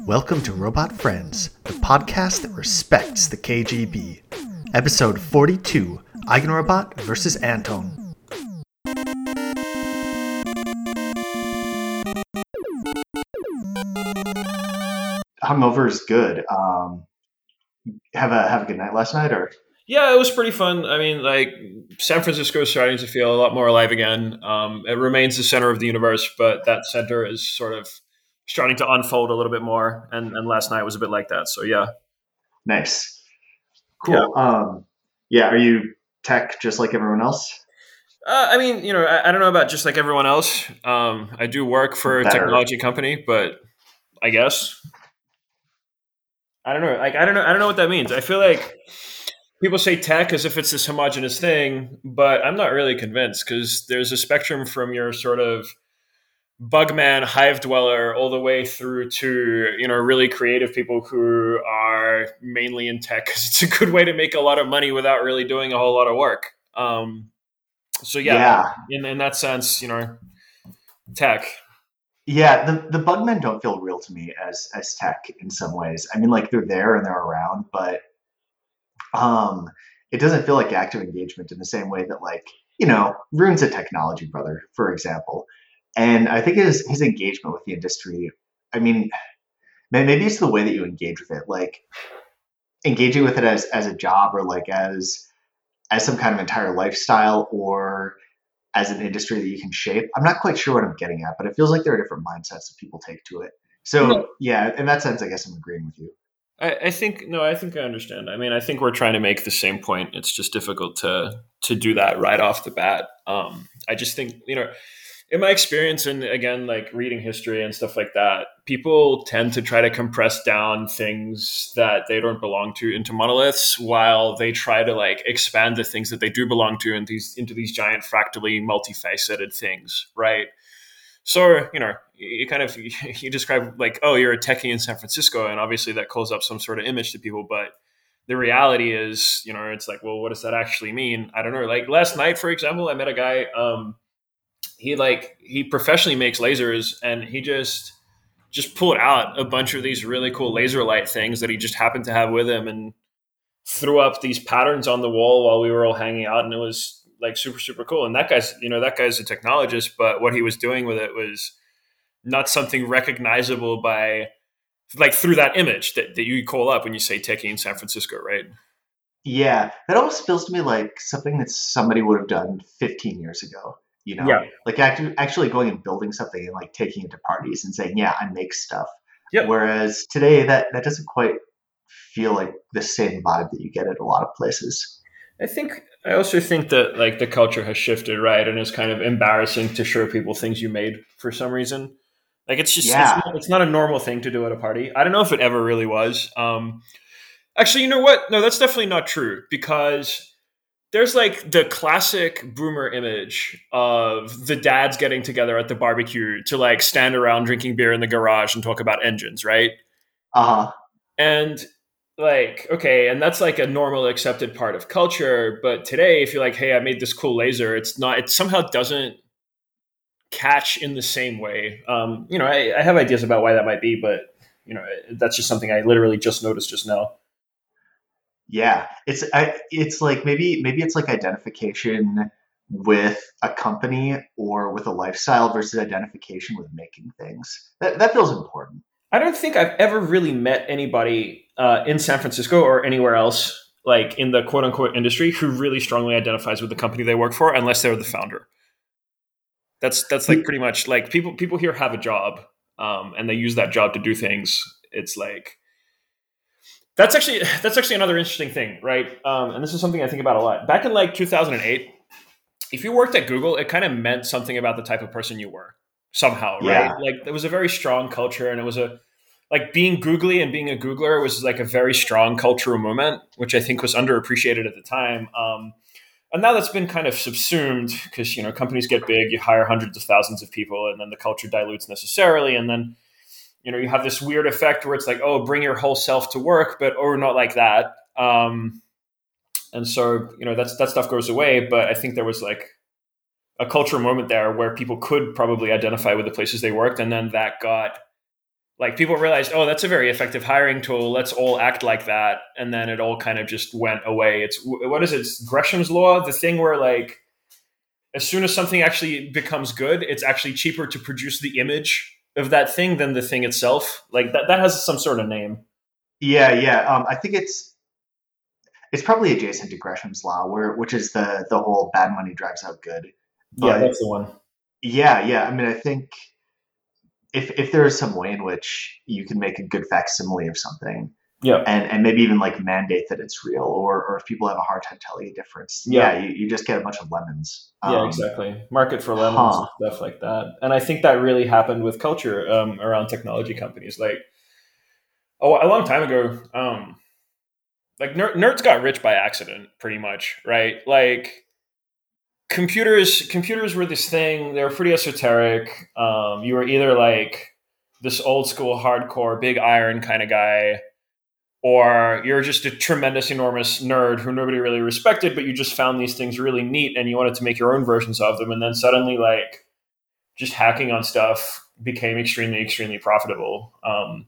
Welcome to Robot Friends, the podcast that respects the KGB. Episode 42 Eigenrobot versus Anton. Hungover is good. Um, have a have a good night last night, or yeah, it was pretty fun. I mean, like San Francisco is starting to feel a lot more alive again. Um, it remains the center of the universe, but that center is sort of starting to unfold a little bit more. And, and last night was a bit like that. So yeah, nice, cool. Yeah. Um, yeah, are you tech just like everyone else? Uh, I mean, you know, I, I, don't know about just like everyone else. Um, I do work for a technology company, but I guess I don't know. Like, I don't know. I don't know what that means. I feel like people say tech as if it's this homogenous thing, but I'm not really convinced because there's a spectrum from your sort of bugman hive dweller all the way through to you know really creative people who are mainly in tech because it's a good way to make a lot of money without really doing a whole lot of work. Um, so yeah, yeah. In, in that sense you know tech. Yeah the, the bugmen don't feel real to me as as tech in some ways. I mean like they're there and they're around but um, it doesn't feel like active engagement in the same way that like you know Roon's a technology brother, for example, and I think his his engagement with the industry. I mean, maybe it's the way that you engage with it, like engaging with it as as a job or like as as some kind of entire lifestyle or as an industry that you can shape. I'm not quite sure what I'm getting at, but it feels like there are different mindsets that people take to it. So yeah, in that sense, I guess I'm agreeing with you. I, I think no, I think I understand. I mean, I think we're trying to make the same point. It's just difficult to to do that right off the bat. Um, I just think you know, in my experience, and again, like reading history and stuff like that, people tend to try to compress down things that they don't belong to into monoliths, while they try to like expand the things that they do belong to into these into these giant fractally multifaceted things, right? So you know, you kind of you describe like, oh, you're a techie in San Francisco, and obviously that calls up some sort of image to people, but the reality is, you know, it's like, well, what does that actually mean? I don't know. Like last night, for example, I met a guy. Um, he like he professionally makes lasers, and he just just pulled out a bunch of these really cool laser light things that he just happened to have with him, and threw up these patterns on the wall while we were all hanging out, and it was like super super cool. And that guy's you know that guy's a technologist, but what he was doing with it was not something recognizable by like through that image that, that you call up when you say in San Francisco, right? Yeah, that almost feels to me like something that somebody would have done 15 years ago. You know, yeah. like actually, actually going and building something and like taking it to parties and saying, "Yeah, I make stuff." Yep. Whereas today, that that doesn't quite feel like the same vibe that you get at a lot of places. I think I also think that like the culture has shifted, right? And it's kind of embarrassing to show people things you made for some reason. Like it's just yeah. it's, not, it's, not, a normal thing to do at a party. I don't know if it ever really was. Um, actually, you know what? No, that's definitely not true because there's like the classic boomer image of the dads getting together at the barbecue to like stand around drinking beer in the garage and talk about engines, right? Uh huh. And like okay and that's like a normal accepted part of culture but today if you're like hey i made this cool laser it's not it somehow doesn't catch in the same way um, you know I, I, have ideas about why that might be but you know that's just something i literally just noticed just now yeah it's I, it's like maybe maybe it's like identification with a company or with a lifestyle versus identification with making things that, that feels important I don't think I've ever really met anybody uh, in San Francisco or anywhere else, like in the quote unquote industry, who really strongly identifies with the company they work for, unless they're the founder. That's that's like pretty much like people people here have a job, um, and they use that job to do things. It's like that's actually that's actually another interesting thing, right? Um, and this is something I think about a lot. Back in like 2008, if you worked at Google, it kind of meant something about the type of person you were somehow, right? Yeah. Like there was a very strong culture, and it was a like being googly and being a googler was like a very strong cultural moment which i think was underappreciated at the time um, and now that's been kind of subsumed because you know companies get big you hire hundreds of thousands of people and then the culture dilutes necessarily and then you know you have this weird effect where it's like oh bring your whole self to work but or oh, not like that um, and so you know that's that stuff goes away but i think there was like a cultural moment there where people could probably identify with the places they worked and then that got like people realized, oh, that's a very effective hiring tool. Let's all act like that, and then it all kind of just went away. It's what is it? It's Gresham's law, the thing where like as soon as something actually becomes good, it's actually cheaper to produce the image of that thing than the thing itself. Like that that has some sort of name. Yeah, yeah. Um, I think it's it's probably adjacent to Gresham's law, where which is the the whole bad money drives out good. But, yeah, that's the one. Yeah, yeah. I mean, I think if if there is some way in which you can make a good facsimile of something, yeah, and and maybe even like mandate that it's real, or or if people have a hard time telling a difference, yeah, yeah you, you just get a bunch of lemons. Um, yeah, exactly. Market for lemons huh. and stuff like that. And I think that really happened with culture um, around technology companies. Like, oh, a long time ago, um, like ner- nerds got rich by accident, pretty much, right? Like computers computers were this thing they were pretty esoteric um, you were either like this old school hardcore big iron kind of guy or you're just a tremendous enormous nerd who nobody really respected but you just found these things really neat and you wanted to make your own versions of them and then suddenly like just hacking on stuff became extremely extremely profitable um,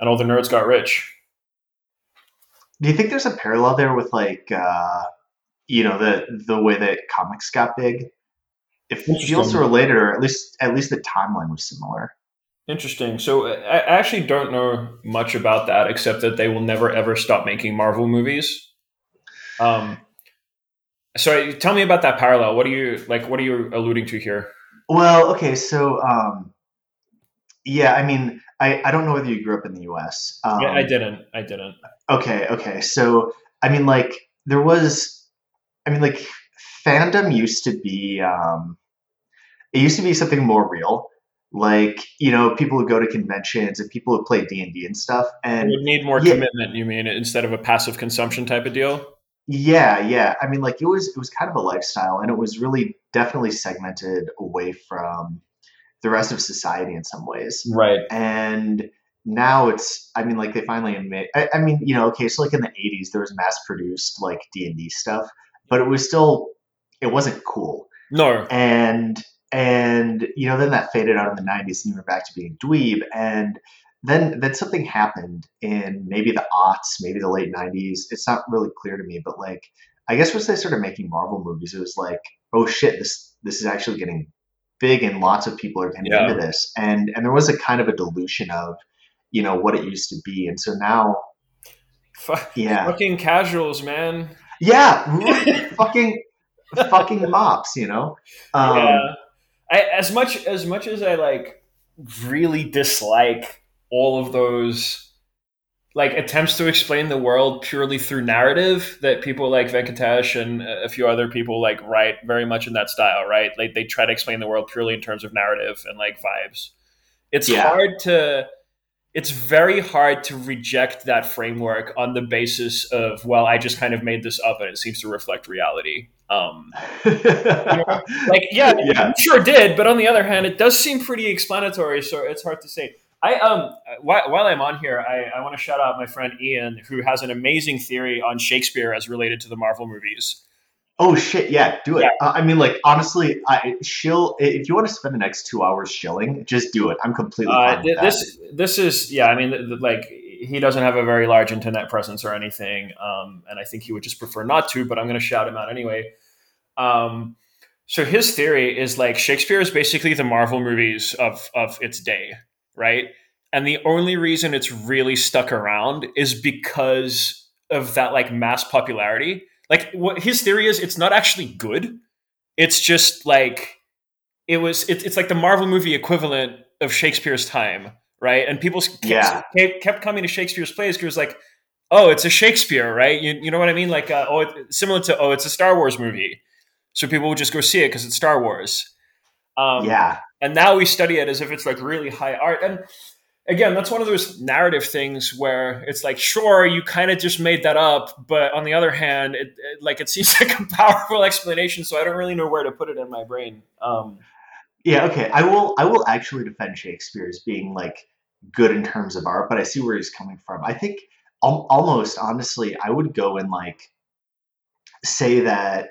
and all the nerds got rich do you think there's a parallel there with like uh you know the the way that comics got big. If It feels related, or at least at least the timeline was similar. Interesting. So I actually don't know much about that, except that they will never ever stop making Marvel movies. Um, so tell me about that parallel. What are you like? What are you alluding to here? Well, okay, so um, yeah, I mean, I I don't know whether you grew up in the U.S. Um, yeah, I didn't. I didn't. Okay, okay. So I mean, like there was I mean, like fandom used to be, um, it used to be something more real. Like you know, people would go to conventions and people would play D and stuff, and would need more yeah, commitment. You mean instead of a passive consumption type of deal? Yeah, yeah. I mean, like it was it was kind of a lifestyle, and it was really definitely segmented away from the rest of society in some ways. Right. And now it's i mean like they finally admit I, I, mean you know okay so like in the 80s there was mass produced like d&d stuff but it was still it wasn't cool. No. And and you know then that faded out in the 90s and you were back to being dweeb and then then something happened in maybe the aughts, maybe the late 90s. It's not really clear to me, but like I guess once they started making Marvel movies, it was like, oh shit, this this is actually getting big and lots of people are getting yeah. into this. And and there was a kind of a dilution of, you know, what it used to be. And so now F- yeah. Fucking casuals, man. Yeah, fucking fucking mops, you know. Um, yeah. I, as much as much as I like really dislike all of those like attempts to explain the world purely through narrative that people like Venkatesh and a few other people like write very much in that style, right? Like they try to explain the world purely in terms of narrative and like vibes. It's yeah. hard to it's very hard to reject that framework on the basis of well i just kind of made this up and it seems to reflect reality um, you know, like yeah, yeah sure did but on the other hand it does seem pretty explanatory so it's hard to say i um while, while i'm on here i, I want to shout out my friend ian who has an amazing theory on shakespeare as related to the marvel movies Oh shit! Yeah, do it. Yeah. Uh, I mean, like honestly, I shill. If you want to spend the next two hours shilling, just do it. I'm completely. Uh, this this is yeah. I mean, like he doesn't have a very large internet presence or anything, um, and I think he would just prefer not to. But I'm going to shout him out anyway. Um, so his theory is like Shakespeare is basically the Marvel movies of of its day, right? And the only reason it's really stuck around is because of that like mass popularity like what his theory is, it's not actually good. It's just like it was. It, it's like the Marvel movie equivalent of Shakespeare's time, right? And people yeah. kept, kept coming to Shakespeare's plays because like, oh, it's a Shakespeare, right? You, you know what I mean? Like, uh, oh, it, similar to oh, it's a Star Wars movie, so people would just go see it because it's Star Wars. Um, yeah. And now we study it as if it's like really high art. And again, that's one of those narrative things where it's like, sure, you kind of just made that up, but on the other hand, it, it, like it seems like a powerful explanation, so I don't really know where to put it in my brain. Um, yeah, okay, I will. I will actually defend Shakespeare as being like good in terms of art, but I see where he's coming from. I think al- almost honestly, I would go and like say that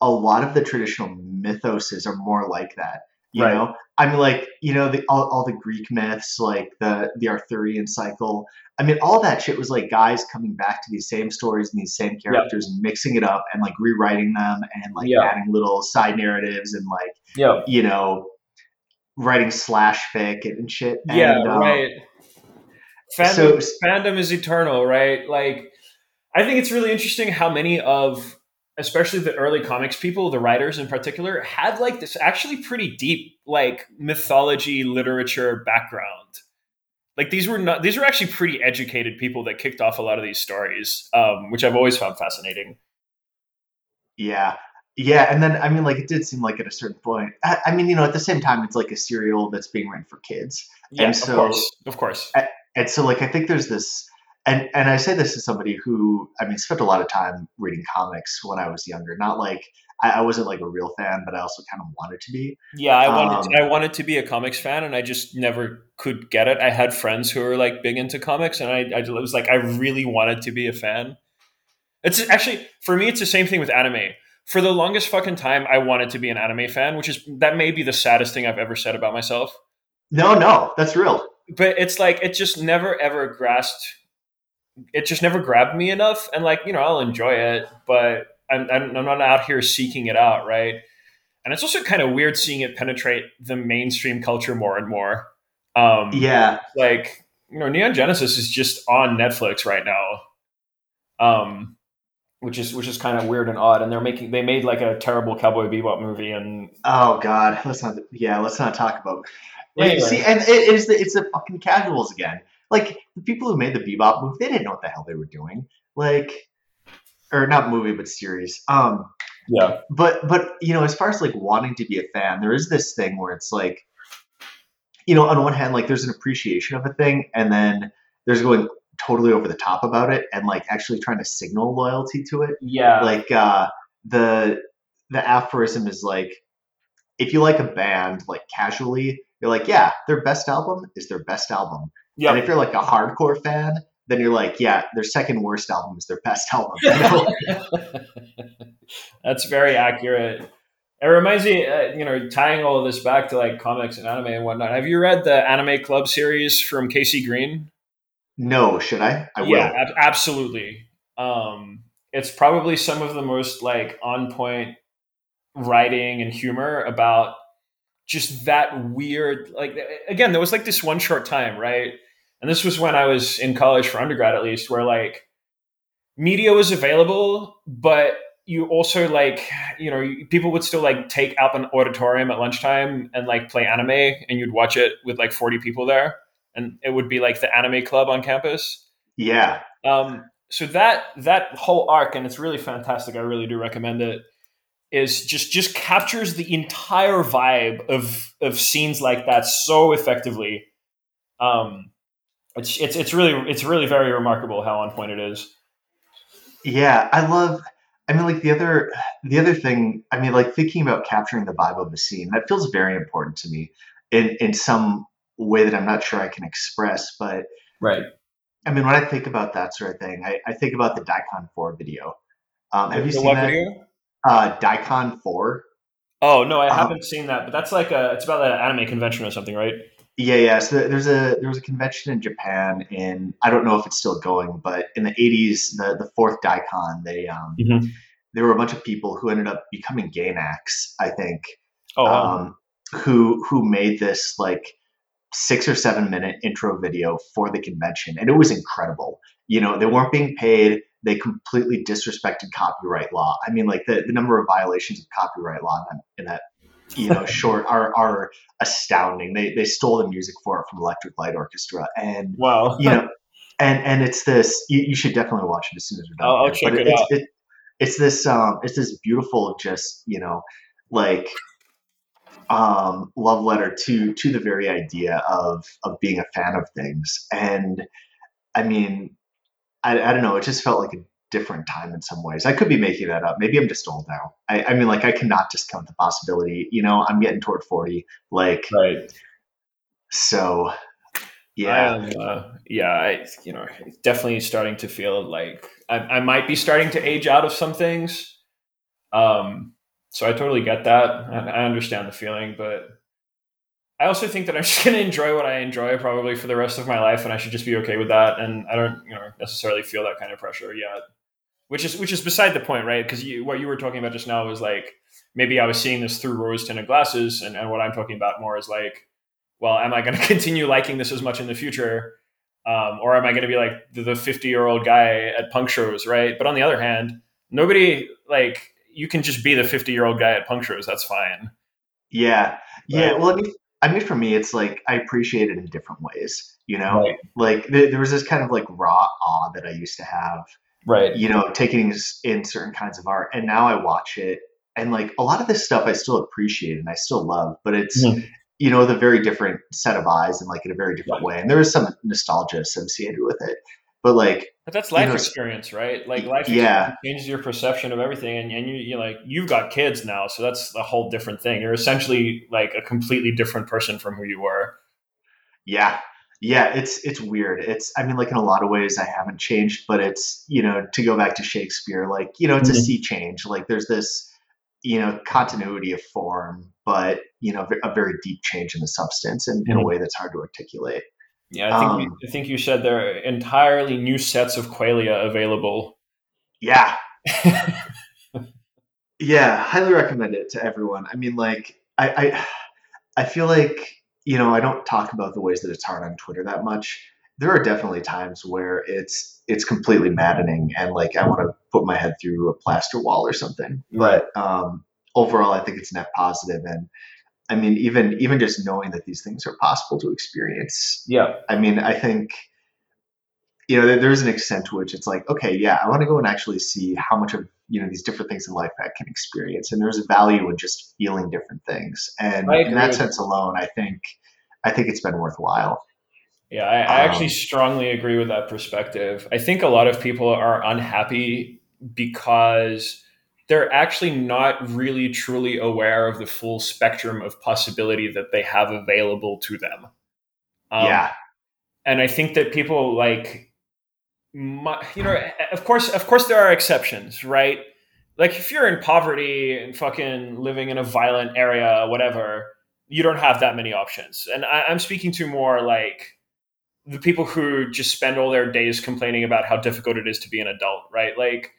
a lot of the traditional mythoses are more like that You Right. know, I mean, like you know, the, all, all the Greek myths, like the the Arthurian cycle. I mean, all that shit was like guys coming back to these same stories and these same characters and mixing it up and like rewriting them and like Yeah. adding little side narratives and like Yeah. you know, writing slash fic and, and shit. Yeah, and, um, right. Fandom, so- fandom is eternal, right? Like, I think it's really interesting how many of, especially the early comics people, the writers in particular, had like this actually pretty deep, like mythology literature background. Like these were not; these were actually pretty educated people that kicked off a lot of these stories, um, which I've always found fascinating. Yeah. Yeah, and then I mean, like it did seem like at a certain point. I, I mean, you know, at the same time, it's like a serial that's being written for kids, Yeah, so- of course, of course. and so like I think there's this, and and I say this as somebody who I mean spent a lot of time reading comics when I was younger. Not like I, I wasn't like a real fan, but I also kind of wanted to be. Yeah, I wanted Um, I wanted to be a comics fan, and I just never could get it. I had friends who were like big into comics, and I, I was like, I really wanted to be a fan. It's actually for me, it's the same thing with anime. For the longest fucking time, I wanted to be an anime fan, which is that may be the saddest thing I've ever said about myself. No, no, that's real. But it's like it just never ever grasped. It just never grabbed me enough, and like you know, I'll enjoy it, but I'm, I'm not out here seeking it out, right? And it's also kind of weird seeing it penetrate the mainstream culture more and more. Um, Yeah, like you know, Neon Genesis is just on Netflix right now, um, which is which is kind of weird and odd. And they're making they made like a terrible Cowboy Bebop movie, and Oh God, let's not. Yeah, let's not talk about. Anyway. See, and it, it is the it's the fucking casuals again. Like the people who made the Bebop movie, they didn't know what the hell they were doing. Like, or not movie, but series. Um, yeah, but but you know, as far as like wanting to be a fan, there is this thing where it's like, you know, on one hand, like there's an appreciation of a thing, and then there's going totally over the top about it, and like actually trying to signal loyalty to it yeah, like uh the the aphorism is like if you like a band like casually you're like yeah their best album is their best album and yeah. if you're like a hardcore fan then you're like yeah their second worst album is their best album? That's very accurate. It reminds me, uh, you know, tying all of this back to like comics and anime and whatnot. Have you read the Anime Club series from KC Green? no should i i will yeah, ab- absolutely. Um, it's probably some of the most like on point writing and humor about just that weird. Like again, there was like this one short time, right? And this was when I was in college for undergrad, at least, where like media was available, but you also like you know people would still like take out an auditorium at lunchtime and like play anime and you'd watch it with like 40 people there and it would be like the anime club on campus yeah um, so that that whole arc, and it's really fantastic. I really do recommend it. Is just just captures the entire vibe of of scenes like that so effectively. Um, it's it's it's really it's really very remarkable how on point it is. yeah i love i mean like the other the other thing i mean like thinking about capturing the vibe of the scene that feels very important to me in in some way that i'm not sure i can express but Right. I mean, when I think about that sort of thing, I, I think about the Daicon 4 video. Um, have you The seen what that? video? Uh, Daicon 4? Oh no, I Um, haven't seen that. But that's like a it's about an anime convention or something, right? Yeah, yeah. So there's a there was a convention in Japan in I don't know if it's still going, but in the 80s, the the fourth Daicon, they um Mhm. there were a bunch of people who ended up becoming Gainax, I think, Oh, um, who who made this like six or seven minute intro video for the convention, and it was incredible. You know, they weren't being paid. They completely disrespected copyright law. I mean, like the, the number of violations of copyright law in that, in that you know short are are astounding. They they stole the music for it from Electric Light Orchestra, and wow. you know, and and it's this. You, you should definitely watch it as soon as we're done. I'll- I'll check But it it's, out. It, it's this um it's this beautiful just you know like um love letter to to the very idea of of being a fan of things and i mean i, I don't know it just felt like a different time in some ways i could be making that up maybe i'm just old now i, I mean like i cannot discount the possibility you know i'm getting toward 40 like right. so yeah uh, yeah, I you know definitely starting to feel like I, I might be starting to age out of some things. Um, so I totally get that. I, I understand the feeling, but I also think that I'm just going to enjoy what I enjoy probably for the rest of my life, and I should just be okay with that. And I don't, you know, necessarily feel that kind of pressure yet. Which is which is beside the point, right? Because what you were talking about just now was like maybe I was seeing this through rose tinted glasses, and, and what I'm talking about more is like, well, am I going to continue liking this as much in the future, um, or am I going to be like the 50 year old guy at punk shows, right? But on the other hand, nobody like you can just be the 50 year old guy at punk shows. That's fine. Yeah, yeah. Well, I mean, I mean, for me, it's like I appreciate it in different ways. You know, right. like th- there was this kind of like raw awe that I used to have. Right. You know, taking in certain kinds of art, and now I watch it, and like a lot of this stuff I still appreciate and I still love, but it's mm-hmm. you know, with a very different set of eyes and like in a very different way, and there is some nostalgia associated with it. But like, but that's life you know, experience, right? Like life yeah. changes your perception of everything, and, and you you like you've got kids now, so that's a whole different thing. You're essentially like a completely different person from who you were. Yeah, yeah, it's it's weird. It's I mean, like in a lot of ways, I haven't changed, but it's you know to go back to Shakespeare, like you know, it's mm-hmm. a sea change. Like there's this you know continuity of form, but you know a very deep change in the substance, and in, mm-hmm. in a way that's hard to articulate. Yeah, I think um, you, I think you said there are entirely new sets of Qualia available. Yeah. yeah, highly recommend it to everyone. I mean, like, I, I, I feel like you know I don't talk about the ways that it's hard on Twitter that much. There are definitely times where it's it's completely maddening, and like I want to put my head through a plaster wall or something. But um, overall, I think it's net positive, and I mean, even even just knowing that these things are possible to experience. Yeah. I mean, I think you know there's an extent to which it's like, okay, yeah, I want to go and actually see how much of you know these different things in life I can experience, and there's a value in just feeling different things. And in that sense alone, I think I think it's been worthwhile. Yeah, I, I um, actually strongly agree with that perspective. I think a lot of people are unhappy because they're actually not really truly aware of the full spectrum of possibility that they have available to them. Um, yeah. And I think that people like, you know, of course, of course, there are exceptions, right? Like if you're in poverty and fucking living in a violent area, whatever, you don't have that many options. And I, I'm speaking to more like the people who just spend all their days complaining about how difficult it is to be an adult, right? Like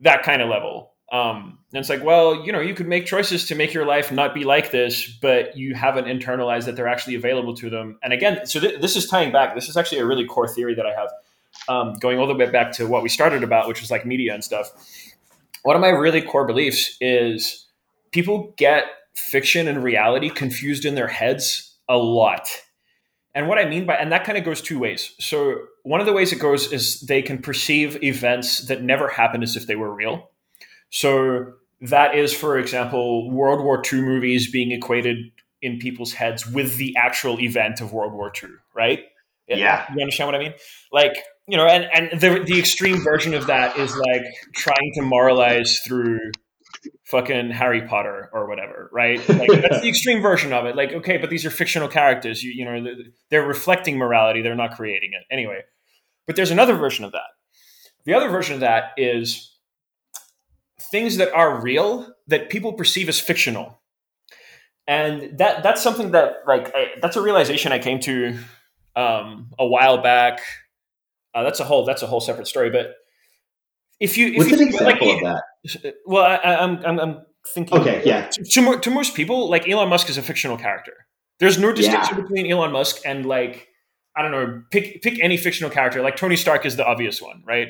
that kind of level. Um, and it's like, well, you know, you could make choices to make your life not be like this, but you haven't internalized that they're actually available to them. And again, so th- this is tying back. This is actually a really core theory that I have, um, going all the way back to what we started about, which was like media and stuff. One of my really core beliefs is people get fiction and reality confused in their heads a lot. And what I mean by, and that kind of goes two ways. So one of the ways it goes is they can perceive events that never happened as if they were real. So that is, for example, World War II movies being equated in people's heads with the actual event of World War II, right? Yeah. You understand what I mean? Like, you know, and, and the, the extreme version of that is like trying to moralize through fucking Harry Potter or whatever, right? Like that's the extreme version of it. Like, okay, but these are fictional characters. You, you know, they're reflecting morality. They're not creating it. Anyway, but there's another version of that. The other version of that is things that are real that people perceive as fictional. And that that's something that like I, that's a realization I came to um, a while back. Uh, that's a whole that's a whole separate story. But if you if what's you an example like, of that? Well, I, am I'm, I'm thinking. Okay, yeah. To, to, to most people, like Elon Musk is a fictional character. There's no distinction yeah. between Elon Musk and like I don't know, pick pick any fictional character. Like Tony Stark is the obvious one, right?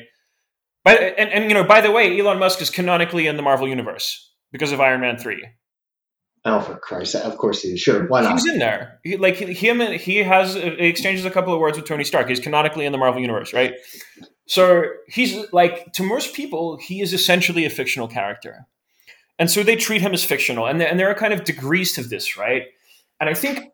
But and, and you know, by the way, Elon Musk is canonically in the Marvel universe because of Iron Man three. Oh, for Christ! Of course he is. Sure, why not? He's in there. He, like him, and he has he exchanges a couple of words with Tony Stark. He's canonically in the Marvel universe, right? So he's like to most people, he is essentially a fictional character, and so they treat him as fictional. And and there are kind of degrees to this, right? And I think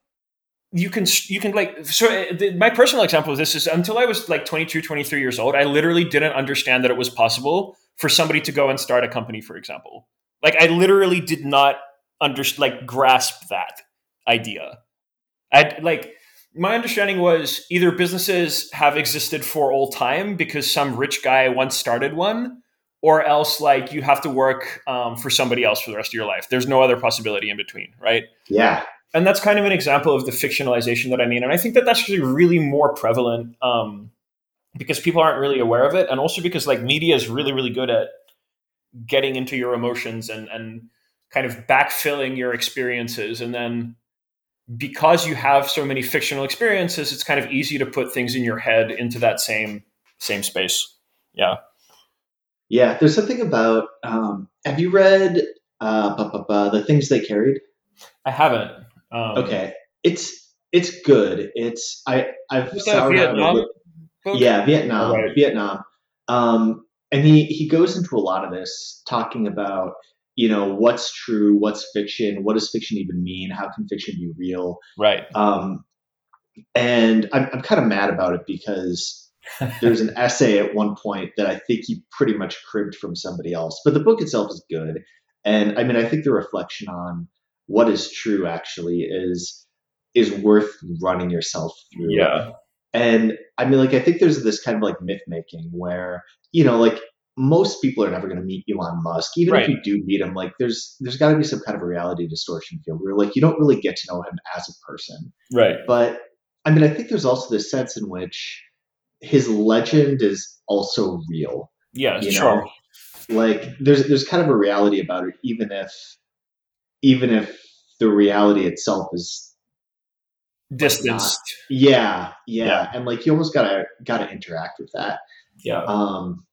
you can you can like so uh, the, my personal example of this is until i was like 22 23 years old i literally didn't understand that it was possible for somebody to go and start a company for example like i literally did not under like grasp that idea. I like my understanding was either businesses have existed for all time because some rich guy once started one or else like you have to work um, for somebody else for the rest of your life. There's no other possibility in between right? Yeah. And that's kind of an example of the fictionalization that I mean. And I think that that's actually really more prevalent um, because people aren't really aware of it, and also because like media is really really good at getting into your emotions and and kind of backfilling your experiences, and then because you have so many fictional experiences, it's kind of easy to put things in your head into that same same space. Yeah. Yeah, there's something about. Um, have you read uh, the things they carried? I haven't. Um, okay, it's it's good. It's I I've Vietnam. Yeah, Vietnam. Right. Vietnam. Um, and he he goes into a lot of this talking about you know what's true, what's fiction, what does fiction even mean, how can fiction be real, right? Um, and I'm I'm kind of mad about it because there's an essay at one point that I think he pretty much cribbed from somebody else, but the book itself is good. And I mean, I think the reflection on what is true actually is is worth running yourself through. Yeah. And I mean, like, I think there's this kind of like myth making where, you know, like most people are never going to meet Elon Musk. Even right. if you do meet him, like there's there's got to be some kind of a reality distortion field where like you don't really get to know him as a person. Right. But I mean, I think there's also this sense in which his legend is also real. Yeah, you sure. Know? Like there's there's kind of a reality about it, even if even if the reality itself is distanced. Yeah, yeah, yeah, and like you almost gotta gotta interact with that. Yeah. Um,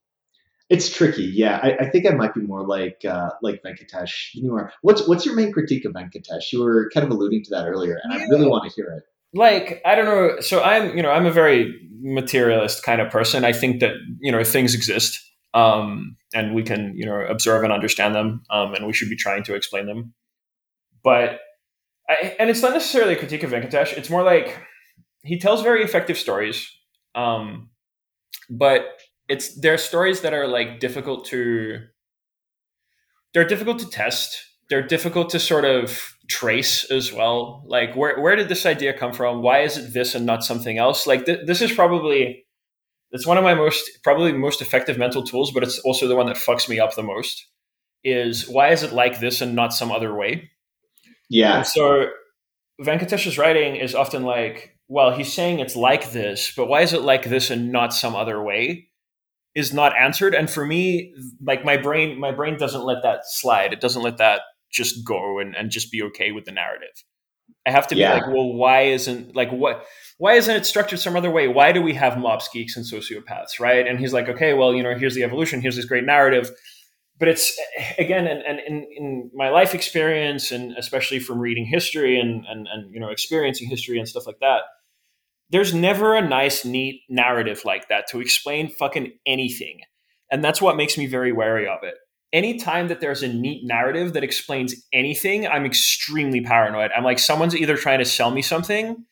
it's tricky. Yeah, I, I think I might be more like uh, like Venkatesh you are. What's what's your main critique of Venkatesh? You were kind of alluding to that earlier, and yeah. I really want to hear it. Like I don't know. So I'm you know I'm a very materialist kind of person. I think that you know things exist, um, and we can you know observe and understand them, um, and we should be trying to explain them. But I, and it's not necessarily a critique of Venkatesh. It's more like he tells very effective stories, um, but it's there are stories that are like difficult to they're difficult to test. They're difficult to sort of trace as well. Like where where did this idea come from? Why is it this and not something else? Like th- this is probably it's one of my most probably most effective mental tools, but it's also the one that fucks me up the most. Is why is it like this and not some other way? Yeah. And so Venkatesh's writing is often like, well, he's saying it's like this, but why is it like this and not some other way? Is not answered. And for me, like my brain, my brain doesn't let that slide. It doesn't let that just go and, and just be okay with the narrative. I have to be like, well, why isn't like what why isn't it structured some other way? Why do we have MOPs, geeks, and sociopaths, right? And he's like, okay, well, you know, here's the evolution, here's this great narrative. But it's again, and, and in, in my life experience, and especially from reading history and, and and you know experiencing history and stuff like that, there's never a nice, neat narrative like that to explain fucking anything. And that's what makes me very wary of it anytime that there's a neat narrative that explains anything, I'm extremely paranoid. I'm like, someone's either trying to sell me something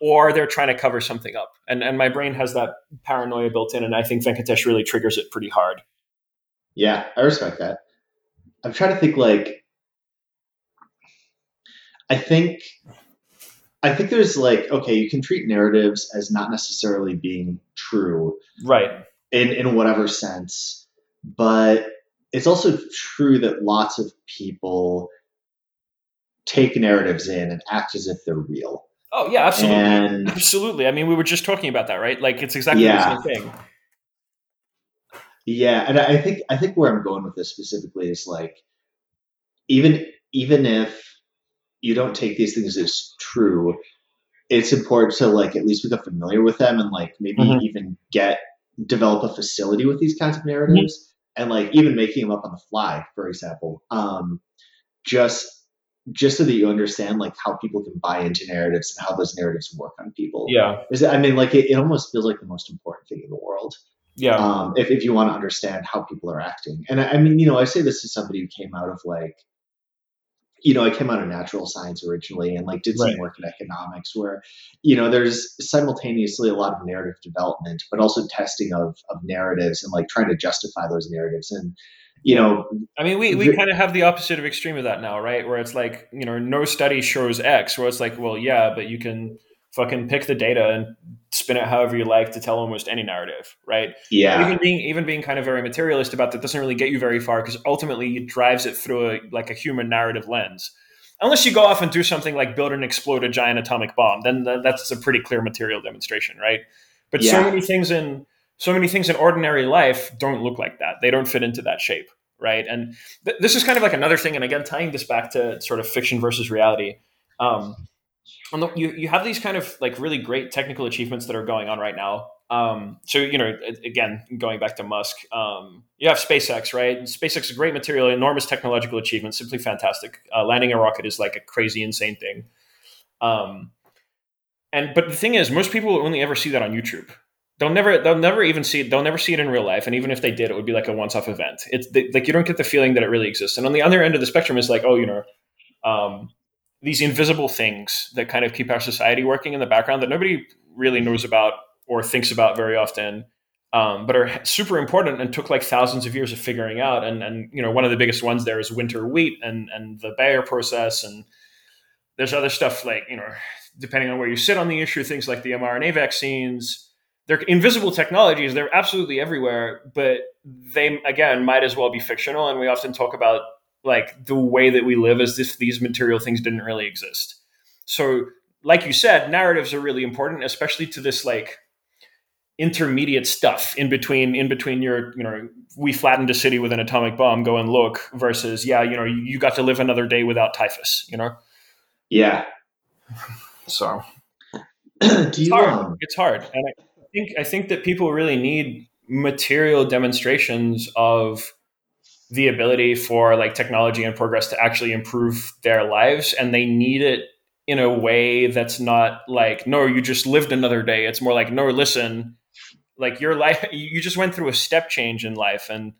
or they're trying to cover something up. And, and my brain has that paranoia built in. And I think Venkatesh really triggers it pretty hard. Yeah, I respect that. I'm trying to think like, I think, I think there's like, okay, you can treat narratives as not necessarily being true. Right. In, in whatever sense. But it's also true that lots of people take narratives in and act as if they're real. Oh yeah, absolutely, and, absolutely. I mean, we were just talking about that, right? Like it's exactly yeah. the same thing. Yeah, and I think I think where I'm going with this specifically is like even even if you don't take these things as true, it's important to like at least become familiar with them and like maybe mm-hmm. even get develop a facility with these kinds of narratives. Mm-hmm and like even making them up on the fly, for example, um, just just so that you understand like how people can buy into narratives and how those narratives work on people. Yeah, Is I mean, like it, it almost feels like the most important thing in the world. Yeah. Um, if if you want to understand how people are acting, and I, I mean, you know, I say this to somebody who came out of like you know, I came out of natural science originally and like did some right. work in economics where, you know, there's simultaneously a lot of narrative development, but also testing of, of narratives and like trying to justify those narratives. And, you know, I mean, we, we kind of have the opposite of extreme of that now, right? Where it's like, you know, no study shows X, where it's like, well, yeah, but you can fucking pick the data and spin it however you like to tell almost any narrative, right? Yeah. Even being even being kind of very materialist about that doesn't really get you very far because ultimately it drives it through a like a human narrative lens. unless you go off and do something like build and explode a giant atomic bomb, then that's a pretty clear material demonstration, right? But yeah. so many things in so many things in ordinary life don't look like that. They don't fit into that shape, right? And th- this is kind of like another thing. And again, tying this back to sort of fiction versus reality. Um, you you have these kind of like really great technical achievements that are going on right now. Um, so you know, again, going back to Musk, um, you have SpaceX, right? SpaceX is a great material, enormous technological achievement, simply fantastic. Uh, landing a rocket is like a crazy, insane thing. Um, and but the thing is, most people only ever see that on YouTube. They'll never, they'll never even see it. They'll never see it in real life. And even if they did, it would be like a once-off event. It's they, like you don't get the feeling that it really exists. And on the other end of the spectrum is like, oh, you know, um, these invisible things that kind of keep our society working in the background that nobody really knows about or thinks about very often, um, but are super important and took like thousands of years of figuring out. And and you know one of the biggest ones there is winter wheat and and the Haber process, and there's other stuff like you know depending on where you sit on the issue, things like the mRNA vaccines. They're invisible technologies. They're absolutely everywhere, but they again might as well be fictional. And we often talk about like the way that we live as if these material things didn't really exist. So, like you said, narratives are really important, especially to this like intermediate stuff in between in between your you know we flattened a city with an atomic bomb go and look versus yeah you know you, got to live another day without typhus you know yeah so it's hard. Um, it's hard and i think i think that people really need material demonstrations of the ability for like technology and progress to actually improve their lives and they need it in a way that's not like no you just lived another day. It's more like no listen like your life you just went through a step change in life. And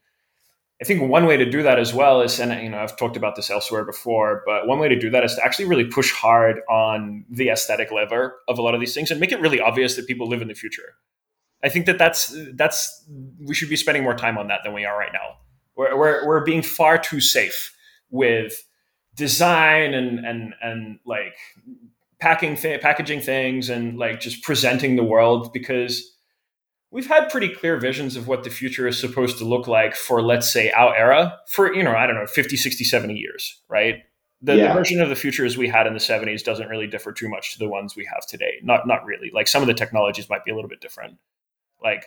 i think one way to do that as well is and you know i've talked about this elsewhere before but one way to do that is to actually really push hard on the aesthetic lever of a lot of these things and make it really obvious that people live in the future. I think that that's that's we should be spending more time on that than we are right now we're, we're, we're being far too safe with design and and and like packing th- packaging things and like just presenting the world because we've had pretty clear visions of what the future is supposed to look like for let's say our era for you know i don't know 50 60 70 years right? The, yeah. the, version of the future as we had in the 70s doesn't really differ too much to the ones we have today. Not not really. Like some of the technologies might be a little bit different. Like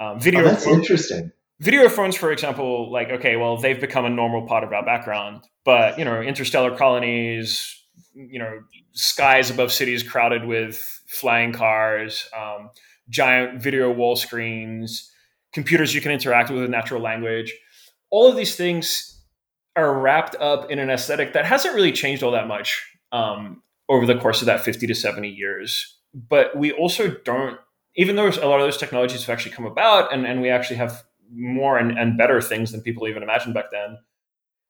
um, video oh, that's interesting video phones for example like okay well they've become a normal part of our background but you know interstellar colonies you know skies above cities crowded with flying cars um, giant video wall screens, computers you can interact with in natural language. All of these things are wrapped up in an aesthetic that hasn't really changed all that much um, over the course of that 50 to 70 years. But we also don't, even though a lot of those technologies have actually come about and, and we actually have more and, and better things than people even imagined back then,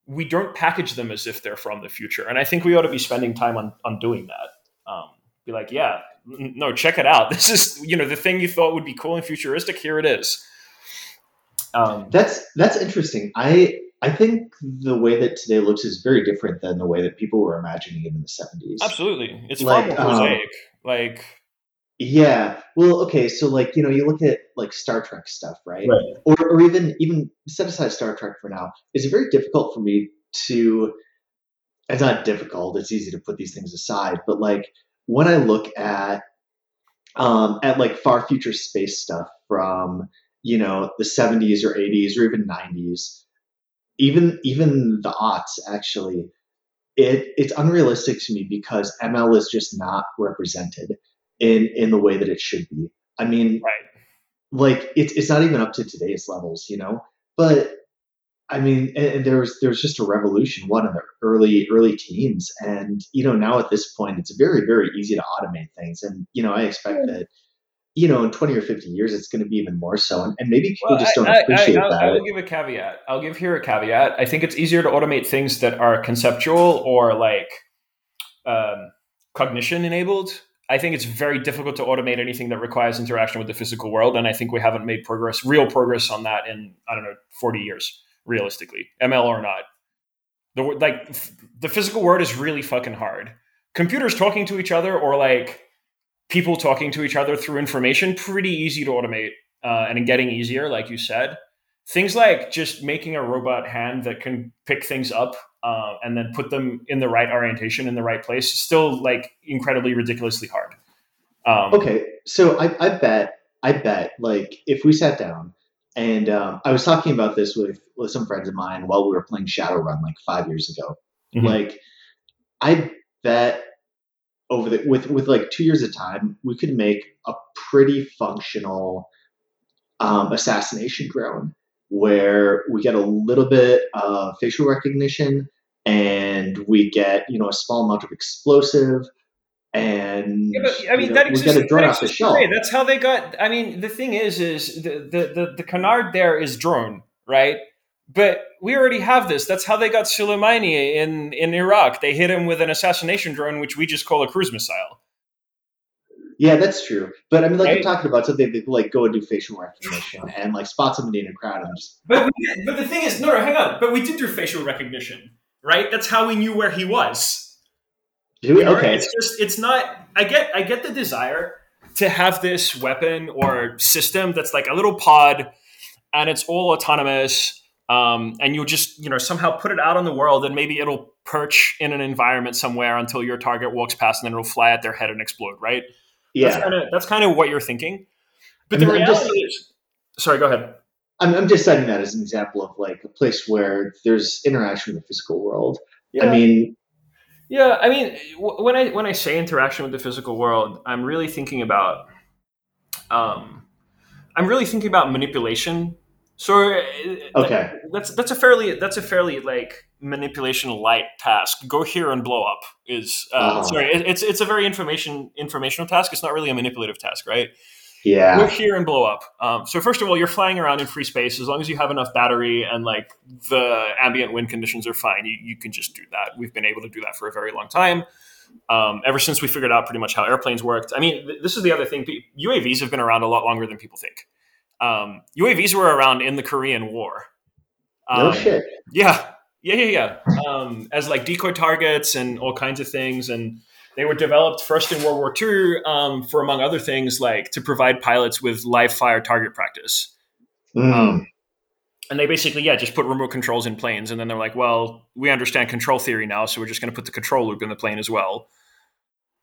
we don't package them as if they're from the future. And I think we ought to be spending time on, on doing that. Um, be like, yeah, no, check it out. This is, you know, the thing you thought would be cool and futuristic. Here it is. Um, that's that's interesting. I I think the way that today looks is very different than the way that people were imagining it in the seventies. Absolutely, it's like, far more mosaic. Um, like, yeah. Well, okay. So, like, you know, you look at like Star Trek stuff, right? right. Or or even even set aside Star Trek for now. It's very difficult for me to. It's not difficult. It's easy to put these things aside, but like when I look at um, at like far future space stuff from you know the 70s or 80s or even 90s, even even the aughts actually, it it's unrealistic to me because ML is just not represented in in the way that it should be. I mean, right. like it's it's not even up to today's levels, you know. But I mean, and there was there was just a revolution, one in the early early teens, and you know now at this point it's very very easy to automate things, and you know I expect that you know in twenty or fifty years it's going to be even more so, and, and maybe people well, just don't I, appreciate I, I, that. I will give a caveat. I'll give here a caveat. I think it's easier to automate things that are conceptual or like um, cognition enabled. I think it's very difficult to automate anything that requires interaction with the physical world, and I think we haven't made progress, real progress on that in I don't know forty years realistically, ML or not. The like the physical world is really fucking hard. Computers talking to each other or like people talking to each other through information, pretty easy to automate uh, and getting easier, like you said. Things like just making a robot hand that can pick things up uh, and then put them in the right orientation in the right place still like incredibly ridiculously hard um, okay so I, I bet i bet like if we sat down and um, i was talking about this with with some friends of mine while we were playing shadowrun like five years ago mm-hmm. like i bet over the with with like two years of time we could make a pretty functional um, assassination drone where we get a little bit of facial recognition and we get you know a small amount of explosive and yeah, but, I mean know, that exists, we get a drone off the shelf. That's how they got. I mean, the thing is, is the, the the the canard there is drone, right? But we already have this. That's how they got Soleimani in in Iraq. They hit him with an assassination drone, which we just call a cruise missile. Yeah, that's true. But I mean, like right? I'm talking about something that like go and do facial recognition and like spot somebody in a crowd and just. But we, but the thing is, no, no, hang on. But we did do facial recognition, right? That's how we knew where he was. Do we? Okay. It's just it's not. I get I get the desire to have this weapon or system that's like a little pod, and it's all autonomous. Um, and you'll just you know somehow put it out in the world, and maybe it'll perch in an environment somewhere until your target walks past, and then it'll fly at their head and explode, right? Yeah, that's kind of that's kind of what you're thinking. But the reality just, is, sorry, go ahead. I'm, I'm just citing that as an example of like a place where there's interaction with the physical world. Yeah. I mean, yeah, I mean, when I when I say interaction with the physical world, I'm really thinking about, um, I'm really thinking about manipulation. So, uh, okay, that's that's a fairly that's a fairly like manipulation light task. Go here and blow up is uh, uh-huh. sorry. It, it's it's a very information informational task. It's not really a manipulative task, right? Yeah. Go here and blow up. Um, so first of all, you're flying around in free space. As long as you have enough battery and like the ambient wind conditions are fine, you, you can just do that. We've been able to do that for a very long time. Um, ever since we figured out pretty much how airplanes worked. I mean, th- this is the other thing. UAVs have been around a lot longer than people think. Um, UAVs were around in the Korean War. no um, shit. Yeah, yeah, yeah, yeah. Um, as like decoy targets and all kinds of things, and they were developed first in World War II um, for, among other things, like to provide pilots with live fire target practice. Mm. Um, and they basically, yeah, just put remote controls in planes, and then they're like, well, we understand control theory now, so we're just going to put the control loop in the plane as well.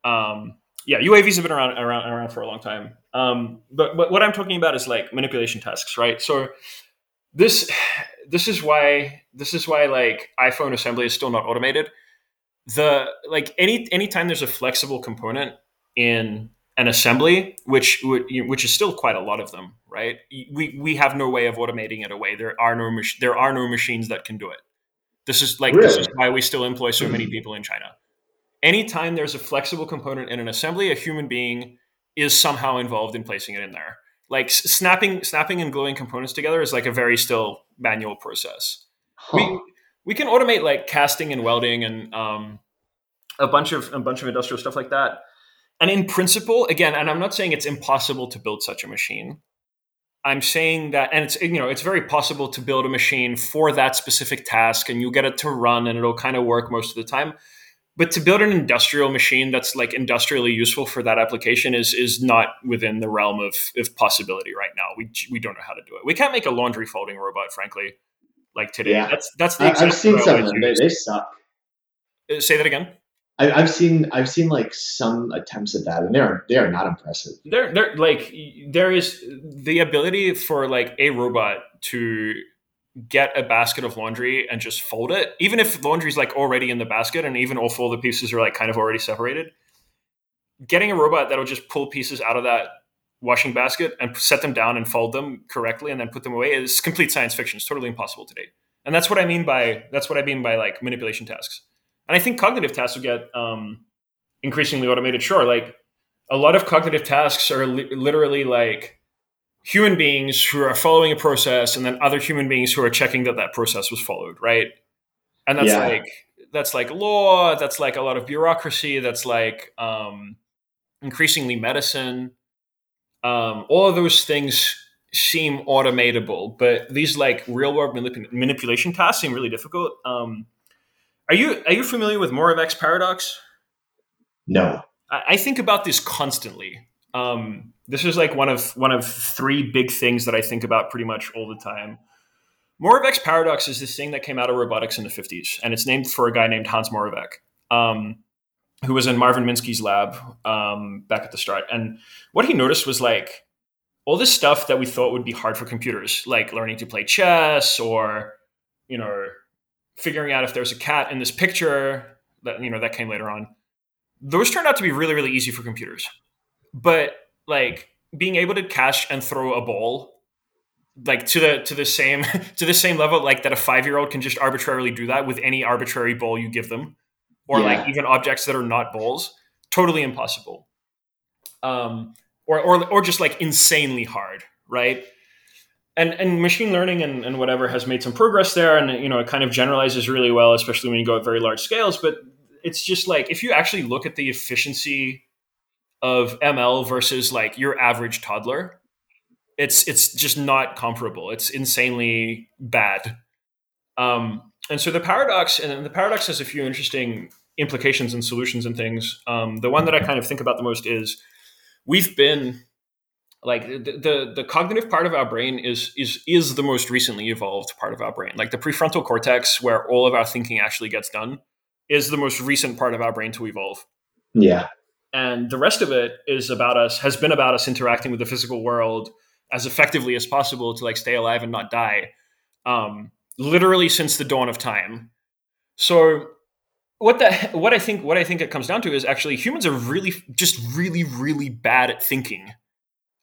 Um, yeah, UAVs have been around around around for a long time. Um, but, but what I'm talking about is like manipulation tasks, right? So this this is why this is why like iPhone assembly is still not automated. The like any anytime there's a flexible component in an assembly, which which is still quite a lot of them, right? We we have no way of automating it away. There are no mach- there are no machines that can do it. This is like really? this is why we still employ so many people in China. Anytime there's a flexible component in an assembly, a human being is somehow involved in placing it in there. Like snapping snapping and gluing components together is like a very still manual process. Huh. we we can automate like casting and welding and um, a bunch of a bunch of industrial stuff like that. And in principle again and i'm not saying it's impossible to build such a machine. I'm saying that and it's you know it's very possible to build a machine for that specific task and you'll get it to run and it'll kind of work most of the time but to build an industrial machine that's like industrially useful for that application is is not within the realm of, of possibility right now. We we don't know how to do it. We can't make a laundry folding robot, frankly, like today. Yeah. That's that's the. Exact I've seen some of them. They, they suck. Uh, say that again. I, I've seen I've seen like some attempts at that, and they are they are not impressive. They're they're like there is the ability for like a robot to get a basket of laundry and just fold it, even if laundry's like already in the basket and even all folded pieces are like kind of already separated. Getting a robot that'll just pull pieces out of that washing basket and set them down and fold them correctly and then put them away is complete science fiction. It's totally impossible today. And that's what I mean by that's what I mean by like manipulation tasks. And I think cognitive tasks will get um, increasingly automated. Sure, like a lot of cognitive tasks are li- literally like human beings who are following a process and then other human beings who are checking that that process was followed right? And that's yeah. like that's like law that's like a lot of bureaucracy that's like um, increasingly medicine. Um, all of those things seem automatable but these like real world manip- manipulation tasks seem really difficult. Um, are you are you familiar with moravec's paradox? No. I, I think about this constantly um, this is like one of one of three big things that I think about pretty much all the time. Moravec's paradox is this thing that came out of robotics in the 50s, and it's named for a guy named Hans Moravec, um, who was in Marvin Minsky's lab um, back at the start. And what he noticed was like all this stuff that we thought would be hard for computers, like learning to play chess or, you know, figuring out if there's a cat in this picture that, you know, that came later on. Those turned out to be really, really easy for computers. But like being able to catch and throw a ball like to the to the same to the same level like that a five year old can just arbitrarily do that with any arbitrary ball you give them or yeah. like even objects that are not balls totally impossible um or or, or just like insanely hard right and and machine learning and, and whatever has made some progress there and you know it kind of generalizes really well especially when you go at very large scales but it's just like if you actually look at the efficiency of ml versus like your average toddler it's it's just not comparable. It's insanely bad. Um, and so the paradox, and the paradox has a few interesting implications and solutions and things. Um, the one that I kind of think about the most is we've been like the, the, the cognitive part of our brain is is is the most recently evolved part of our brain. Like the prefrontal cortex, where all of our thinking actually gets done, is the most recent part of our brain to evolve. Yeah. And the rest of it is about us, has been about us interacting with the physical world, as effectively as possible to like stay alive and not die um, literally since the dawn of time. So what that what i think what i think it comes down to is actually humans are really just really really bad at thinking.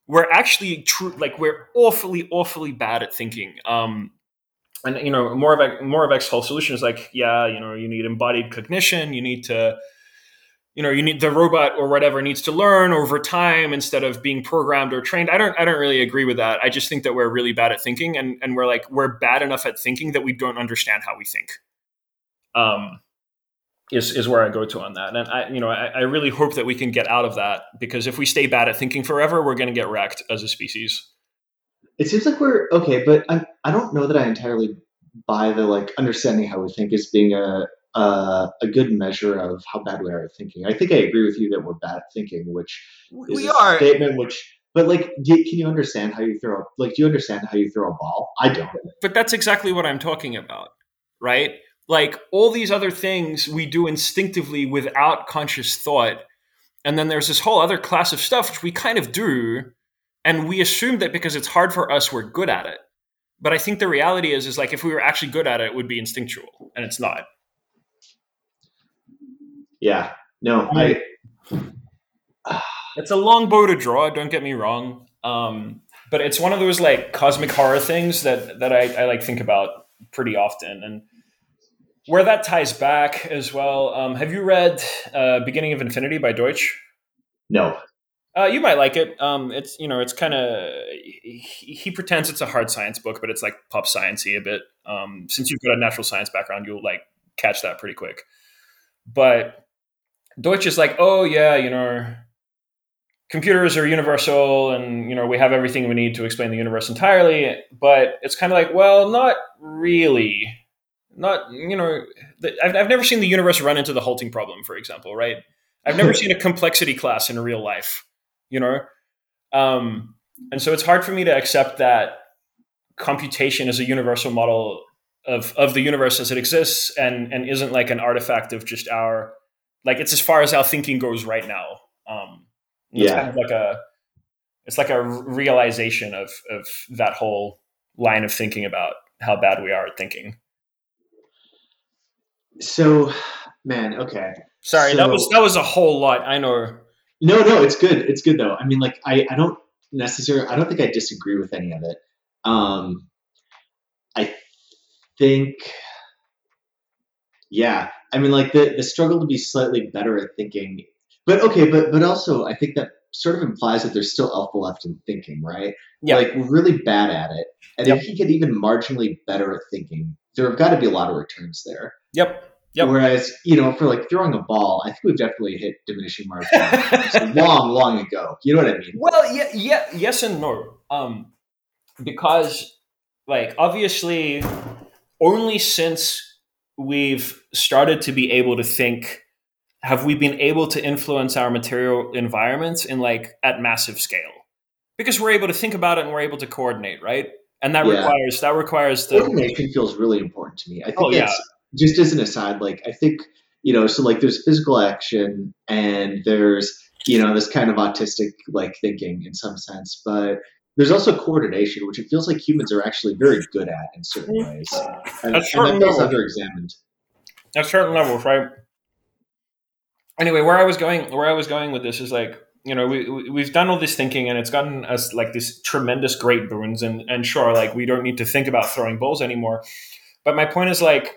We're actually true like we're awfully awfully bad at thinking um, and you know more of a Moravec's whole solution is like yeah you know you need embodied cognition you need to you know you need the robot or whatever needs to learn over time instead of being programmed or trained. I don't i don't really agree with that. I just think that we're really bad at thinking and and we're like we're bad enough at thinking that we don't understand how we think. Um is is where i go to on that. And i you know I, I really hope that we can get out of that because if we stay bad at thinking forever we're going to get wrecked as a species. It seems like we're okay but i i don't know that i entirely buy the like understanding how we think as being a uh, a good measure of how bad we are at thinking. I think I agree with you that we're bad at thinking, which is we a are. statement which. But like, do, can you understand how you throw? Like, do you understand how you throw a ball? I don't. But that's exactly what I'm talking about, right? Like all these other things we do instinctively without conscious thought, and then there's this whole other class of stuff which we kind of do, and we assume that because it's hard for us, we're good at it. But I think the reality is, is like if we were actually good at it, it would be instinctual, and it's not. Yeah. No, I. it's a long bow to draw. Don't get me wrong. Um, but it's one of those like cosmic horror things that that I, I like think about pretty often, and where that ties back as well. Um, have you read uh, "Beginning of Infinity" by Deutsch? No. Uh, you might like it. Um, it's you know it's kind of he, he, pretends it's a hard science book, but it's like pop sciencey a bit. Um, since you've got a natural science background, you'll like catch that pretty quick. But Deutsch is like, oh yeah, you know, computers are universal, and you know we have everything we need to explain the universe entirely. But it's kind of like, well, not really. Not you know, I've I've never seen the universe run into the halting problem, for example, right? I've never seen a complexity class in real life, you know, um, and so it's hard for me to accept that computation is a universal model of of the universe as it exists and and isn't like an artifact of just our like it's as far as our thinking goes right now. Um, yeah, kind of like a it's like a realization of of that whole line of thinking about how bad we are at thinking. So, man, okay. Sorry, so, that was that was a whole lot. I know. No, no, it's good. It's good though. I mean, like, I I don't necessarily. I don't think I disagree with any of it. Um, I think yeah, I mean, like the the struggle to be slightly better at thinking, but okay, but but also I think that sort of implies that there's still alpha left in thinking, right? Yeah, like we're really bad at it, and yep. if he get even marginally better at thinking, there have got to be a lot of returns there. Yep. Yep. Whereas, you know, for like throwing a ball, I think we've definitely hit diminishing margins long, long ago. You know what I mean? Well, yeah, yeah, yes and no. Um, because, like, obviously, only since we've started to be able to think have we been able to influence our material environments in like at massive scale because we're able to think about it and we're able to coordinate right and that Yeah. requires that requires the coordination feels really important to me. I think Oh, yeah. it's just as an aside, like I think you know, so like there's physical action and there's you know this kind of autistic like thinking in some sense, but there's also coordination, which it feels like humans are actually very good at in certain ways, and, At and certain that feels levels. underexamined. at certain levels, right? Anyway, where I was going, where I was going with this is like, you know, we we- we've done all this thinking, and it's gotten us like this tremendous great boons, and and sure, like we don't need to think about throwing balls anymore. But my point is like,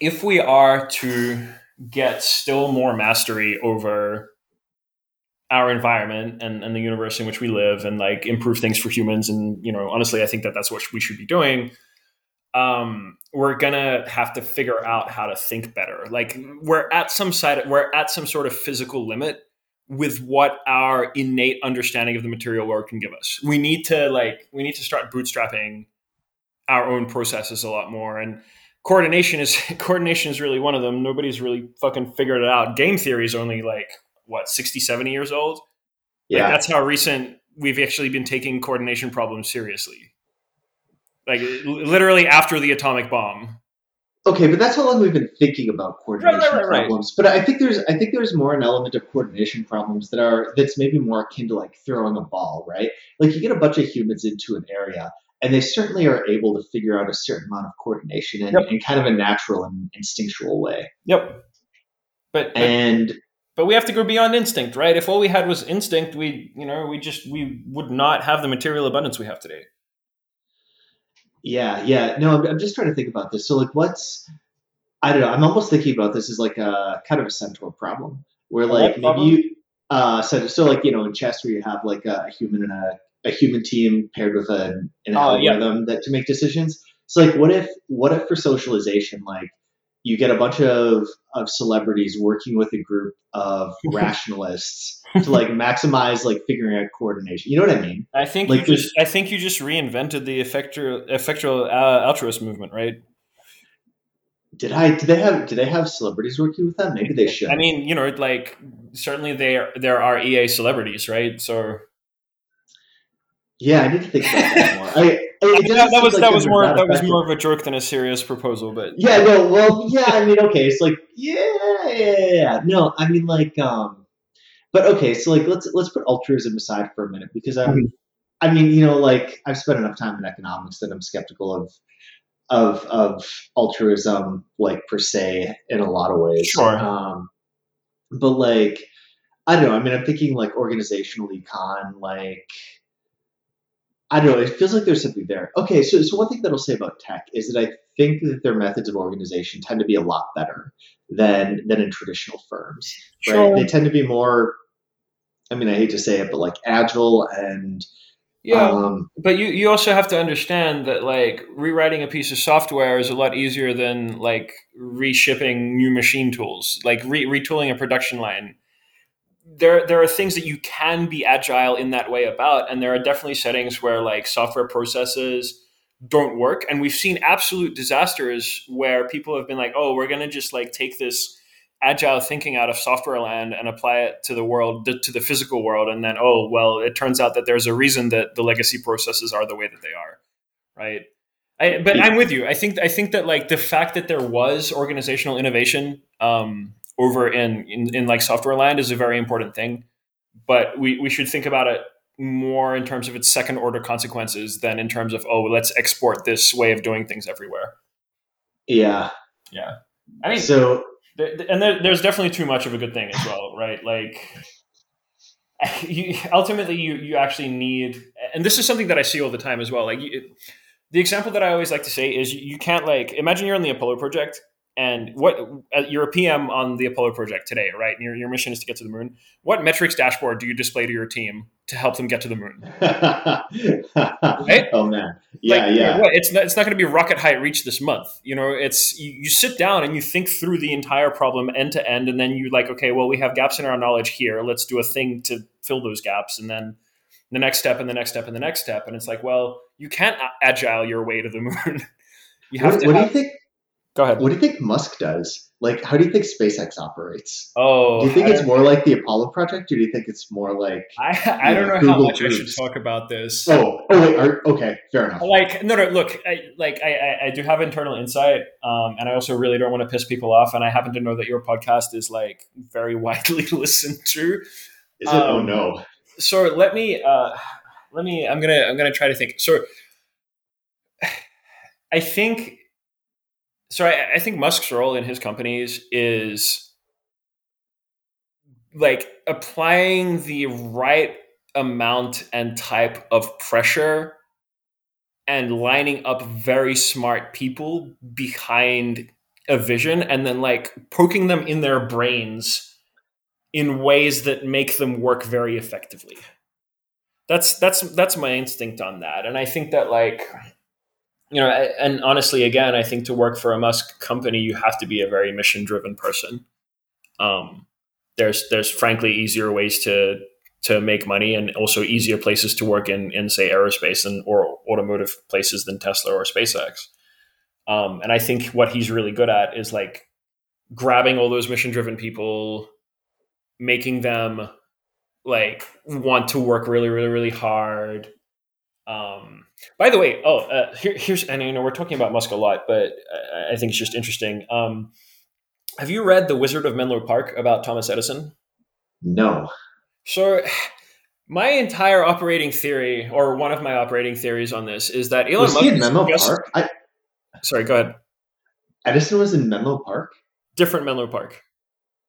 if we are to get still more mastery over our environment and, and the universe in which we live and like improve things for humans. And you know honestly i think that that's what we should be doing. Um, we're gonna have to figure out how to think better. Like we're at some side, we're at some sort of physical limit with what our innate understanding of the material world can give us. We need to like we need to start bootstrapping our own processes a lot more. And coordination is coordination is really one of them. Nobody's really fucking figured it out. Game theory is only like what 60 70 years old like Yeah, that's how recent we've actually been taking coordination problems seriously like literally after the atomic bomb Okay, but that's how long we've been thinking about coordination right, right, right. problems. But I think there's I think there's more an element of coordination problems that are that's maybe more akin to like throwing a ball, right? Like you get a bunch of humans into an area and they certainly are able to figure out a certain amount of coordination in, Yep. in kind of a natural and instinctual way. yep but, but And but we have to go beyond instinct right if all we had was instinct we you know we just we would not have the material abundance we have today yeah, yeah. No, I'm, I'm just trying to think about this. So like what's I don't know, I'm almost thinking about this as like a kind of a centaur problem. Where like maybe you uh so, so like you know in chess where you have like a human and a, a human team paired with an, an Oh, yeah. algorithm that to make decisions. So like what if what if for socialization like you get a bunch of of celebrities working with a group of rationalists to like maximize like figuring out coordination. You know what I mean? I think Like you just I think you just reinvented the effectual effectual uh, altruist movement, right? Did I did they have did they have celebrities working with them? Maybe they should. I mean, you know, like certainly there there are EA celebrities, right? So yeah, I need to think about that more. I, it I mean, that, that was like that was more that was more of a joke than a serious proposal, but Yeah, no, well, yeah, I mean, okay, it's like, yeah, yeah, yeah, yeah. No, I mean, like, um, but okay, so like, let's let's put altruism aside for a minute because I'm, Mhm. I mean, you know, like, I've spent enough time in economics that I'm skeptical of of of altruism, like per se, in a lot of ways. Sure. Um, but like, I don't know. I mean, I'm thinking like organizational econ, like. I don't know. It feels like there's something there. Okay, so so one thing that I'll say about tech is that I think that their methods of organization tend to be a lot better than than in traditional firms. Right? Sure. They tend to be more. I mean, I hate to say it, but like agile and yeah. um, but you you also have to understand that like rewriting a piece of software is a lot easier than like reshipping new machine tools, like re- retooling a production line. There there are things that you can be agile in that way about, and there are definitely settings where like software processes don't work, and we've seen absolute disasters where people have been like, oh, we're gonna just like take this agile thinking out of software land and apply it to the world to the physical world and then oh well it turns out that there's a reason that the legacy processes are the way that they are right? I, but i'm with you. I think i think that like the fact that there was organizational innovation um, over in, in in like software land is a very important thing but we we should think about it more in terms of its second order consequences than in terms of oh let's export this way of doing things everywhere yeah. yeah i mean So and there, there's definitely too much of a good thing as well, right? Like, you, ultimately, you you actually need, and this is something that I see all the time as well. Like, you, the example that I always like to say is, you, you can't like imagine you're on the Apollo project, and what uh, you're a PM on the Apollo project today, right? And your your mission is to get to the moon. What metrics dashboard do you display to your team to help them get to the moon? oh man, yeah, Like, yeah. what? It's not. It's not going to be rocket height reach this month. You know, it's you, you sit down and you think through the entire problem end to end, and then you like, okay, well, we have gaps in our knowledge here. Let's do a thing to fill those gaps, and then the next step, and the next step, and the next step, and it's like, well, you can't agile your way to the moon. you have What, to. what do you think? Go ahead. What do you think Musk does? Like, how do you think SpaceX operates? Oh, Do you think I it's don't- more like the Apollo project, or do you think it's more like? I, I don't Yeah, know how Google much I should talk about this. Oh, oh wait. Are, okay, fair enough. like no no look I, like I, I- I do have internal insight um, and i also really don't want to piss people off and i happen to know that your podcast is like very widely listened to Is it? oh um, no. so let me uh, let me i'm gonna i'm gonna try to think so i think so I, I think musk's role in his companies is like applying the right amount and type of pressure and lining up very smart people behind a vision and then like poking them in their brains in ways that make them work very effectively. That's that's that's my instinct on that. And i think that like you know and honestly again i think to work for a musk company you have to be a very mission driven person um there's there's frankly easier ways to to make money and also easier places to work in in say aerospace and or automotive places than Tesla or SpaceX. Um, and I think what he's really good at is like grabbing all those mission driven people, making them like want to work really really really hard. Um, by the way, oh uh, here, here's and you know we're talking about Musk a lot, but I, I think it's just interesting. Um, have you read The Wizard of Menlo Park about Thomas Edison? No. So, my entire operating theory, or one of my operating theories on this, is that Elon Was Musk. he in Menlo just- Park? I, Sorry, go ahead. Edison was in Menlo Park. Different Menlo Park.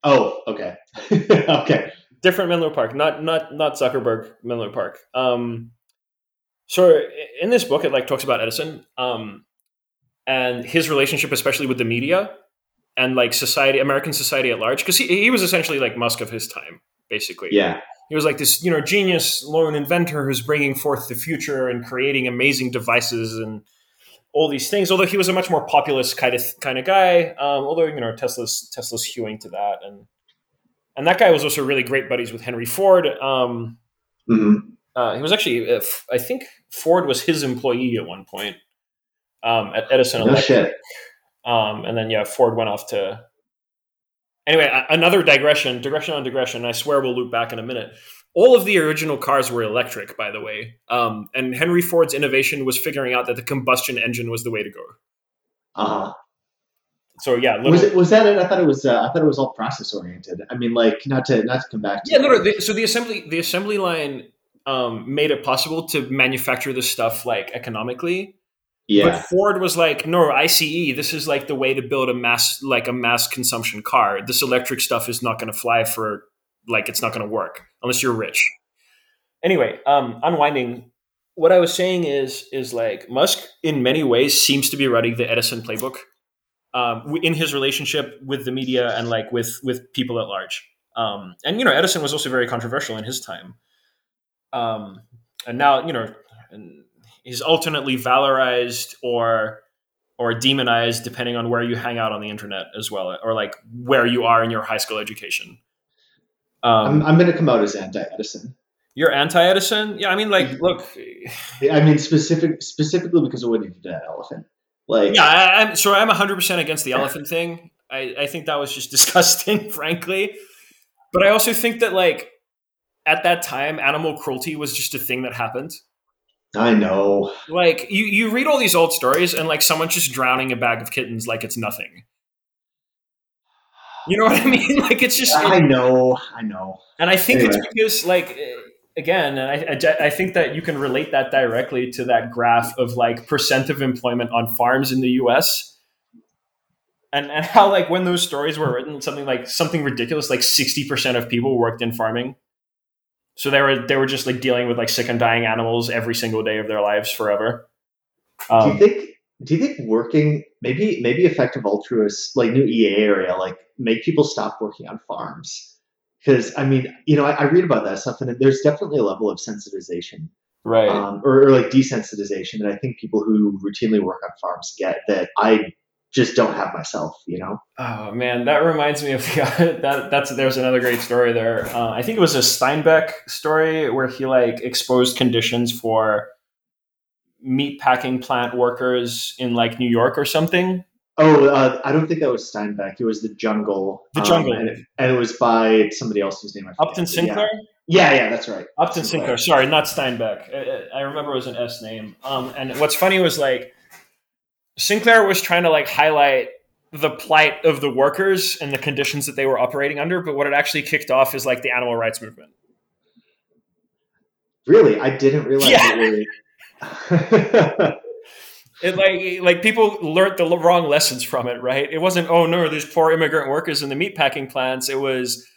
Oh, okay. okay. Different Menlo Park, not not not Zuckerberg Menlo Park. Um, so in this book, it like talks about Edison, um, and his relationship, especially with the media and like society, American society at large, because he he was essentially like Musk of his time, basically. Yeah. he was like this you know genius lone inventor who's bringing forth the future and creating amazing devices and all these things although he was a much more populist kind of kind of guy um, although you know tesla's tesla's hewing to that and and that guy was also really great buddies with henry ford um, hmm uh, he was actually uh, i think ford was his employee at one point um, at edison No Electric. shit. Um, and then yeah, Ford went off to. Anyway, another digression, digression on digression. I swear we'll loop back in a minute. All of the original cars were electric, by the way. Um, and Henry Ford's innovation was figuring out that the combustion engine was the way to go. Uh huh. So yeah, Was it? Was that it? I thought it was. Uh, I thought it was all process oriented. I mean, like not to not to come back to. yeah, no, no. The, so the assembly, the assembly line um, made it possible to manufacture this stuff like economically. Yeah. But Ford was like, no, ICE. This is like the way to build a mass, like a mass consumption car. This electric stuff is not going to fly for, like, it's not going to work unless you're rich. Anyway, um, unwinding. What I was saying is, is like Musk in many ways seems to be running the Edison playbook, um, in his relationship with the media and like with with people at large. Um, and you know, Edison was also very controversial in his time. Um, and now you know, he's alternately valorized or or demonized depending on where you hang out on the internet as well, or like where you are in your high school education. Um, I'm, I'm going to come out as anti-Edison. you're anti-Edison, yeah. I mean, like, look, I mean, specific specifically because of what you did to that elephant. Like, yeah, I, I'm so I'm 100 percent against the elephant thing. I, I think that was just disgusting, frankly. But I also think that like at that time, animal cruelty was just a thing that happened. I know. Like you, you read all these old stories and like someone's just drowning a bag of kittens like it's nothing. You know what I mean? Like it's just, I know. I know. and I think it's because like again, and I, I, I think that you can relate that directly to that graph of like percent of employment on farms in the U.S. And, and how like when those stories were written, something like something ridiculous, like sixty percent of people worked in farming. So they were they were just like dealing with like sick and dying animals every single day of their lives forever. do you Um, think? Do you think working maybe maybe effective altruists like new EA area like make people stop working on farms? Because I mean, you know, I, I read about that stuff, and there's definitely a level of sensitization right. um, or, or like desensitization that I think people who routinely work on farms get that I just don't have myself. You know? Oh man, that reminds me of the, that. That's there's another great story there. Uh, I think it was a Steinbeck story where he like exposed conditions for meat packing plant workers in like New York or something. Oh, uh, I don't think that was Steinbeck. It was the Jungle. The Jungle, um, and, it, and, it, was by somebody else whose name I forget. Upton Sinclair. Yeah. yeah, yeah, that's right. Upton Sinclair. Sinclair. Sorry, not Steinbeck. I, I, remember it was an S name. Um, and what's funny was like Sinclair was trying to like highlight the plight of the workers and the conditions that they were operating under, but what it actually kicked off is like the animal rights movement. Really, I didn't realize. Yeah. it like like people learned the wrong lessons from it, right? It wasn't oh no, there's poor immigrant workers in the meatpacking plants. It was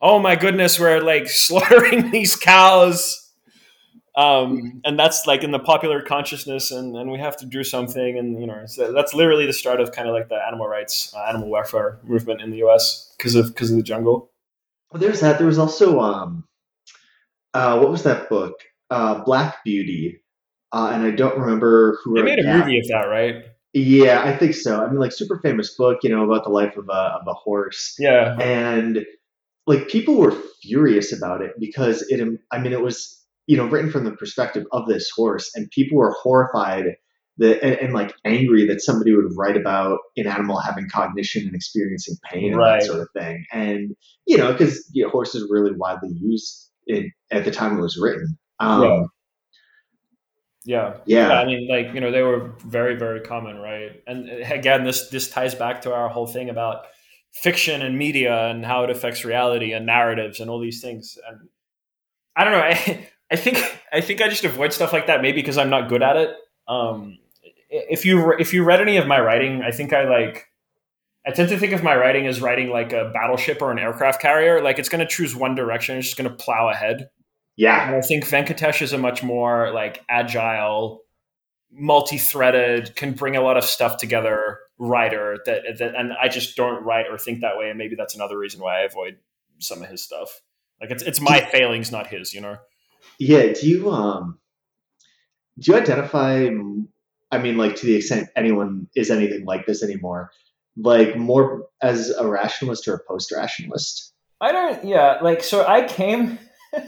oh my goodness, we're like slaughtering these cows. Um, and that's like in the popular consciousness, and, and we have to do something, and you know, so that's literally the start of kind of like the animal rights, uh, animal welfare movement in the U.S. because of because of the jungle. Well, there's that. There was also um, uh, what was that book? Uh, Black Beauty uh, and I don't remember who. They made a that. movie of that, right? Yeah, I think so. I mean, like super famous book, you know, about the life of a of a horse. Yeah, and like people were furious about it because it. I mean, it was you know written from the perspective of this horse, and people were horrified that and, and, like angry that somebody would write about an animal having cognition and experiencing pain and right. that sort of thing. And you know, because you know, horses were really widely used in, at the time it was written. Um, yeah. Yeah. yeah. I mean, like, you know, they were very, very common, right? And uh, again, this this ties back to our whole thing about fiction and media and how it affects reality and narratives and all these things. And I don't know. I, I think I think I just avoid stuff like that maybe because I'm not good at it. Um, if you if you read any of my writing, I think I like I tend to think of my writing as writing like a battleship or an aircraft carrier. Like it's going to choose one direction, it's just going to plow ahead. Yeah. And I think Venkatesh is a much more like agile, multi-threaded, can bring a lot of stuff together writer that, that and I just don't write or think that way. And maybe that's another reason why I avoid some of his stuff. Like it's it's my failings, not his, you know? Yeah. Do you um do you identify I mean, like to the extent anyone is anything like this anymore, like more as a rationalist or a post rationalist? I don't yeah, like so I came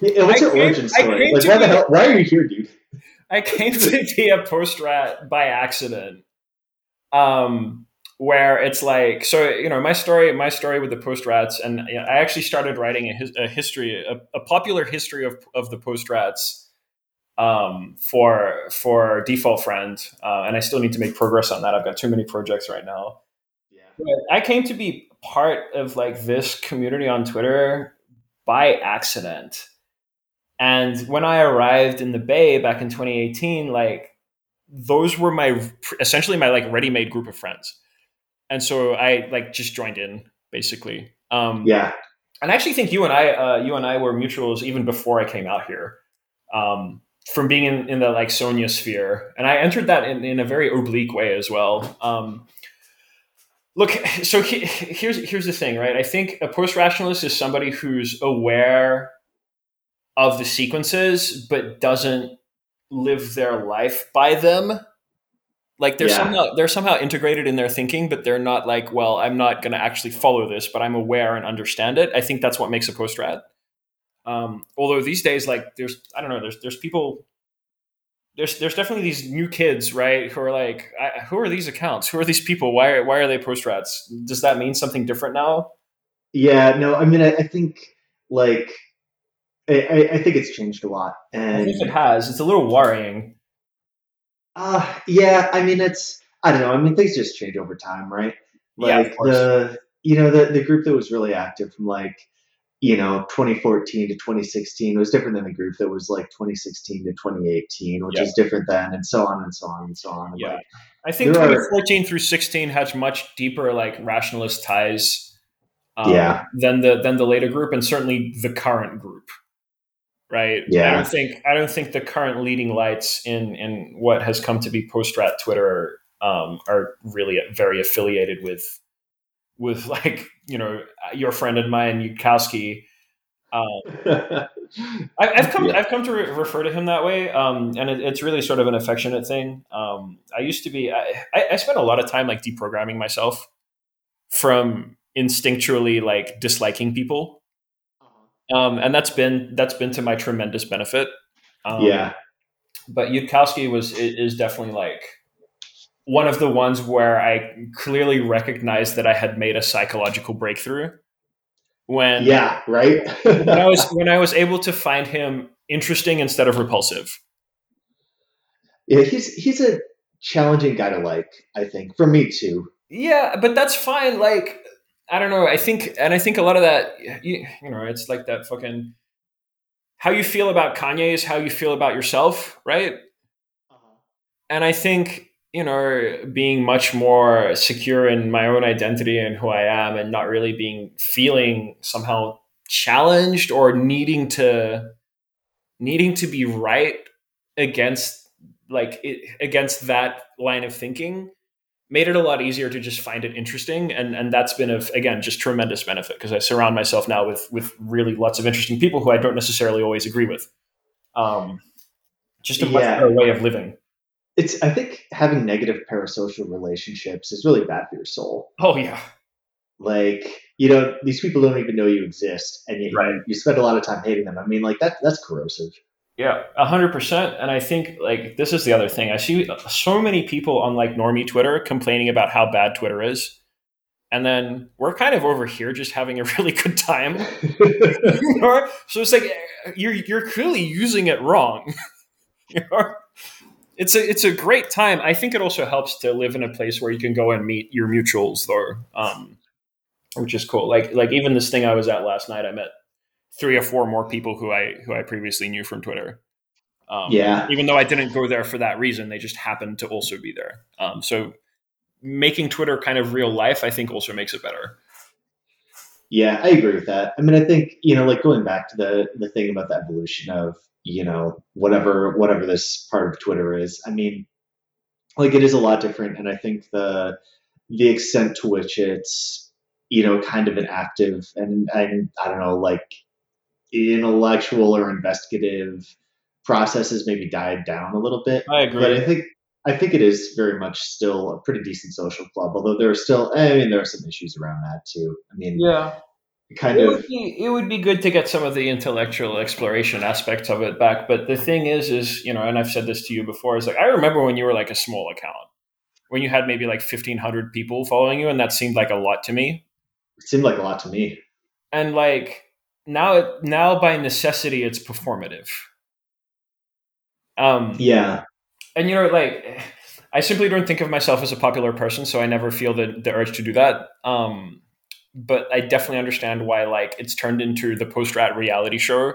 Yeah, what's I your came, origin story? Like, why the hell? Why are you here, dude? I came to be a post rat by accident. Um, where it's like, so you know, my story, my story with the post rats, and I actually started writing a, his, a history, a, a, popular history of of the post rats, um, for for default friend, uh, and I still need to make progress on that. I've got too many projects right now. Yeah. But I came to be part of like this community on Twitter by accident. And when I arrived in the Bay back in 2018, like those were my essentially my like ready-made group of friends. And so I like just joined in basically. Um, yeah. And I actually think you and I, uh, you and I were mutuals even before I came out here. Um, from being in, in the like Sonia sphere. And I entered that in, in a very oblique way as well. Um, Look, so he, here's here's the thing, right? I think a post rationalist is somebody who's aware of the sequences but doesn't live their life by them. Like they're yeah. somehow they're somehow integrated in their thinking, but they're not like, well, I'm not going to actually follow this, but I'm aware and understand it. I think that's what makes a post rat. Um, although these days, like there's I don't know, there's there's people there's there's definitely these new kids, right, who are like, I, who are these accounts? Who are these people? Why are, why are they post rats? Does that mean something different now? Yeah, no, I mean, I, I think like I, I, think it's changed a lot, and I think it has. It's a little worrying. Uh yeah, I mean, it's I don't know. I mean, things just change over time, right? Like yeah, the you know the the group that was really active from like you know 2014 to 2016 was different than the group that was like 2016 to 2018 which yep. is different then and so on and so on and so on yeah like, i think 2014 are, through 16 has much deeper like rationalist ties um, yeah than the than the later group and certainly the current group right yeah i don't think i don't think the current leading lights in in what has come to be post rat twitter um, are really very affiliated with with like you know your friend and mine Yudkowsky. Um, I, have come yeah. I've come to re- refer to him that way, um, and it, it's really sort of an affectionate thing. Um, I used to be I, I spent a lot of time like deprogramming myself from instinctually like disliking people. Um, and that's been that's been to my tremendous benefit. Um, yeah, but Yudkowsky was is definitely like one of the ones where I clearly recognized that I had made a psychological breakthrough. When yeah, right. when I was when I was able to find him interesting instead of repulsive. Yeah, he's he's a challenging guy to like. I think for me too. Yeah, but that's fine. Like I don't know. I think, and I think a lot of that, you, you know, it's like that fucking how you feel about Kanye is how you feel about yourself, right? Uh-huh. And I think you know being much more secure in my own identity and who I am, and not really being feeling somehow challenged or needing to needing to be right against like it, against that line of thinking made it a lot easier to just find it interesting and and that's been of again just tremendous benefit because I surround myself now with with really lots of interesting people who I don't necessarily always agree with. Um, just a much yeah. better way of living. It's I think having negative parasocial relationships is really bad for your soul. Oh yeah. Like you know these people don't even know you exist, and you, right. you spend a lot of time hating them. I mean, like that that's corrosive. Yeah, a hundred percent. And I think like this is the other thing. I see so many people on like normie Twitter complaining about how bad Twitter is. And then we're kind of over here just having a really good time. so it's like you're you're clearly using it wrong. it's a it's a great time. I think it also helps to live in a place where you can go and meet your mutuals though. Um, which is cool. Like like even this thing I was at last night, I met three or four more people who I who I previously knew from Twitter. Um, yeah. Even though I didn't go there for that reason, they just happened to also be there. Um, so making Twitter kind of real life, I think, also makes it better. Yeah, I agree with that. I mean, I think you know, like going back to the the thing about the evolution of you know whatever whatever this part of Twitter is. I mean, like it is a lot different, and I think the the extent to which it's you know kind of an active and and I don't know like intellectual or investigative processes maybe died down a little bit. I agree. But I think I think it is very much still a pretty decent social club, although there are still I mean there are some issues around that too. I mean Yeah. Kind it of would be, it would be good to get some of the intellectual exploration aspects of it back. But the thing is, is, you know, and I've said this to you before, is like I remember when you were like a small account, when you had maybe like fifteen hundred people following you, and that seemed like a lot to me. It seemed like a lot to me. And like now now by necessity it's performative. Um yeah. and you know like i simply don't think of myself as a popular person so i never feel the, the urge to do that. Um but i definitely understand why like it's turned into the post-rat reality show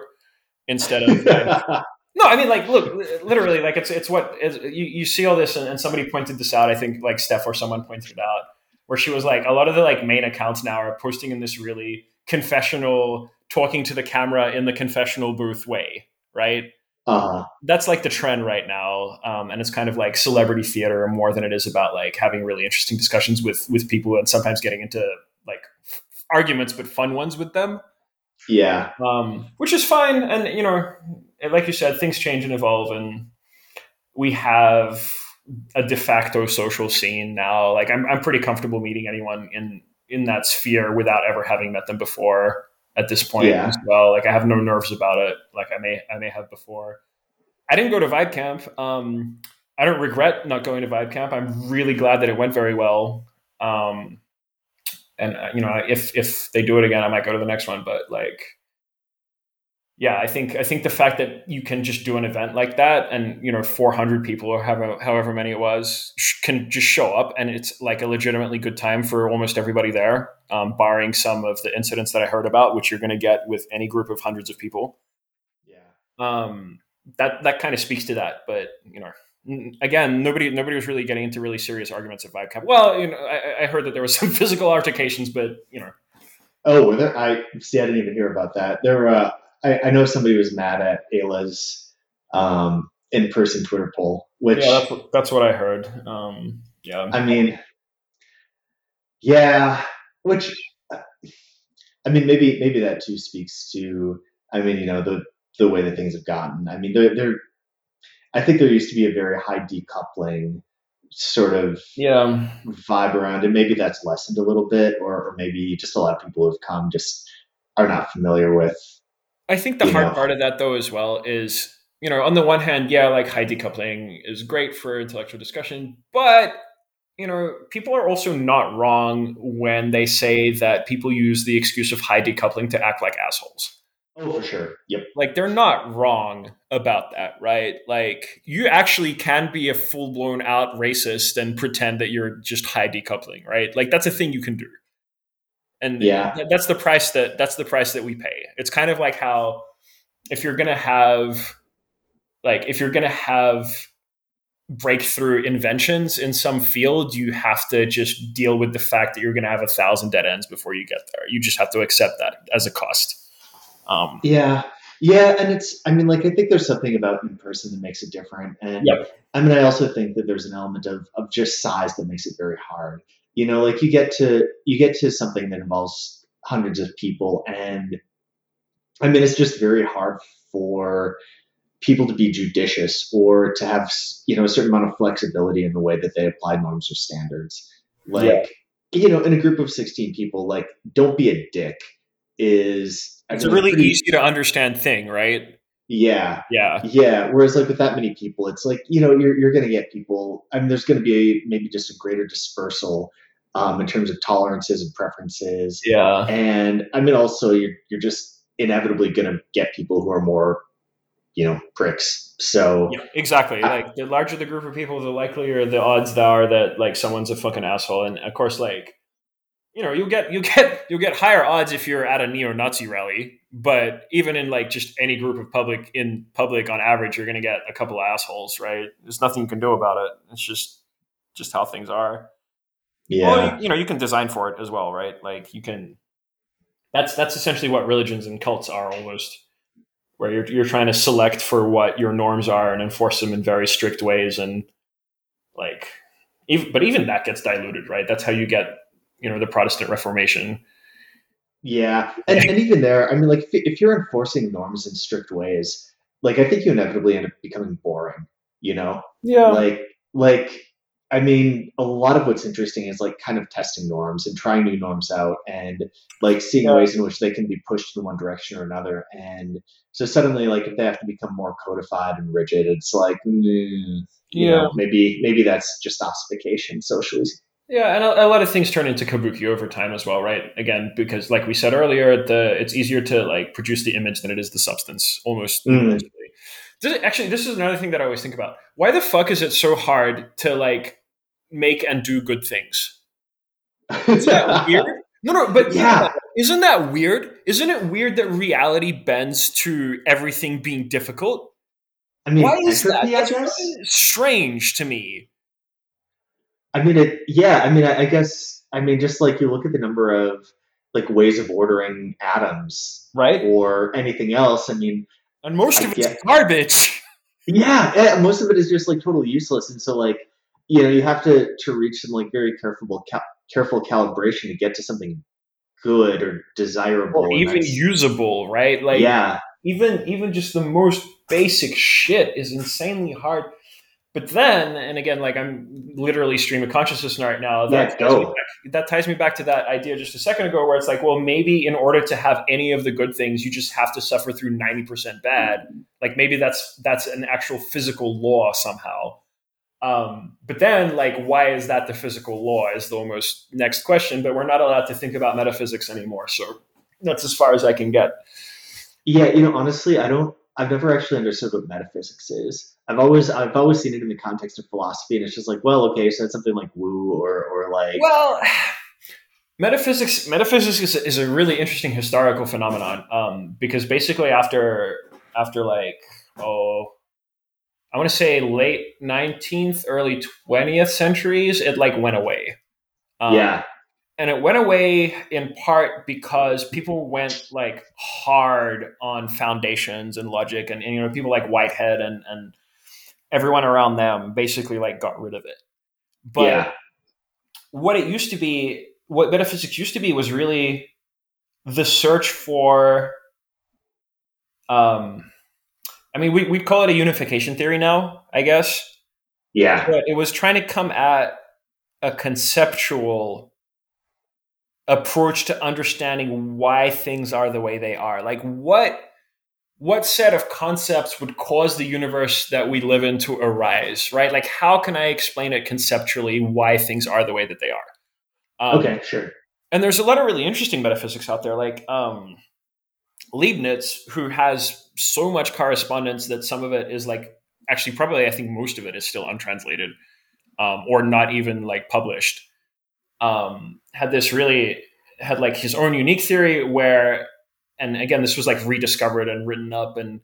instead of like, no i mean like look literally like it's it's what it's, you, you see all this and, and somebody pointed this out i think like steph or someone pointed it out where she was like a lot of the like main accounts now are posting in this really confessional talking to the camera in the confessional booth way, right? Uh-huh. That's like the trend right now, um, and it's kind of like celebrity theater more than it is about like having really interesting discussions with with people and sometimes getting into like f- arguments, but fun ones with them. Yeah, um, which is fine, and you know, like you said, things change and evolve, and we have a de facto social scene now. Like I'm, I'm pretty comfortable meeting anyone in in that sphere without ever having met them before at this point yeah. as well. Like I have no nerves about it. Like I may I may have before. I didn't go to Vibe Camp. Um, I don't regret not going to Vibe Camp. I'm really glad that it went very well. Um, and uh, you know, if if they do it again, I might go to the next one. But like, yeah, I think I think the fact that you can just do an event like that, and you know, 400 people or however however many it was can just show up, and it's like a legitimately good time for almost everybody there, um, barring some of the incidents that I heard about, which you're going to get with any group of hundreds of people. Yeah. Um, that that kind of speaks to that, but you know, again, nobody nobody was really getting into really serious arguments at VibeCamp. Well, you know, I, I heard that there was some physical altercations, but you know. Oh, there, I see. I didn't even hear about that. There, uh, I, I know somebody was mad at Aella's um, in-person Twitter poll, which yeah, that's what, that's what I heard. Um, yeah, I mean, yeah, which I mean, maybe maybe that too speaks to. I mean, you know, the the way that things have gotten. I mean, there there. I think there used to be a very high decoupling sort of yeah vibe around it. Maybe that's lessened a little bit, or, or maybe just a lot of people who have come just are not familiar with I think the hard know. part of that though as well is, you know, on the one hand, yeah, like high decoupling is great for intellectual discussion, but you know, people are also not wrong when they say that people use the excuse of high decoupling to act like assholes. Oh, for sure. Yep. Like they're not wrong about that, right? Like you actually can be a full blown out racist and pretend that you're just high decoupling, right? Like that's a thing you can do. And yeah, that's the price that that's the price that we pay. It's kind of like how if you're gonna have like if you're gonna have breakthrough inventions in some field, you have to just deal with the fact that you're going to have a thousand dead ends before you get there. You just have to accept that as a cost. Um, yeah, yeah, and it's. I mean, like I think there's something about in person that makes it different, and yep. I mean, I also think that there's an element of of just size that makes it very hard. You know, like you get to you get to something that involves hundreds of people, and I mean, it's just very hard for people to be judicious or to have you know a certain amount of flexibility in the way that they apply norms or standards. Like yeah. you know, in a group of 16 people, like don't be a dick is it's a really pretty, easy to understand thing, right? Yeah. Yeah. Yeah. Whereas like with that many people, it's like, you know, you're, you're going to get people, I mean, there's going to be a, maybe just a greater dispersal um, in terms of tolerances and preferences. Yeah. And I mean, also you're, you're just inevitably going to get people who are more, you know, pricks. So yeah, exactly. I, like the larger the group of people, the likelier the odds are that like someone's a fucking asshole. And of course, like, you know you'll get you'll get you'll get higher odds if you're at a neo-Nazi rally, but even in like just any group of public in public on average, you're going to get a couple of assholes, right? There's nothing you can do about it. It's just just how things are. Yeah, well, you, you know you can design for it as well, right? Like you can. That's that's essentially what religions and cults are almost, where you're you're trying to select for what your norms are and enforce them in very strict ways, and like, even, but even that gets diluted, right? That's how you get you know the Protestant Reformation. Yeah, and, and even there, I mean, like if, if you're enforcing norms in strict ways, like I think you inevitably end up becoming boring. You know? Yeah. Like like I mean, a lot of what's interesting is like kind of testing norms and trying new norms out and like seeing yeah. ways in which they can be pushed in one direction or another. And so suddenly, like if they have to become more codified and rigid, it's like, mm, yeah, know, maybe maybe that's just ossification socially yeah, and a, a, lot of things turn into kabuki over time as well, right? Again, because like we said earlier, the it's easier to like produce the image than it is the substance, almost. Mm. This, actually, this is another thing that I always think about. Why the fuck is it so hard to like make and do good things? Is that weird? No, no, but yeah, isn't that weird? Isn't it weird that reality bends to everything being difficult? I mean, why is that? That's strange to me. I mean, it. Yeah, I mean, I, I, guess. I mean, just like you look at the number of like ways of ordering atoms, right, or anything else. I mean, and most I of it's garbage. Yeah, yeah, most of it is just like totally useless, and so like you know you have to to reach some like very careful cal- careful calibration to get to something good or desirable, or even usable, right? Like yeah, even even just the most basic shit is insanely hard but then, and again, like I'm literally stream of consciousness right now. That, ties back, that ties me back to that idea just a second ago, where it's like, well, maybe in order to have any of the good things, you just have to suffer through ninety percent bad. Like maybe that's that's an actual physical law somehow. Um, but then, like, why is that the physical law? Is the almost next question. But we're not allowed to think about metaphysics anymore, so that's as far as I can get. Yeah, you know, honestly, I don't. I've never actually understood what metaphysics is. I've always I've always seen it in the context of philosophy, and it's just like, well, okay, so that's something like woo or or like. Well, metaphysics metaphysics is, is a really interesting historical phenomenon um, because basically after after like oh I want to say late nineteenth, early twentieth centuries, it like went away. Um, yeah. And it went away in part because people went like hard on foundations and logic, and, and you know people like Whitehead and and everyone around them basically like got rid of it. But yeah. what it used to be, what metaphysics used to be, was really the search for. Um, I mean, we we call it a unification theory now, I guess. Yeah. But it was trying to come at a conceptual approach to understanding why things are the way they are. Like what what set of concepts would cause the universe that we live in to arise, right? Like, how can I explain it conceptually why things are the way that they are? Um, okay, sure. And there's a lot of really interesting metaphysics out there, like um, Leibniz, who has so much correspondence that some of it is like actually probably I think most of it is still untranslated um, or not even like published. Um, had this really had like his own unique theory where and again, this was like rediscovered and written up, and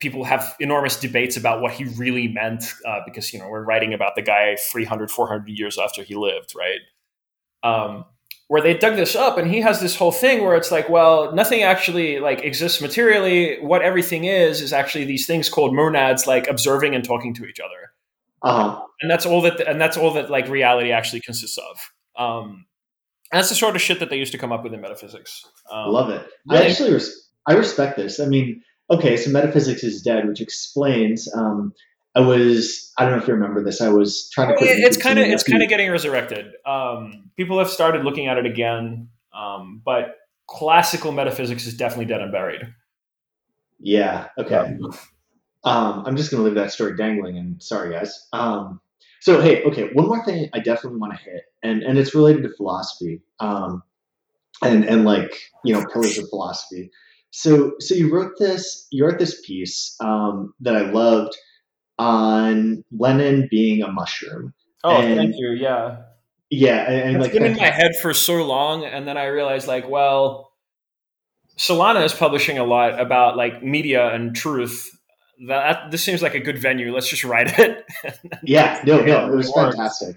people have enormous debates about what he really meant uh, because you know we're writing about the guy 300, 400 years after he lived, right? Um, where they dug this up, and he has this whole thing where it's like, well, nothing actually like exists materially. What everything is is actually these things called monads, like observing and talking to each other. Uh-huh. And that's all that, and that's all that like reality actually consists of. Um, that's the sort of shit that they used to come up with in metaphysics. Um, Love it. I actually res- I respect this. I mean, okay, so metaphysics is dead, which explains. Um, I was I don't know if you remember this. I was trying to. it's kind of it's kind of getting resurrected. Um, people have started looking at it again, um, but classical metaphysics is definitely dead and buried. Yeah. Okay. Yeah. Um, I'm just going to leave that story dangling. And sorry, guys. Um, so hey, okay, one more thing I definitely want to hit, and and it's related to philosophy, um, and and like you know pillars of philosophy. So so you wrote this, you wrote this piece um, that I loved on Lenin being a mushroom. Oh, and, thank you. Yeah. Yeah, and, and it's like been in my head for so long, and then I realized like, well, Solana is publishing a lot about like media and truth that this seems like a good venue. Let's just write it. yeah, no, no, it was fantastic.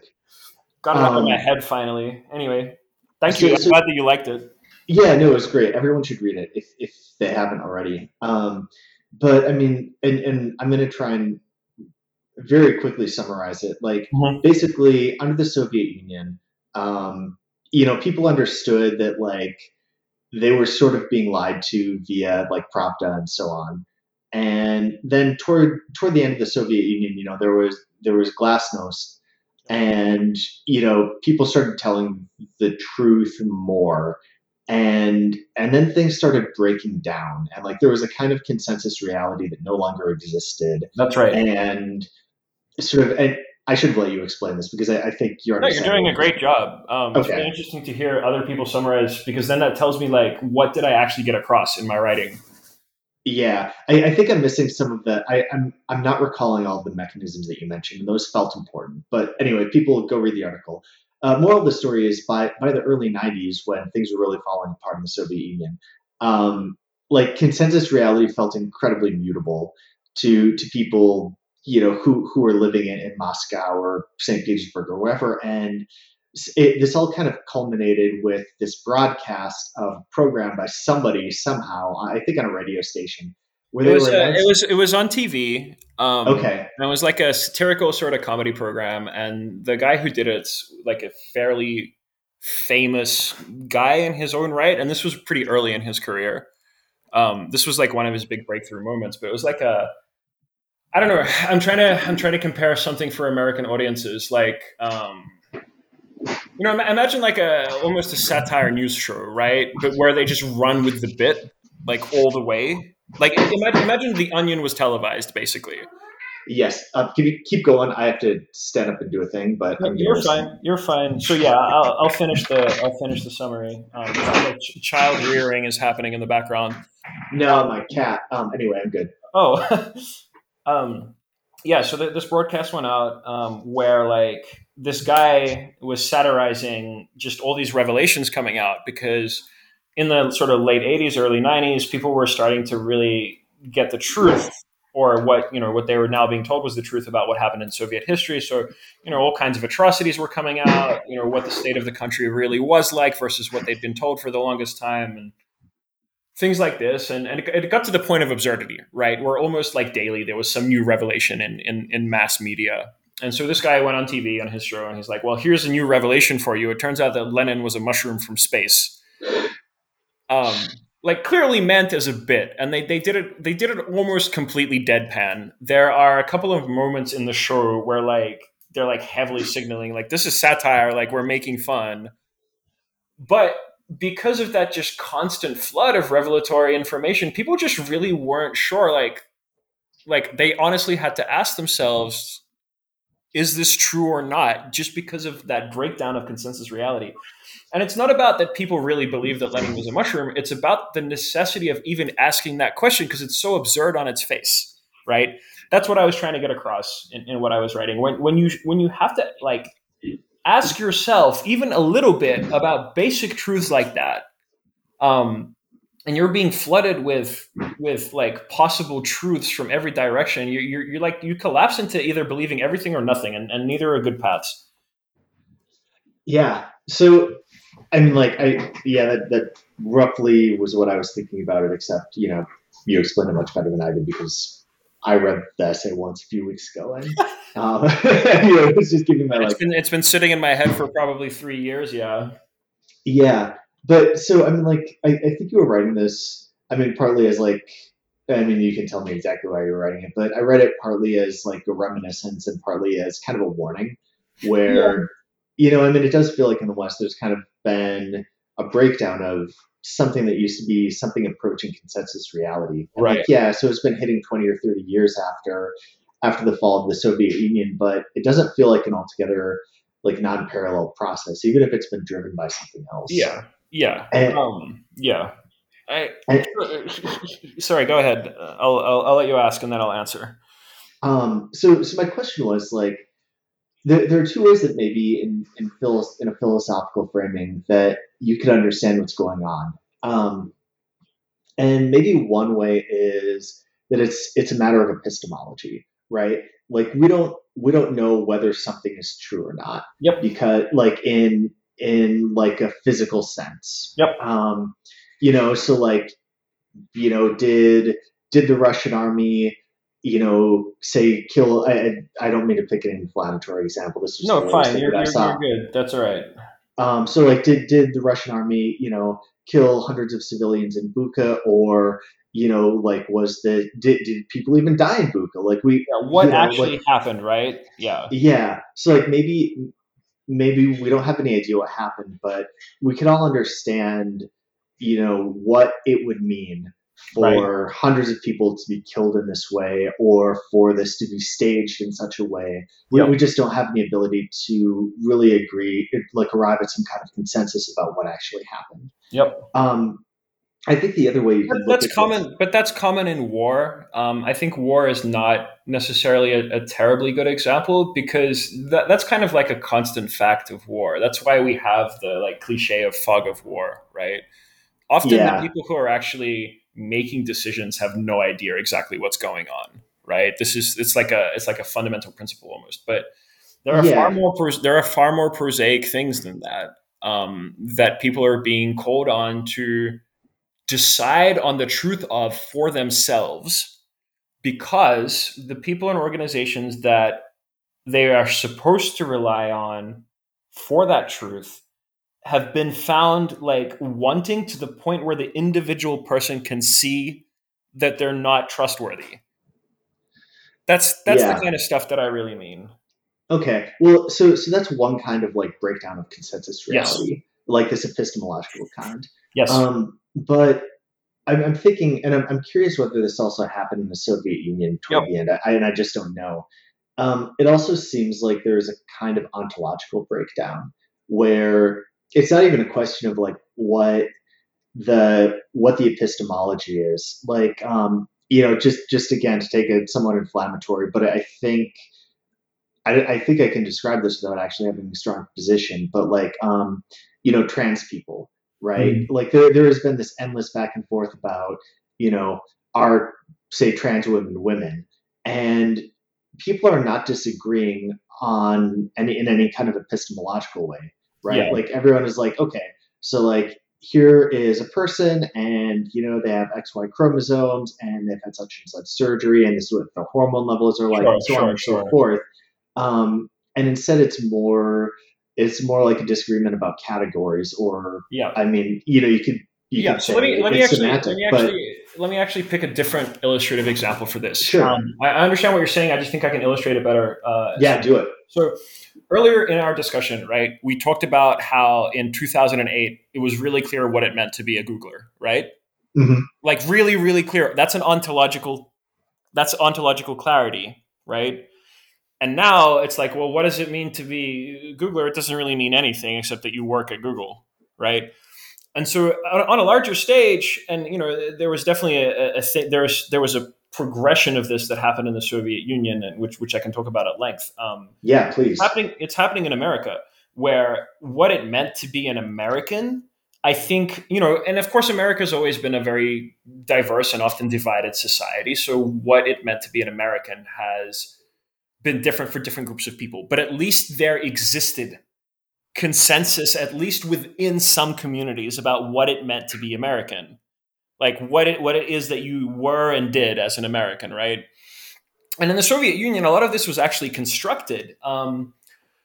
Got it um, up in my head finally. Anyway, thank so, you. I'm so, glad that you liked it. Yeah, no, it was great. Everyone should read it if if they haven't already. Um, but I mean, and and I'm going to try and very quickly summarize it. Like mm-hmm. basically, under the Soviet Union, um, you know, people understood that like they were sort of being lied to via like Pravda and so on. And then toward toward the end of the Soviet Union, you know, there was there was glasnost, and you know, people started telling the truth more, and and then things started breaking down, and like there was a kind of consensus reality that no longer existed. That's right. And sort of, and I should let you explain this because I, I think you're. No, you're doing a great job. Um, okay. It's really interesting to hear other people summarize because then that tells me like what did I actually get across in my writing. Yeah, I, I, think I'm missing some of the. I, am I'm, I'm not recalling all the mechanisms that you mentioned, and those felt important. But anyway, people go read the article. Uh, moral of the story is by by the early '90s, when things were really falling apart in the Soviet Union, um, like consensus reality felt incredibly mutable to to people, you know, who who are living in, in Moscow or St. Petersburg or wherever, and it, this all kind of culminated with this broadcast of program by somebody somehow, I think on a radio station. Where it was, uh, it was it was on TV. Um, okay, and it was like a satirical sort of comedy program, and the guy who did it's like a fairly famous guy in his own right, and this was pretty early in his career. Um, this was like one of his big breakthrough moments, but it was like a I don't know. I'm trying to I'm trying to compare something for American audiences, like um, you know, imagine like a almost a satire news show, right? But where they just run with the bit like all the way. Like imagine, imagine the Onion was televised, basically. Yes. Uh, can you keep going? I have to stand up and do a thing, but no, you're fine. You're fine. So yeah, I'll, I'll, finish the I'll finish the summary. Um, child rearing is happening in the background. No, my cat. Um, anyway, I'm good. Oh, um, yeah. So th- this broadcast went out um, where like this guy was satirizing just all these revelations coming out because in the sort of late 80s early 90s people were starting to really get the truth or what you know what they were now being told was the truth about what happened in soviet history so you know all kinds of atrocities were coming out you know what the state of the country really was like versus what they'd been told for the longest time and things like this and, and it got to the point of absurdity right where almost like daily there was some new revelation in, in, in mass media and so this guy went on TV on his show and he's like, well, here's a new revelation for you. It turns out that Lenin was a mushroom from space. Um, like clearly meant as a bit. And they, they did it they did it almost completely deadpan. There are a couple of moments in the show where like they're like heavily signaling like this is satire, like we're making fun. But because of that just constant flood of revelatory information, people just really weren't sure. Like, like they honestly had to ask themselves, is this true or not? Just because of that breakdown of consensus reality. And it's not about that people really believe that Lenin was a mushroom. It's about the necessity of even asking that question because it's so absurd on its face, right? That's what I was trying to get across in, in what I was writing. When when you when you have to like ask yourself even a little bit about basic truths like that um, and you're being flooded with with like possible truths from every direction. You're, you're, you're like you collapse into either believing everything or nothing and, and neither are good paths. Yeah. So i mean like i yeah that, that roughly was what i was thinking about it except you know you explained it much better than i did because I read the essay once a few weeks ago, and um, you know, it's just giving my it's like. Been, it's been sitting in my head for probably three years. Yeah. Yeah, but so I mean, like, I, I think you were writing this. I mean, partly as like, I mean, you can tell me exactly why you were writing it, but I read it partly as like a reminiscence and partly as kind of a warning, where, yeah. you know, I mean, it does feel like in the West there's kind of been a breakdown of something that used to be something approaching consensus reality. And right. Like, yeah. So it's been hitting 20 or 30 years after after the fall of the Soviet Union, but it doesn't feel like an altogether like non-parallel process, even if it's been driven by something else. Yeah. Yeah. And, um, yeah. I, and, sorry, go ahead. I'll, I'll, I'll let you ask and then I'll answer. Um, so, so my question was like, there, there are two ways that maybe in in, philo- in a philosophical framing that you can understand what's going on. Um, and maybe one way is that it's it's a matter of epistemology, right? Like we don't we don't know whether something is true or not. Yep. Because like in in like a physical sense. Yep. Um, you know, so like, you know, did did the Russian army you know, say kill. I, I don't mean to pick an inflammatory example. This is no fine. You're, you're, you're, good. That's all right. Um, so like, did did the Russian army, you know, kill hundreds of civilians in Bucha, or you know, like, was the did, did people even die in Bucha? Like, we yeah, what you know, actually like, happened, right? Yeah, yeah. So like, maybe maybe we don't have any idea what happened, but we can all understand, you know, what it would mean for right. hundreds of people to be killed in this way or for this to be staged in such a way. We, yep. we just don't have the ability to really agree, like arrive at some kind of consensus about what actually happened. Yep. Um, I think the other way you can that's common, this, but that's common in war. Um, I think war is not necessarily a, a terribly good example because that, that's kind of like a constant fact of war. That's why we have the like cliche of fog of war, right? Often yeah. the people who are actually making decisions have no idea exactly what's going on right this is it's like a it's like a fundamental principle almost but there are yeah. far more there are far more prosaic things than that um, that people are being called on to decide on the truth of for themselves because the people and organizations that they are supposed to rely on for that truth have been found like wanting to the point where the individual person can see that they're not trustworthy. That's that's yeah. the kind of stuff that I really mean. Okay. Well, so so that's one kind of like breakdown of consensus reality, yes. like this epistemological kind. Yes. Um, but I'm, I'm thinking, and I'm, I'm, curious whether this also happened in the Soviet Union toward yep. the end, I, and I just don't know. Um, it also seems like there is a kind of ontological breakdown where it's not even a question of like what the what the epistemology is. Like um you know just just again to take a somewhat inflammatory but i think I, I think i can describe this without actually having a strong position but like um you know trans people right? Mm-hmm. like there, there has been this endless back and forth about you know are say trans women women and people are not disagreeing on any in any kind of epistemological way right? Yeah. Like everyone is like, okay, so like here is a person and you know they have XY chromosomes and they've had such and such surgery and this is what the hormone levels are like sure, and so sure, on and sure. so forth. Um, and instead it's more it's more like a disagreement about categories or yeah i mean you know you could you yeah so let me let me actually, semantic, let me actually but, let me actually pick a different illustrative example for this sure um, I, I, understand what you're saying i just think i can illustrate it better uh, yeah do it So earlier in our discussion, right, we talked about how in 2008 it was really clear what it meant to be a Googler, right? Mhm. Like really, really clear. That's an ontological. That's ontological clarity, right? And now it's like, well, what does it mean to be Googler? It doesn't really mean anything except that you work at Google, right? And so on, a larger stage, and you know, there was definitely a, a thing. There was there was a progression of this that happened in the Soviet Union, and which which I can talk about at length. Um, Yeah, please. it's happening. It's happening in America, where what it meant to be an American, I think, you know, and of course, America's always been a very diverse and often divided society. So what it meant to be an American has been different for different groups of people, but at least there existed consensus, at least within some communities, about what it meant to be American, like what it what it is that you were and did as an American, right? And in the Soviet Union, a lot of this was actually constructed. Um,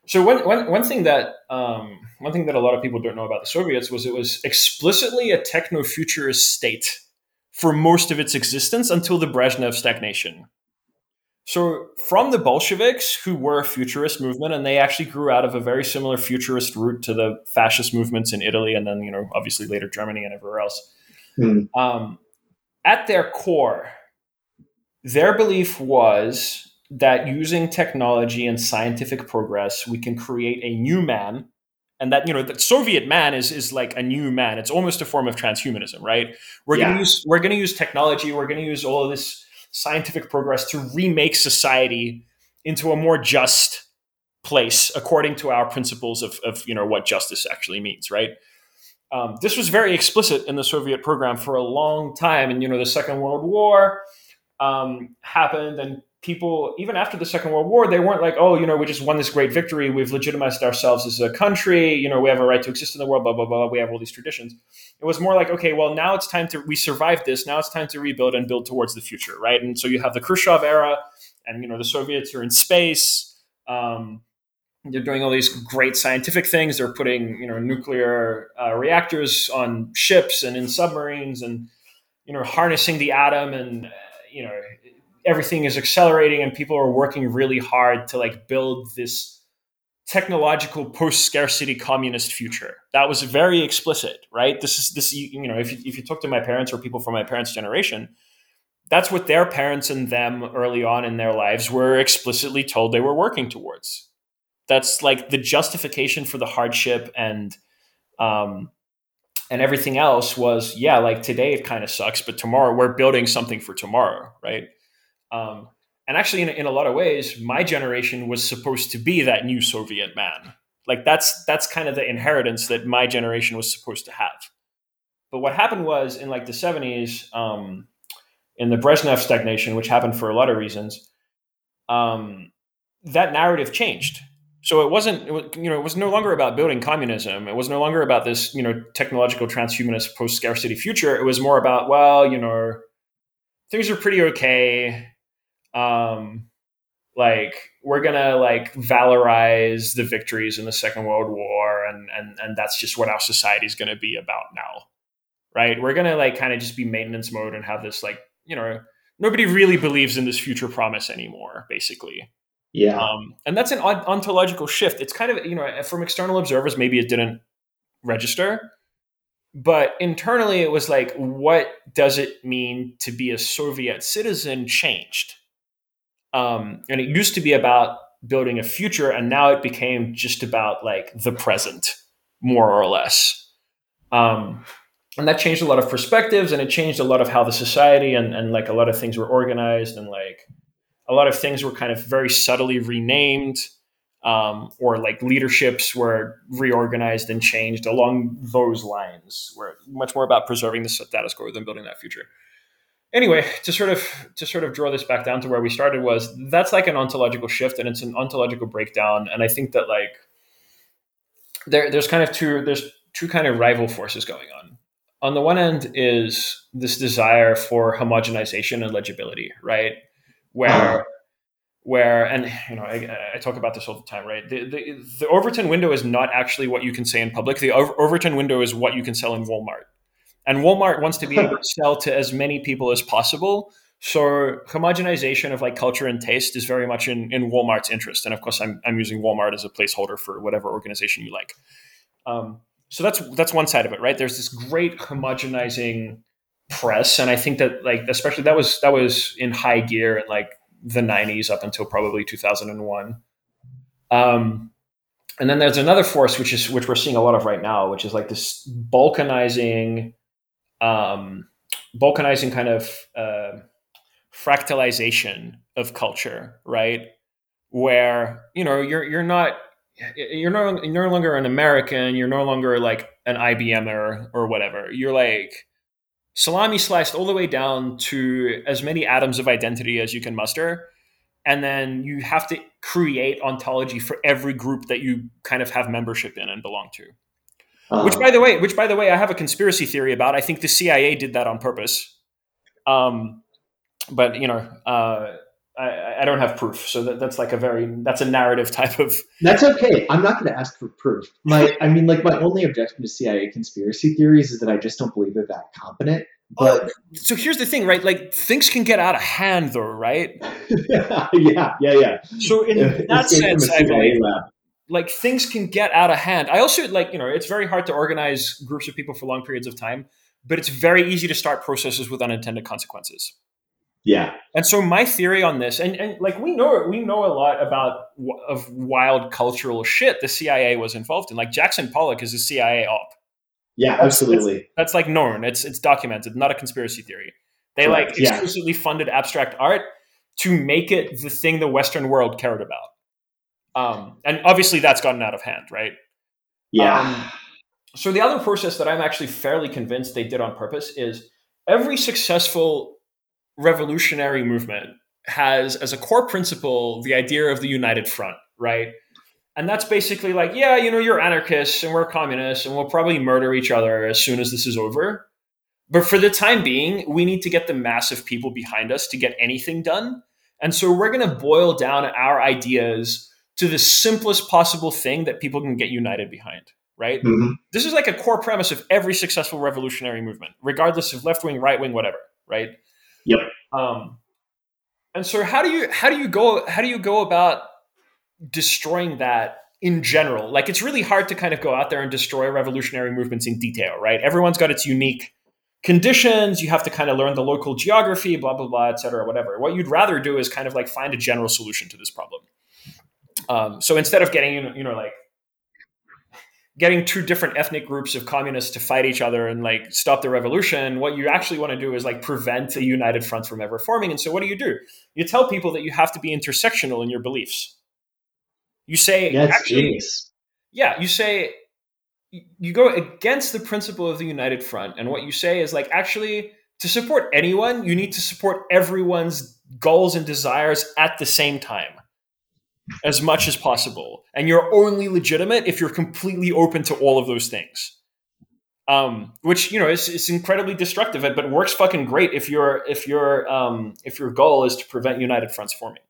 so one, one, one thing that um, one thing that a lot of people don't know about the Soviets was it was explicitly a techno-futurist state for most of its existence until the Brezhnev stagnation. So from the Bolsheviks, who were a futurist movement, and they actually grew out of a very similar futurist route to the fascist movements in Italy, and then you know obviously later Germany and everywhere else. Hmm. Um, at their core, their belief was that using technology and scientific progress, we can create a new man. And that, you know, the Soviet man is, is like a new man. It's almost a form of transhumanism, right? We're Yeah. gonna use we're gonna use technology, we're gonna use all of this scientific progress to remake society into a more just place according to our principles of, of you know what justice actually means, right? Um, this was very explicit in the Soviet program for a long time, and you know the Second World War um, happened, and people even after the Second World War, they weren't like, oh, you know, we just won this great victory, we've legitimized ourselves as a country, you know, we have a right to exist in the world, blah blah blah. We have all these traditions. It was more like, okay, well, now it's time to we survived this. Now it's time to rebuild and build towards the future, right? And so you have the Khrushchev era, and you know the Soviets are in space. Um, they're doing all these great scientific things. They're putting you know nuclear uh, reactors on ships and in submarines, and you know harnessing the atom, and uh, you know everything is accelerating, and people are working really hard to like build this technological post-scarcity communist future. That was very explicit, right? This is this you, you know if you, if you talk to my parents or people from my parents' generation, that's what their parents and them early on in their lives were explicitly told they were working towards. That's like the justification for the hardship and um, and everything else was yeah, like today it kind of sucks, but tomorrow we're building something for tomorrow, right? Um, and actually, in, in a lot of ways, my generation was supposed to be that new Soviet man. Like that's that's kind of the inheritance that my generation was supposed to have. But what happened was in like the seventies, um, in the Brezhnev stagnation, which happened for a lot of reasons, um, that narrative changed. So it wasn't, it was, you know, it was no longer about building communism. It was no longer about this, you know, technological transhumanist post scarcity future. It was more about, well, you know, things are pretty okay. Um, like we're gonna like valorize the victories in the Second World War, and and and that's just what our society is gonna be about now, right? We're gonna like kind of just be maintenance mode and have this like, you know, nobody really believes in this future promise anymore, basically. Yeah. Um, and that's an ontological shift. It's kind of, you know, from external observers, maybe it didn't register. But internally, it was like, what does it mean to be a Soviet citizen changed? Um, and it used to be about building a future, and now it became just about like the present, more or less. Um, and that changed a lot of perspectives, and it changed a lot of how the society and, and like a lot of things were organized, and like a lot of things were kind of very subtly renamed um, or like leaderships were reorganized and changed along those lines. Where much more about preserving the status quo than building that future. Anyway to sort of to sort of draw this back down to where we started was that's like an ontological shift and it's an ontological breakdown. And i think that like there, there's kind of two there's two kind of rival forces going on. On the one end is this desire for homogenization and legibility right where Uh-huh. where and you know I, I talk about this all the time right the, the the overton window is not actually what you can say in public the Over- overton window is what you can sell in walmart and walmart wants to be able to sell to as many people as possible So homogenization of like culture and taste is very much in, in Walmart's interest. And of course, I'm, I'm using Walmart as a placeholder for whatever organization you like. Um, so that's that's one side of it, right? There's this great homogenizing press, and I think that like especially that was that was in high gear in like the 90s up until probably 2001. Um, and then there's another force which is which we're seeing a lot of right now, which is like this balkanizing, um, balkanizing kind of uh, fractalization of culture, right? Where you know you're you're not you're no you're no longer an American, you're no longer like an IBMer or whatever. You're like salami sliced all the way down to as many atoms of identity as you can muster. And then you have to create ontology for every group that you kind of have membership in and belong to. Uh-huh. Which by the way, which by the way, I have a conspiracy theory about. I think the CIA did that on purpose. Um, but you know, uh, I, I, don't have proof, so that, that's like a very that's a narrative type of. That's okay. I'm not going to ask for proof. My, I mean, like my only objection to CIA conspiracy theories is that I just don't believe they're that competent. But oh, so here's the thing, right? Like things can get out of hand, though, right? yeah, yeah, yeah. So in that sense, I believe, like things can get out of hand. I also like you know it's very hard to organize groups of people for long periods of time, but it's very easy to start processes with unintended consequences. Yeah. And so my theory on this, and, and like we know we know a lot about of wild cultural shit the CIA was involved in. Like Jackson Pollock is a CIA op. Yeah, absolutely. That's, that's like known. It's it's documented, not a conspiracy theory. They Correct. like exclusively yeah. funded abstract art to make it the thing the Western world cared about. Um, and obviously that's gotten out of hand, right? Yeah. Um, so the other process that I'm actually fairly convinced they did on purpose is every successful revolutionary movement has as a core principle the idea of the united front, right? And that's basically like, yeah, you know, you're anarchists and we're communists and we'll probably murder each other as soon as this is over. But for the time being, we need to get the massive people behind us to get anything done. And so we're going to boil down our ideas to the simplest possible thing that people can get united behind, right? Mm-hmm. This is like a core premise of every successful revolutionary movement, regardless of left wing, right wing, whatever, right? Yep. Um, and so how do you how do you go how do you go about destroying that in general? Like it's really hard to kind of go out there and destroy revolutionary movements in detail, right? Everyone's got its unique conditions. You have to kind of learn the local geography, blah blah blah, et cetera, whatever. What you'd rather do is kind of like find a general solution to this problem. Um, so instead of getting you know like getting two different ethnic groups of communists to fight each other and like stop the revolution what you actually want to do is like prevent a united front from ever forming. And so what do you do? You tell people that you have to be intersectional in your beliefs. You say that's actually, genius. yeah you say you go against the principle of the united front and what you say is like actually to support anyone you need to support everyone's goals and desires at the same time as much as possible. And you're only legitimate if you're completely open to all of those things. Um, which you know is, is incredibly destructive, but works fucking great if your if your um, if your goal is to prevent united fronts forming.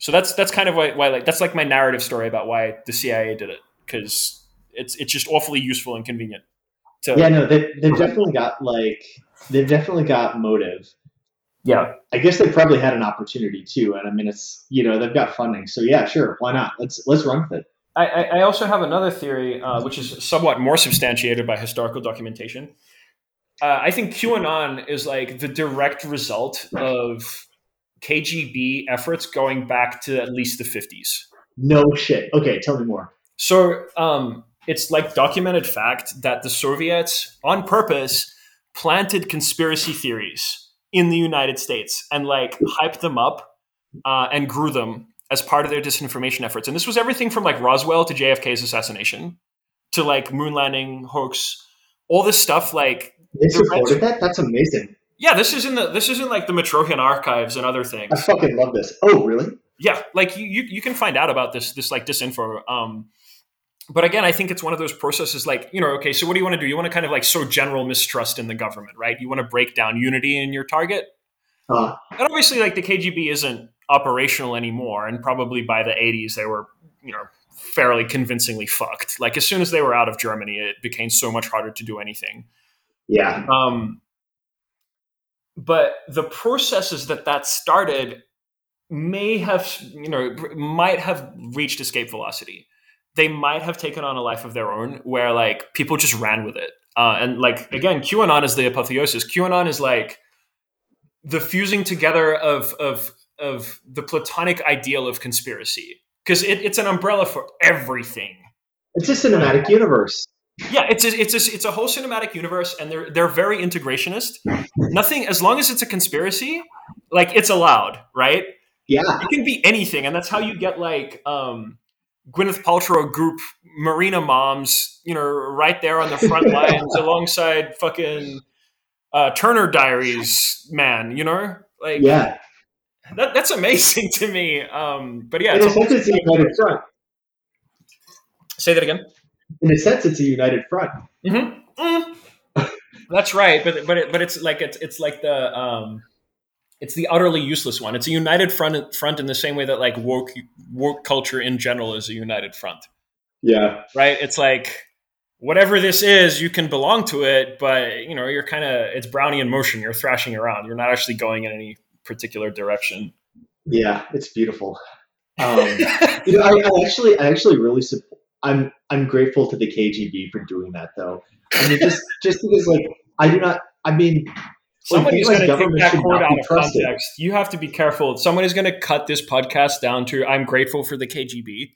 So that's that's kind of why, why like that's like my narrative story about why the CIA did it because it's it's just awfully useful and convenient. To, yeah, no, they, they've definitely got like they've definitely got motive yeah, I guess they probably had an opportunity too, and I mean, it's you know they've got funding, so yeah, sure, why not? Let's let's run with it. I, I also have another theory, uh, which is somewhat more substantiated by historical documentation. Uh, I think QAnon is like the direct result of KGB efforts going back to at least the 50s. No shit. Okay, tell me more. So um, it's like documented fact that the Soviets, on purpose, planted conspiracy theories in the United States and like hyped them up uh, and grew them as part of their disinformation efforts. And this was everything from like Roswell to JFK's assassination to like moon landing hoax, all this stuff. Like they supported that. That's amazing. Yeah, this is in the this is in like the Mitrokhin archives and other things. I fucking love this. Oh, really? Yeah, like you you, you can find out about this this like disinfo. Um, but again, I think it's one of those processes like, you know, okay, so what do you want to do? You want to kind of like sow general mistrust in the government, right? You want to break down unity in your target. Uh, and obviously, like the KGB isn't operational anymore. And probably by the 80s, they were, you know, fairly convincingly fucked. Like as soon as they were out of Germany, it became so much harder to do anything. Yeah. Um, but the processes that that started may have you know might have reached escape velocity they might have taken on a life of their own where like people just ran with it uh, and like again qanon is the apotheosis qanon is like the fusing together of of of the platonic ideal of conspiracy because it, it's an umbrella for everything It's a cinematic universe. yeah, it's a, it's a, it's a whole cinematic universe, and they're they're very integrationist. Nothing, as long as it's a conspiracy, like it's allowed, right? Yeah. It can be anything, and that's how you get like um, Gwyneth Paltrow Goop Marina moms, you know, right there on the front lines alongside fucking uh, Turner Diaries man, you know, like Yeah. that, that's amazing to me. Um, but yeah, In it's a sense, it's a united front. say that again. In a sense, it's a united front. Mm-hmm. That's right, but but it, but it's like it's it's like the um, it's the utterly useless one. It's a united front front in the same way that like woke woke culture in general is a united front, Yeah. right? It's like whatever this is, you can belong to it, but you know you're kind of it's Brownian motion. You're thrashing around. You're not actually going in any particular direction. Yeah. It's beautiful. Um, you know, I, I actually, I actually really support. I'm, I'm grateful to the KGB for doing that, though. I mean, just, just because, like, I do not. I mean, Somebody's like, going to take that quote out of trusted. context. You have to be careful. Somebody's going to cut this podcast down to "I'm grateful for the KGB,"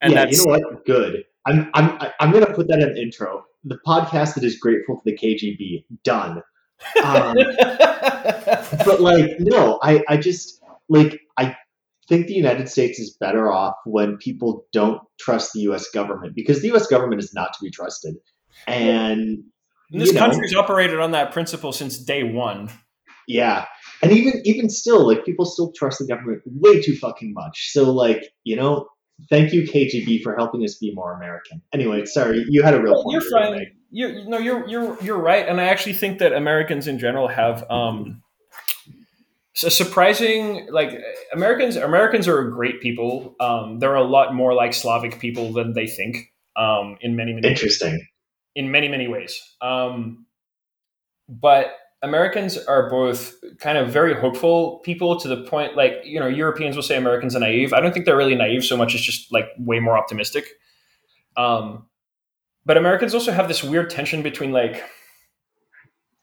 and yeah, that's you know what? Good. I'm, I'm, I'm going to put that in the intro. The podcast that is grateful for the KGB. Done. Um, but like, no, I, I just like, I think the United States is better off when people don't trust the U.S. government because the U.S. government is not to be trusted, and And this you know, country's operated on that principle since day one. Yeah. And even even still, like people still trust the government way too fucking much. So like, you know, thank you KGB for helping us be more American. Anyway, sorry, you had a real point. You're you were gonna fine. make. You no, you're you're you're right, and I actually think that Americans in general have um, a surprising like Americans. Americans are a great people. Um, they're a lot more like Slavic people than they think. Um, in many many Interesting. In many many ways. Um, but Americans are both kind of very hopeful people to the point like you know Europeans will say Americans are naive. I don't think they're really naive so much as just like way more optimistic. Um, but Americans also have this weird tension between like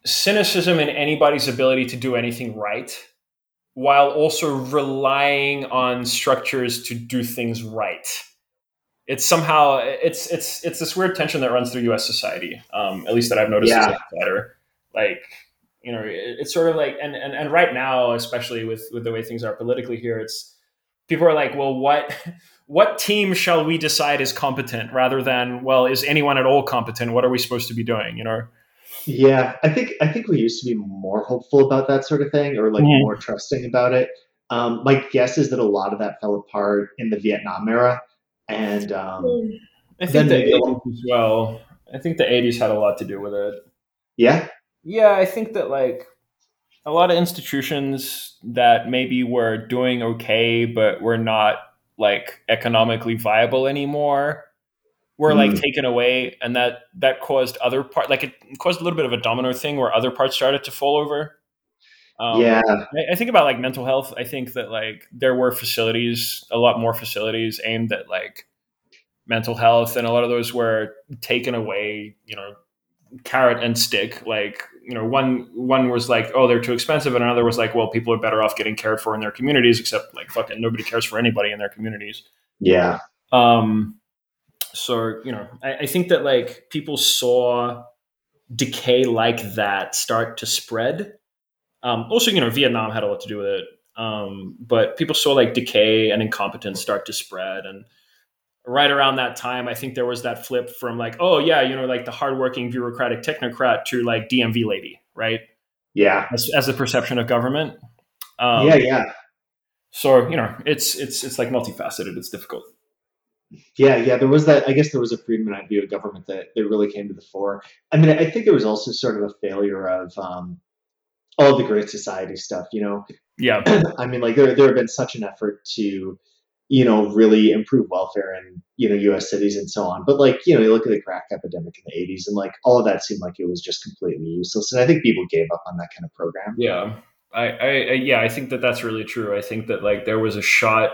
cynicism in anybody's ability to do anything right, while also relying on structures to do things right it's somehow it's it's it's this weird tension that runs through U.S. society, um, at least that I've noticed as Yeah. an outsider. Like, you know, it, it's sort of like, and, and and right now, especially with with the way things are politically here, it's people are like, well, what what team shall we decide is competent, rather than, well, is anyone at all competent? What are we supposed to be doing? You know? Yeah, I think I think we used to be more hopeful about that sort of thing, or like Mhm. more trusting about it. Um, my guess is that a lot of that fell apart in the Vietnam era, and um, I think the maybe- '80s as well. I think the '80s had a lot to do with it. yeah, Yeah, I think that like a lot of institutions that maybe were doing okay, but were not like economically viable anymore, were like Mm. taken away, and that that caused other part like it caused a little bit of a domino thing where other parts started to fall over. Um, yeah, I, I think about like mental health. I think that like there were facilities, a lot more facilities aimed at like mental health, and a lot of those were taken away. You know, carrot and stick. Like you know, one one was like, oh, they're too expensive, and another was like, well, people are better off getting cared for in their communities. Except like fucking nobody cares for anybody in their communities. yeah, Um, so you know, I, I think that like people saw decay like that start to spread. Um, also, you know, Vietnam had a lot to do with it. Um, but people saw like decay and incompetence start to spread, and right around that time, I think there was that flip from like, oh yeah, you know, like the hardworking bureaucratic technocrat to like DMV lady, right? yeah, As, as the perception of government. Um, yeah, yeah. So you know, it's it's it's like multifaceted. It's difficult. Yeah, yeah, there was that. I guess there was a Friedmanite view of government that, that really came to the fore. I mean, I think there was also sort of a failure of um, all the Great Society stuff. You know, Yeah. I mean, like there there have been such an effort to you know, really improve welfare in, you know, US cities and so on. But like, you know, you look at the crack epidemic in the 80s and like all of that seemed like it was just completely useless. And I think people gave up on that kind of program. Yeah. I, I, I yeah, I think that that's really true. I think that like there was a shot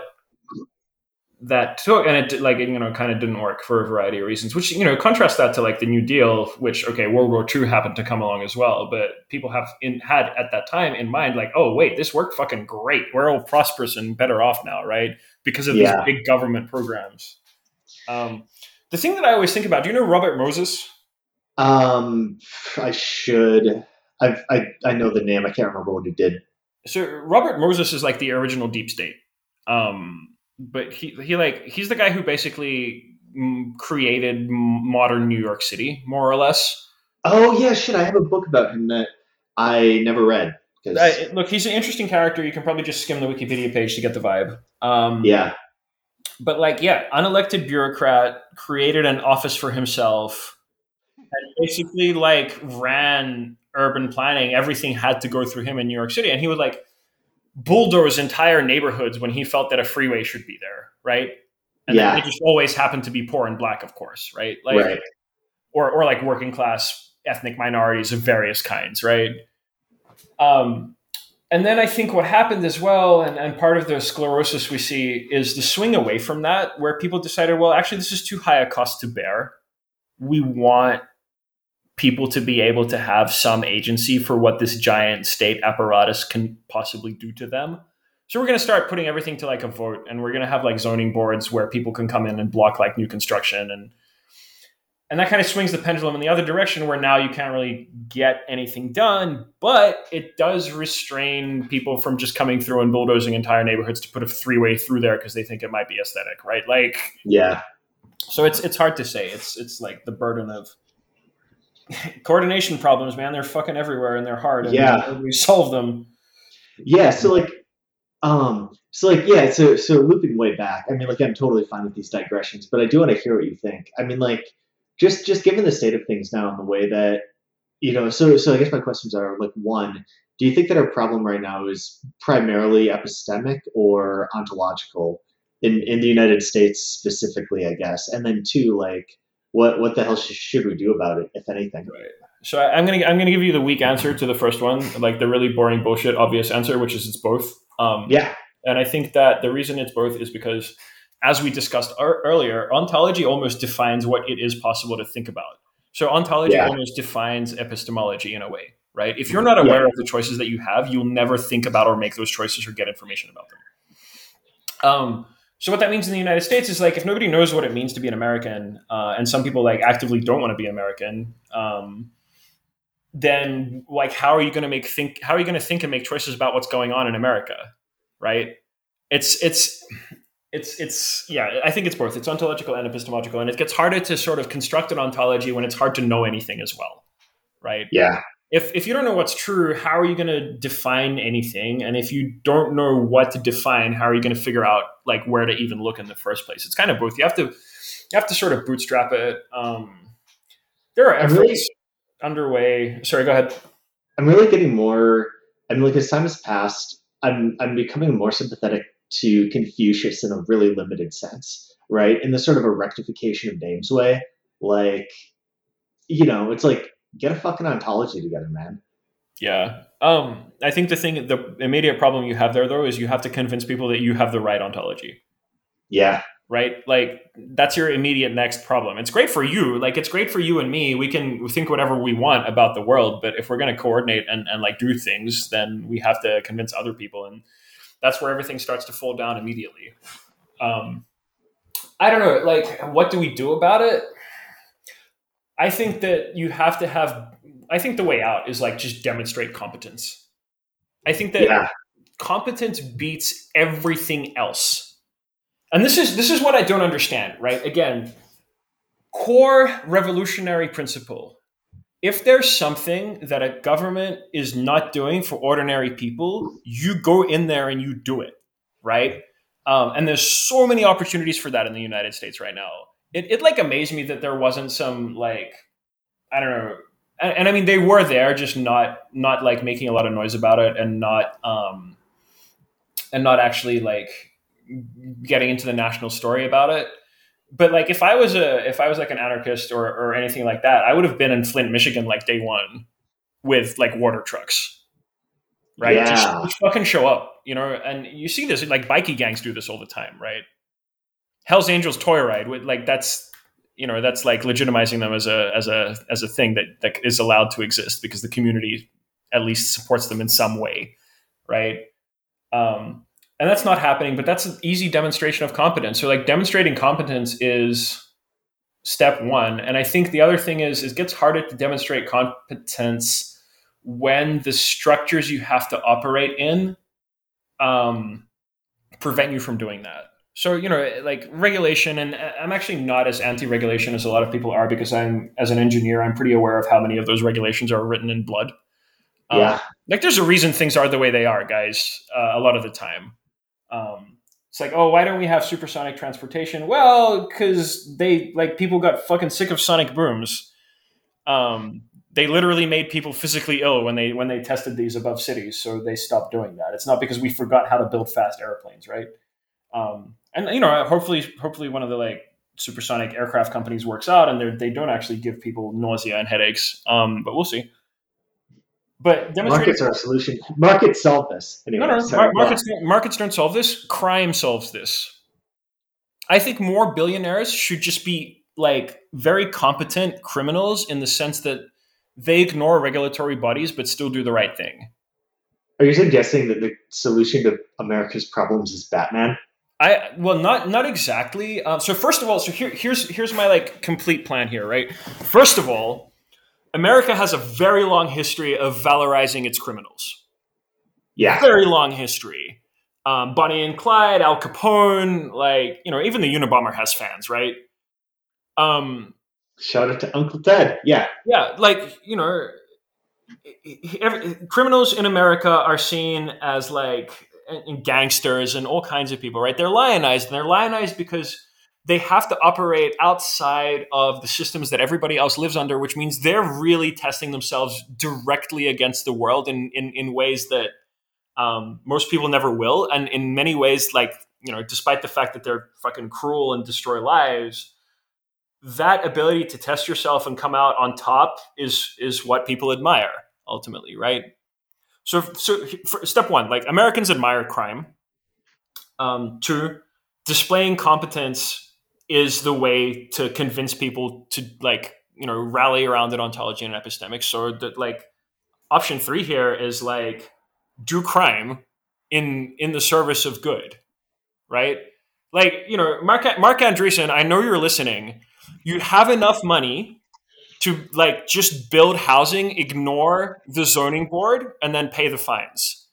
that took and it like you know kind of didn't work for a variety of reasons which you know contrast that to like the new deal which okay world war ii happened to come along as well but people have in had at that time in mind like oh wait this worked fucking great we're all prosperous and better off now right because of Yeah. these big government programs um, the thing that i always think about do you know robert moses Um, I should. I've, I I know the name. I can't remember what he did. so robert moses is like the original deep state um but he he like he's the guy who basically mm, created modern new york city more or less Oh yeah, shit. I have a book about him that I never read. Uh, look he's an interesting character you can probably just skim the wikipedia page to get the vibe um yeah, but like yeah unelected bureaucrat created an office for himself and basically like ran urban planning everything had to go through him in new york city and he would like bulldoze entire neighborhoods when he felt that a freeway should be there right and Yeah. then they just always happened to be poor and black of course right like right. or or like working class ethnic minorities of various kinds, right? Um, and then I think what happened as well, and, and part of the sclerosis we see is the swing away from that, where people decided, well, actually, this is too high a cost to bear. We want people to be able to have some agency for what this giant state apparatus can possibly do to them. So we're going to start putting everything to like a vote, and we're going to have like zoning boards where people can come in and block like new construction and and that kind of swings the pendulum in the other direction where now you can't really get anything done but it does restrain people from just coming through and bulldozing entire neighborhoods to put a three-way through there because they think it might be aesthetic right? Like Yeah, so it's it's hard to say. It's it's like the burden of coordination problems man they're fucking everywhere and they're hard and Yeah. we solve them yeah. So like, um, so like, yeah. So so looping way back. I mean, like, I'm totally fine with these digressions, but I do want to hear what you think. I mean, like, just just given the state of things now and the way that you know. So so I guess my questions are like one. Do you think that our problem right now is primarily epistemic or ontological in, in the United States specifically, I guess? And then two, like, what what the hell should we do about it, if anything? Right. so I, i'm gonna i'm gonna give you the weak answer to the first one like the really boring bullshit obvious answer which is it's both um Yeah, And I think that the reason it's both is because, as we discussed ear- earlier, ontology almost defines what it is possible to think about. So, ontology Yeah. almost defines epistemology in a way, right? If you're not aware of the choices that you have, you'll never think about or make those choices or get information about them. Um, so, what that means in the United States is like if nobody knows what it means to be an American, uh, and some people like actively don't want to be American, um, then like how are you going to make think? How are you going to think and make choices about what's going on in America? right? It's it's it's it's yeah. I think it's both. It's ontological and epistemological, and it gets harder to sort of construct an ontology when it's hard to know anything as well, right? yeah, If if you don't know what's true, how are you going to define anything? And if you don't know what to define, how are you going to figure out like where to even look in the first place? It's kind of both. You have to you have to sort of bootstrap it. Um, there are efforts really- underway. Sorry, go ahead. I'm really getting more. I mean, like as time has passed, I'm I'm becoming more sympathetic to Confucius in a really limited sense, right? In the sort of a rectification of names way, like, you know, it's like get a fucking ontology together, man. Yeah. Um, I think the thing, the immediate problem you have there, though, is you have to convince people that you have the right ontology, Yeah, right? Like that's your immediate next problem. It's great for you, like it's great for you and me. We can think whatever we want about the world, but if we're going to coordinate and, and like do things, then we have to convince other people, and that's where everything starts to fall down immediately. Um, I don't know, like what do we do about it? I think that you have to have. I think the way out is like just demonstrate competence. I think that yeah, competence beats everything else. And this is this is what I don't understand, right? Again, core revolutionary principle. If there's something that a government is not doing for ordinary people, you go in there and you do it, right? Um, and there's so many opportunities for that in the United States right now. It, it like amazed me that there wasn't some like I don't know, and, and I mean they were there, just not not like making a lot of noise about it and not um, and not actually like getting into the national story about it. But like if I was a if I was like an anarchist or or anything like that, I would have been in Flint, Michigan like day one with like water trucks. Right? Yeah. Just, just fucking show up, you know, and you see this like bikie gangs do this all the time, right? Hell's Angels toy ride with like that's you know that's like legitimizing them as a as a as a thing that that is allowed to exist because the community at least supports them in some way, right? Um, and that's not happening, but that's an easy demonstration of competence. So like demonstrating competence is step one, and I think the other thing is it gets harder to demonstrate competence when the structures you have to operate in um, prevent you from doing that so you know like regulation and i'm actually not as anti-regulation as a lot of people are because i'm as an engineer i'm pretty aware of how many of those regulations are written in blood. Um, Yeah. like there's a reason things are the way they are guys uh, a lot of the time. Um, it's like oh why don't we have supersonic transportation? Well because they like people got fucking sick of sonic booms. Um, they literally made people physically ill when they when they tested these above cities so they stopped doing that. It's not because we forgot how to build fast airplanes right? Um, and you know hopefully hopefully one of the like supersonic aircraft companies works out and they they don't actually give people nausea and headaches um, but we'll see but Markets are a solution. Markets solve this. Anyway, no, no, go markets, don't- markets don't solve this. Crime solves this. I think more billionaires should just be like very competent criminals in the sense that they ignore regulatory bodies but still do the right thing. Are you suggesting that the solution to America's problems is Batman? I well, not not exactly. Um, so first of all, so here here's here's my like complete plan here, right? First of all, America has a very long history of valorizing its criminals. Yeah. very long history. Um, Bonnie and Clyde, Al Capone, like you know, even the Unabomber has fans, right? Um, Shout out to Uncle Ted. Yeah. yeah, like you know, every, criminals in America are seen as like and gangsters and all kinds of people, right? They're lionized, and they're lionized because they have to operate outside of the systems that everybody else lives under, which means they're really testing themselves directly against the world in in, in ways that um, most people never will, and in many ways, like you know, despite the fact that they're fucking cruel and destroy lives, that ability to test yourself and come out on top is is what people admire ultimately, right? So, so step one, like Americans admire crime. Um, two, displaying competence is the way to convince people to like you know rally around an ontology and epistemics. So that like option three here is like do crime in in the service of good, right? Like you know, Marc Marc Andreessen, I know you're listening. You have enough money to like just build housing, ignore the zoning board, and then pay the fines.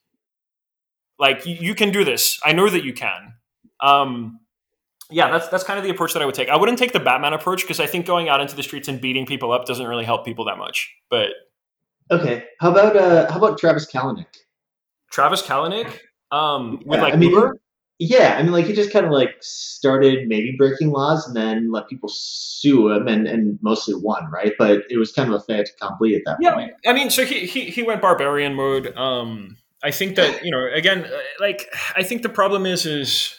Like you, you can do this. I know that you can. Um, yeah, that's that's kind of the approach that I would take. I wouldn't take the Batman approach because I think going out into the streets and beating people up doesn't really help people that much. But Okay. How about uh how about Travis Kalanick? Travis Kalanick, um, with Yeah, like I mean, Uber, Yeah, I mean, like he just kind of like started maybe breaking laws and then let people sue him and, and mostly won, right? But it was kind of a fait accompli at that Yeah, point. I mean, so he he he went barbarian mode. Um, I think that you know, again, uh, like I think the problem is is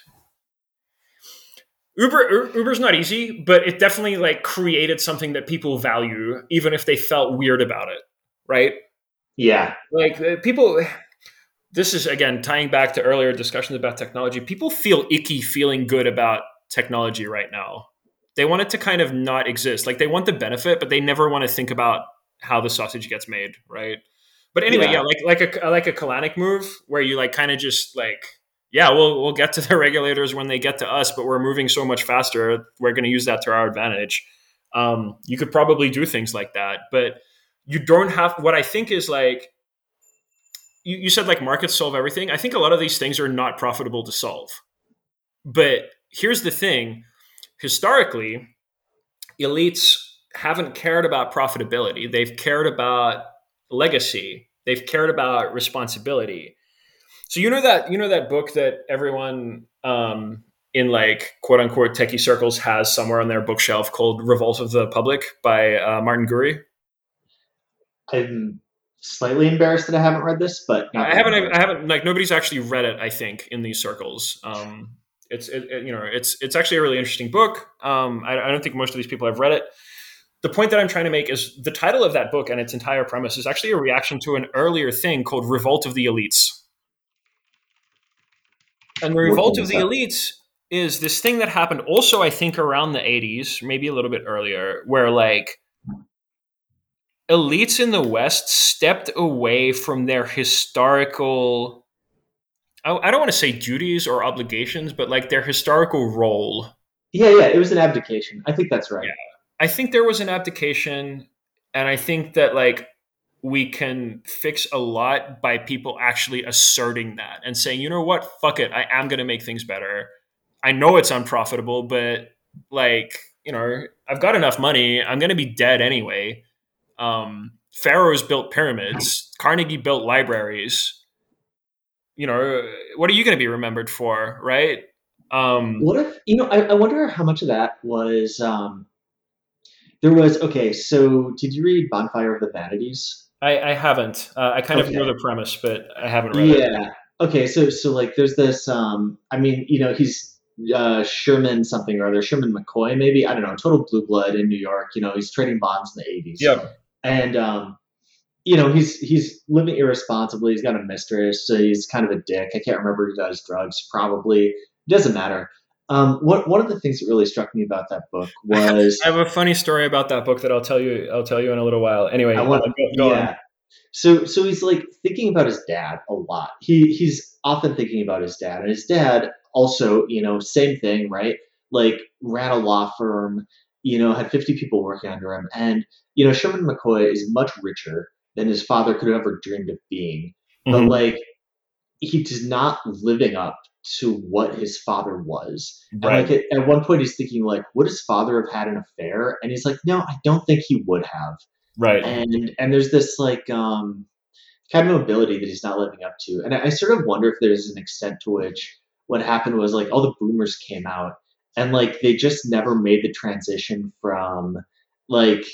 Uber Uber's not easy, but it definitely like created something that people value, even if they felt weird about it, right? Yeah, Like uh, people. This is again tying back to earlier discussions about technology. People feel icky feeling good about technology right now. They want it to kind of not exist. Like they want the benefit, but they never want to think about how the sausage gets made, right? But anyway, yeah, Yeah. like like a like a Kalanick move where you like kind of just like yeah, we'll we'll get to the regulators when they get to us, but we're moving so much faster. We're going to use that to our advantage. Um, you could probably do things like that, but you don't have. What I think is like you, you said like markets solve everything. I think a lot of these things are not profitable to solve. But here's the thing: historically, elites haven't cared about profitability. They've cared about legacy. They've cared about responsibility. So you know that you know that book that everyone um, in like quote unquote techie circles has somewhere on their bookshelf called "Revolt of the Public" by uh, Martin Gurri. I'm slightly embarrassed that I haven't read this, but I haven't. I haven't. Like nobody's actually read it. I think in these circles. Um, It's it, it, you know it's it's actually a really interesting book. Um, I, I don't think most of these people have read it. The point that I'm trying to make is the title of that book and its entire premise is actually a reaction to an earlier thing called Revolt of the Elites. And the Revolt of the Elites is this thing that happened also, I think, around the 80s, maybe a little bit earlier, where like elites in the West stepped away from their historical, I, don't want to say duties or obligations, but like their historical role. Yeah, yeah, it was an abdication. I think that's right. Yeah. I think there was an abdication, and I think that like we can fix a lot by people actually asserting that and saying, you know what, fuck it, I am going to make things better. I know it's unprofitable, but like, you know, I've got enough money. I'm going to be dead anyway. Um, pharaohs built pyramids. Carnegie built libraries. You know, what are you going to be remembered for, right? Um, what if you know? I, I wonder how much of that was. Um, there was okay. So, did you read Bonfire of the Vanities? I, I haven't. Uh, I kind okay. of know the premise, but I haven't read yeah. it. Yeah. Okay. So, so like, there's this. Um, I mean, you know, he's uh, Sherman something or other, Sherman McCoy, maybe I don't know, total blue blood in New York. You know, he's trading bonds in the eighties. Yep. And um, you know, he's he's living irresponsibly. He's got a mistress. So he's kind of a dick. I can't remember he does drugs. Probably it doesn't matter. Um, what one of the things that really struck me about that book was I have a funny story about that book that I'll tell you. I'll tell you in a little while. Anyway, I want, go, go yeah. On. So so he's like thinking about his dad a lot. He he's often thinking about his dad, and his dad also, you know, same thing, right? Like ran a law firm, you know, had 50 people working under him. And, you know, Sherman McCoy is much richer than his father could have ever dreamed of being. Mm-hmm. But like he does not living up to what his father was. Right. And like at, at, one point he's thinking like, would his father have had an affair? And he's like, no, I don't think he would have. Right. And and there's this like um kind of ability that he's not living up to. And I, I sort of wonder if there's an extent to which what happened was like all the boomers came out and like they just never made the transition from like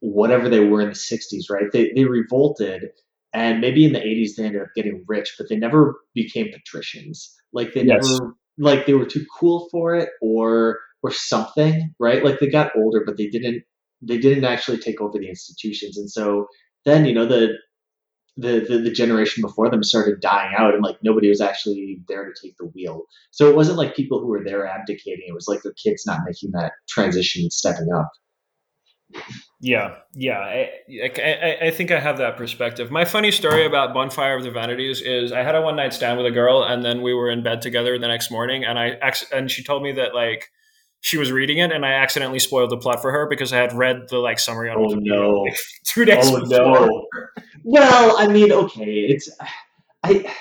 whatever they were in the 60s right? They, they revolted and maybe in the 80s they ended up getting rich but they never became patricians. Like they yes. never like they were too cool for it or or something right? Like they got older but they didn't they didn't actually take over the institutions. And so then you know the the, the, the generation before them started dying out and like nobody was actually there to take the wheel. So it wasn't like people who were there abdicating. It was like their kids not making that transition and stepping up. Yeah. Yeah. I, I, I think i have that perspective. My funny story about bonfire of the vanities is i had a one night stand with a girl and then we were in bed together the next morning and i and she told me that like she was reading it and I accidentally spoiled the plot for her because I had read the like summary on oh, no. Like, two days oh, before. No. Well, I mean, okay, it's I.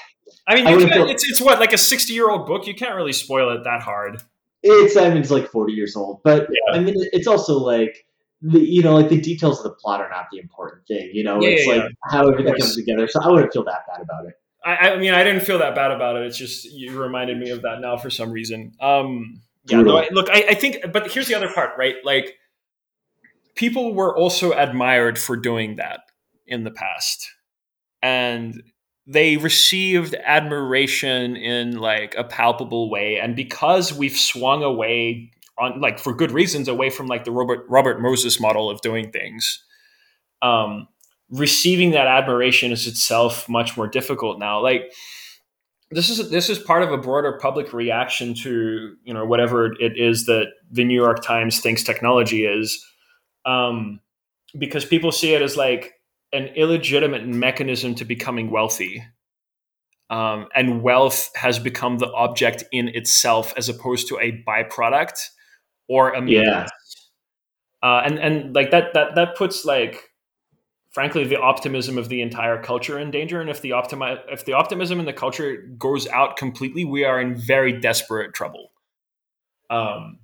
I mean, I feel, it's it's what like a sixty year old book. You can't really spoil it that hard. It's I mean it's like forty years old, but yeah. I mean it's also like the you know like the details of the plot are not the important thing. You know, yeah, it's yeah, like how everything comes together. So I wouldn't feel that bad about it. I, I mean, I didn't feel that bad about it. It's just you reminded me of that now for some reason. Um, yeah, no, I, look, I, I think, but here's the other part, right? Like, people were also admired for doing that in the past, and they received admiration in like a palpable way. And because we've swung away on like for good reasons away from like the Robert Robert Moses model of doing things, um, receiving that admiration is itself much more difficult now. Like this is this is part of a broader public reaction to you know whatever it is that the New York Times thinks technology is, um, because people see it as like an illegitimate mechanism to becoming wealthy, um, and wealth has become the object in itself as opposed to a byproduct or a means. Yeah. Uh, and and like that that that puts like frankly the optimism of the entire culture in danger. And if the optimi- if the optimism in the culture goes out completely we are in very desperate trouble. Um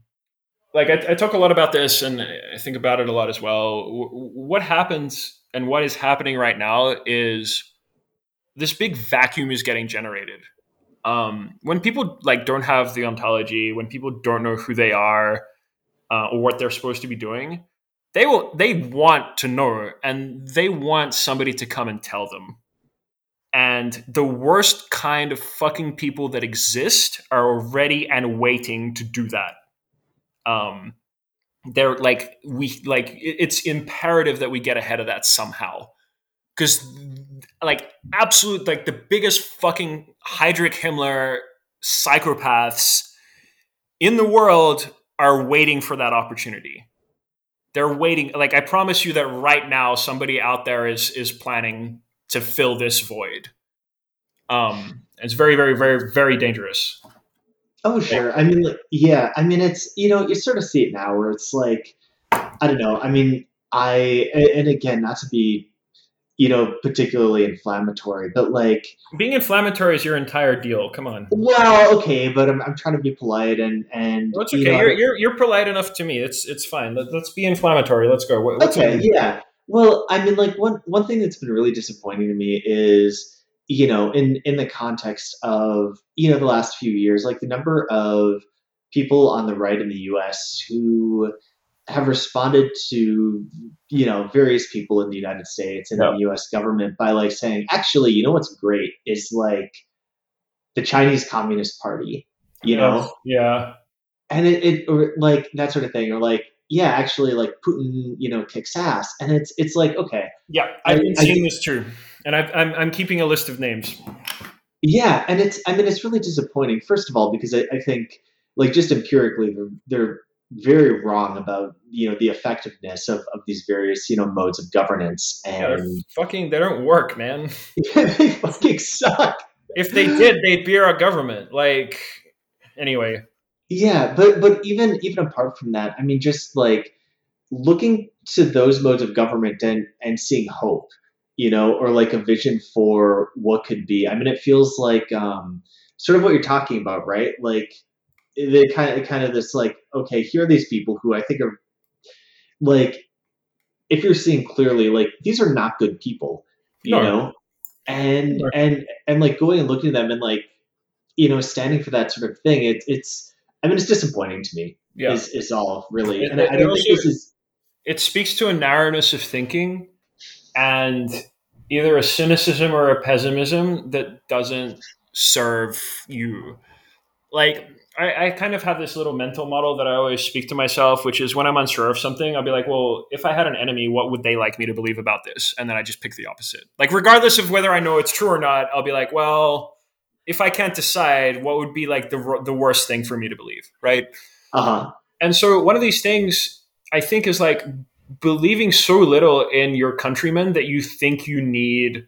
like I, I talk a lot about this and i think about it a lot as well. W- what happens and what is happening right now is this big vacuum is getting generated. Um, when people like don't have the ontology when people don't know who they are uh, or what they're supposed to be doing they will they want to know and they want somebody to come and tell them and the worst kind of fucking people that exist are ready and waiting to do that. Um, they're like we like it's imperative that we get ahead of that somehow because like absolute like the biggest fucking Heydrich Himmler psychopaths in the world are waiting for that opportunity. They're waiting. Like I promise you that right now, somebody out there is is planning to fill this void. Um, it's very, very, very, very dangerous. Oh sure. I mean, like, yeah. I mean, it's you know you sort of see it now where it's like I don't know. I mean, I and again, not to be you know particularly inflammatory, but like being inflammatory is your entire deal. Come on. Well, okay, but I'm, I'm trying to be polite and and well, okay. You know, you're, you're you're polite enough to me. It's it's fine. Let, us be inflammatory. Let's go. What's okay. Yeah. Well, I mean, like one one thing that's been really disappointing to me is you know, in in the context of you know the last few years, like the number of people on the right in the U.S. who have responded to you know various people in the United States and the U.S. government by like saying, actually, you know what's great is like the Chinese Communist Party, you know, yeah, and it, it or like that sort of thing, or like yeah, actually, like Putin, you know, kicks ass, and it's it's like okay, yeah, I've been I, seeing I, this too, and i am I'm, I'm keeping a list of names. Yeah, and it's I mean it's really disappointing. First of all, because I, I think like just empirically they're, they're very wrong about you know the effectiveness of, of these various you know modes of governance and yeah, fucking they don't work, man. they fucking suck. If they did, they'd be our government. Like anyway. Yeah, but but even even apart from that, I mean, just like looking to those modes of government and and seeing hope, you know, or like a vision for what could be. I mean, it feels like um, sort of what you're talking about, right? Like they kind of kind of this like, okay, here are these people who I think are like, if you're seeing clearly, like these are not good people, you no. know, and no. and and like going and looking at them and like, you know, standing for that sort of thing. It, it's I mean, it's disappointing to me. Yeah. Is, is all really, and it, I don't think this is. It speaks to a narrowness of thinking, and either a cynicism or a pessimism that doesn't serve you. Like I, I, kind of have this little mental model that I always speak to myself, which is when I'm unsure of something, I'll be like, well, if I had an enemy, what would they like me to believe about this? And then I just pick the opposite. Like, regardless of whether I know it's true or not, I'll be like, well, if I can't decide, what would be like the the worst thing for me to believe, right? Uh huh. And so one of these things I think is like believing so little in your countrymen that you think you need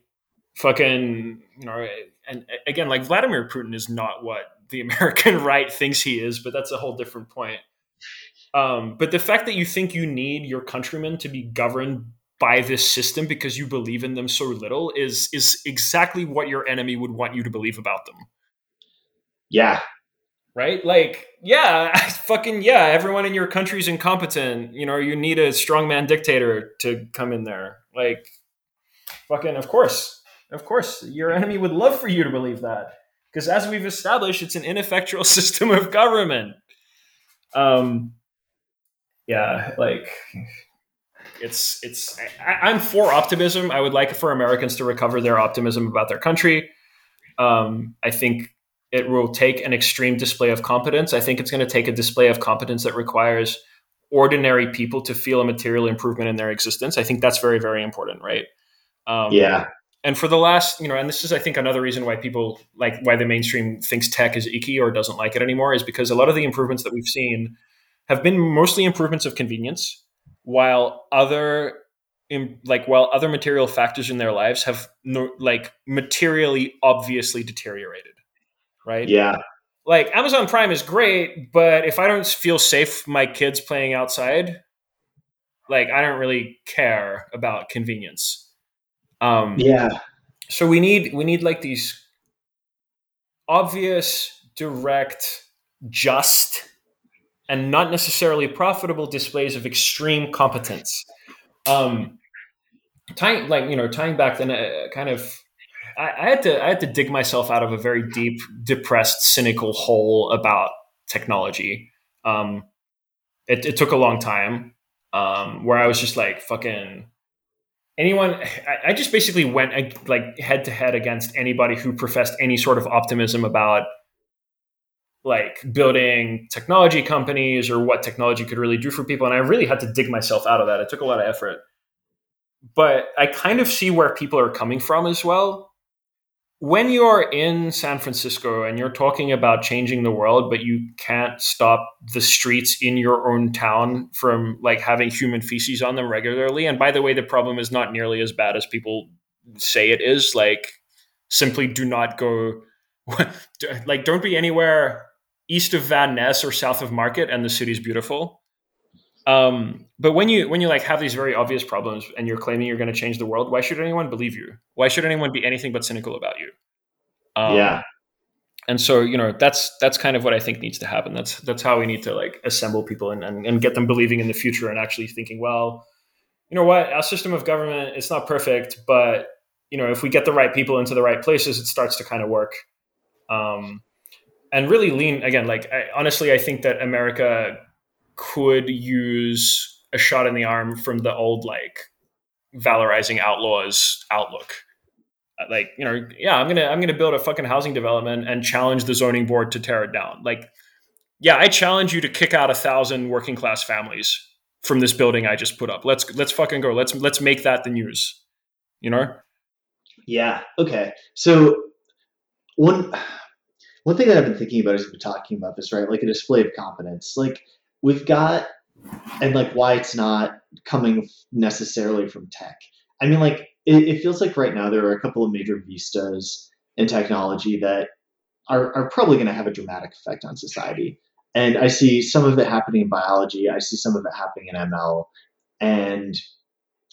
fucking you know and again like Vladimir Putin is not what the American right thinks he is, but that's a whole different point. Um, but the fact that you think you need your countrymen to be governed by this system because you believe in them so little is is exactly what your enemy would want you to believe about them. Yeah. Right? Like, yeah, fucking yeah, everyone in your country's incompetent. You know, you need a strongman dictator to come in there. Like fucking of course. Of course, your enemy would love for you to believe that. Because as we've established, it's an ineffectual system of government. Um yeah, like it's it's I, am for optimism. I would like for Americans to recover their optimism about their country. Um, I think it will take an extreme display of competence. I think it's going to take a display of competence that requires ordinary people to feel a material improvement in their existence. I think that's very very important, right? Um, yeah. And for the last, you know, and this is, I think, another reason why people like why the mainstream thinks tech is icky or doesn't like it anymore is because a lot of the improvements that we've seen have been mostly improvements of convenience while other like while other material factors in their lives have no, like materially obviously deteriorated right? Yeah. Like amazon prime is great but if i don't feel safe my kids playing outside like i don't really care about convenience um yeah so we need we need like these obvious direct just and not necessarily profitable displays of extreme competence. Um, tying like you know tying back then uh, kind of I, I, had to I had to dig myself out of a very deep, depressed, cynical hole about technology. Um, it, it took a long time um, where I was just like fucking anyone I, just basically went like head to head against anybody who professed any sort of optimism about like building technology companies or what technology could really do for people and i really had to dig myself out of that. It took a lot of effort. But i kind of see where people are coming from as well when you're in San Francisco and you're talking about changing the world, but you can't stop the streets in your own town from like having human feces on them regularly. And by the way, the problem is not nearly as bad as people say it is. Like, simply do not go, like, don't be anywhere east of Van Ness or south of Market, and the city's beautiful. Um, but when you when you like have these very obvious problems and you're claiming you're going to change the world, why should anyone believe you? Why should anyone be anything but cynical about you? Um, yeah. And so you know that's that's kind of what I think needs to happen. That's that's how we need to like assemble people and, and, and get them believing in the future and actually thinking, well, you know what, our system of government it's not perfect, but you know if we get the right people into the right places, it starts to kind of work. Um, and really lean again. Like I, honestly, I think that America could use a shot in the arm from the old like valorizing outlaws outlook. Uh, like you know yeah i'm gonna i'm gonna build a fucking housing development and challenge the zoning board to tear it down. Like yeah i challenge you to kick out a thousand working class families from this building i just put up. Let's let's fucking go. Let's let's make that the news. You know? Yeah okay. So one one thing that i've been thinking about as we're talking about this right like a display of competence. Like we've got and like why it's not coming necessarily from tech. I mean, like it, it, feels like right now there are a couple of major vistas in technology that are, are probably going to have a dramatic effect on society. And I see some of it happening in biology. I see some of it happening in ML, and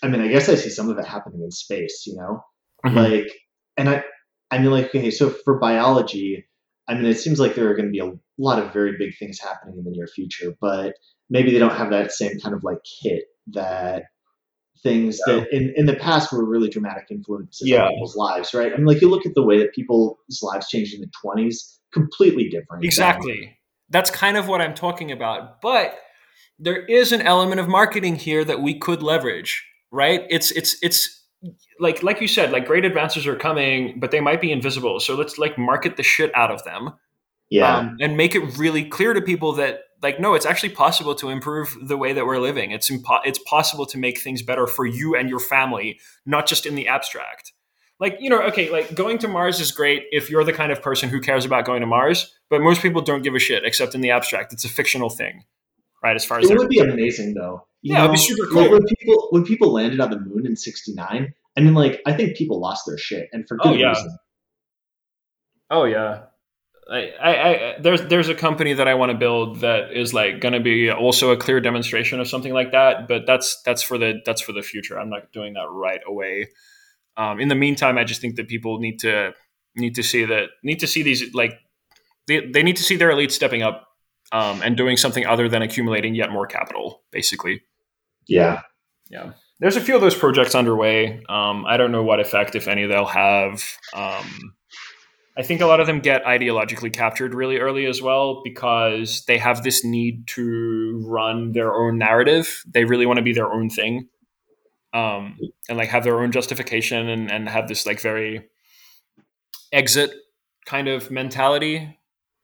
I mean, I guess I see some of it happening in space. You know, mm-hmm. like, and I, I mean, like, okay, so for biology, I mean, it seems like there are going to be a lot of very big things happening in the near future, but maybe they don't have that same kind of like hit that things yeah. that in, in the past were really dramatic influences yeah. on people's lives, right? I mean, like you look at the way that people's lives changed in the 20s, completely different. Exactly. Than- That's kind of what I'm talking about. But there is an element of marketing here that we could leverage, right? It's it's it's like like you said, like great advances are coming, but they might be invisible. So let's like market the shit out of them. Yeah. Um, and make it really clear to people that like no, it's actually possible to improve the way that we're living. It's impo- it's possible to make things better for you and your family, not just in the abstract. Like, you know, okay, like going to Mars is great if you're the kind of person who cares about going to Mars, but most people don't give a shit except in the abstract. It's a fictional thing. Right, as far as it would be amazing though. You yeah, know, it'd be super cool. Like when people when people landed on the moon in '69, I mean, like I think people lost their shit, and for good oh, yeah. reason. Oh yeah, I, I, I, there's there's a company that I want to build that is like going to be also a clear demonstration of something like that. But that's that's for the that's for the future. I'm not doing that right away. Um, in the meantime, I just think that people need to need to see that need to see these like they, they need to see their elites stepping up um, and doing something other than accumulating yet more capital, basically. Yeah, yeah. There's a few of those projects underway. Um, I don't know what effect, if any, they'll have. Um, I think a lot of them get ideologically captured really early as well because they have this need to run their own narrative. They really want to be their own thing. Um, and like have their own justification and, and have this like very exit kind of mentality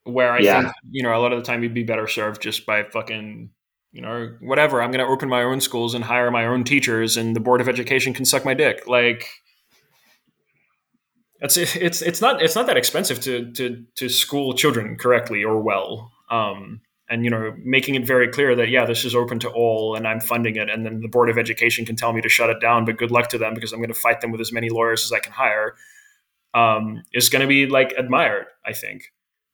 where I yeah. think, you know, a lot of the time you'd be better served just by fucking, you know, whatever. I'm going to open my own schools and hire my own teachers and the board of education can suck my dick. Like, it's it's it's not it's not that expensive to to to school children correctly or well. Um, and you know, making it very clear that yeah, this is open to all, and I'm funding it, and then the board of education can tell me to shut it down, but good luck to them because I'm going to fight them with as many lawyers as I can hire. Um, is going to be like admired. I think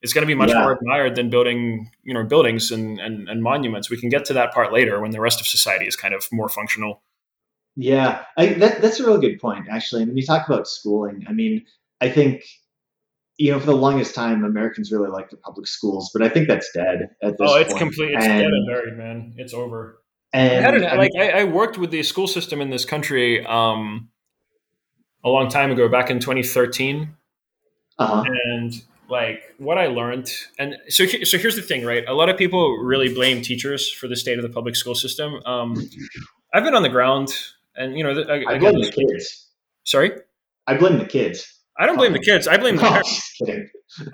it's going to be much yeah. more admired than building you know buildings and, and and monuments. We can get to that part later when the rest of society is kind of more functional. Yeah, I, that, that's a really good point, actually. And when you talk about schooling, I mean, I think, you know, for the longest time, Americans really liked the public schools, but I think that's dead at this Oh, it's point. complete. It's and, dead and buried, man. It's over. And I, I like I, I, worked with the school system in this country um, a long time ago, back in 2013, uh-huh. and like what I learned, and so so here's the thing, right? A lot of people really blame teachers for the state of the public school system. Um, I've been on the ground And you know, th- I again, blame the kids. sorry, I blame the kids. I don't blame the kids. I blame the parents.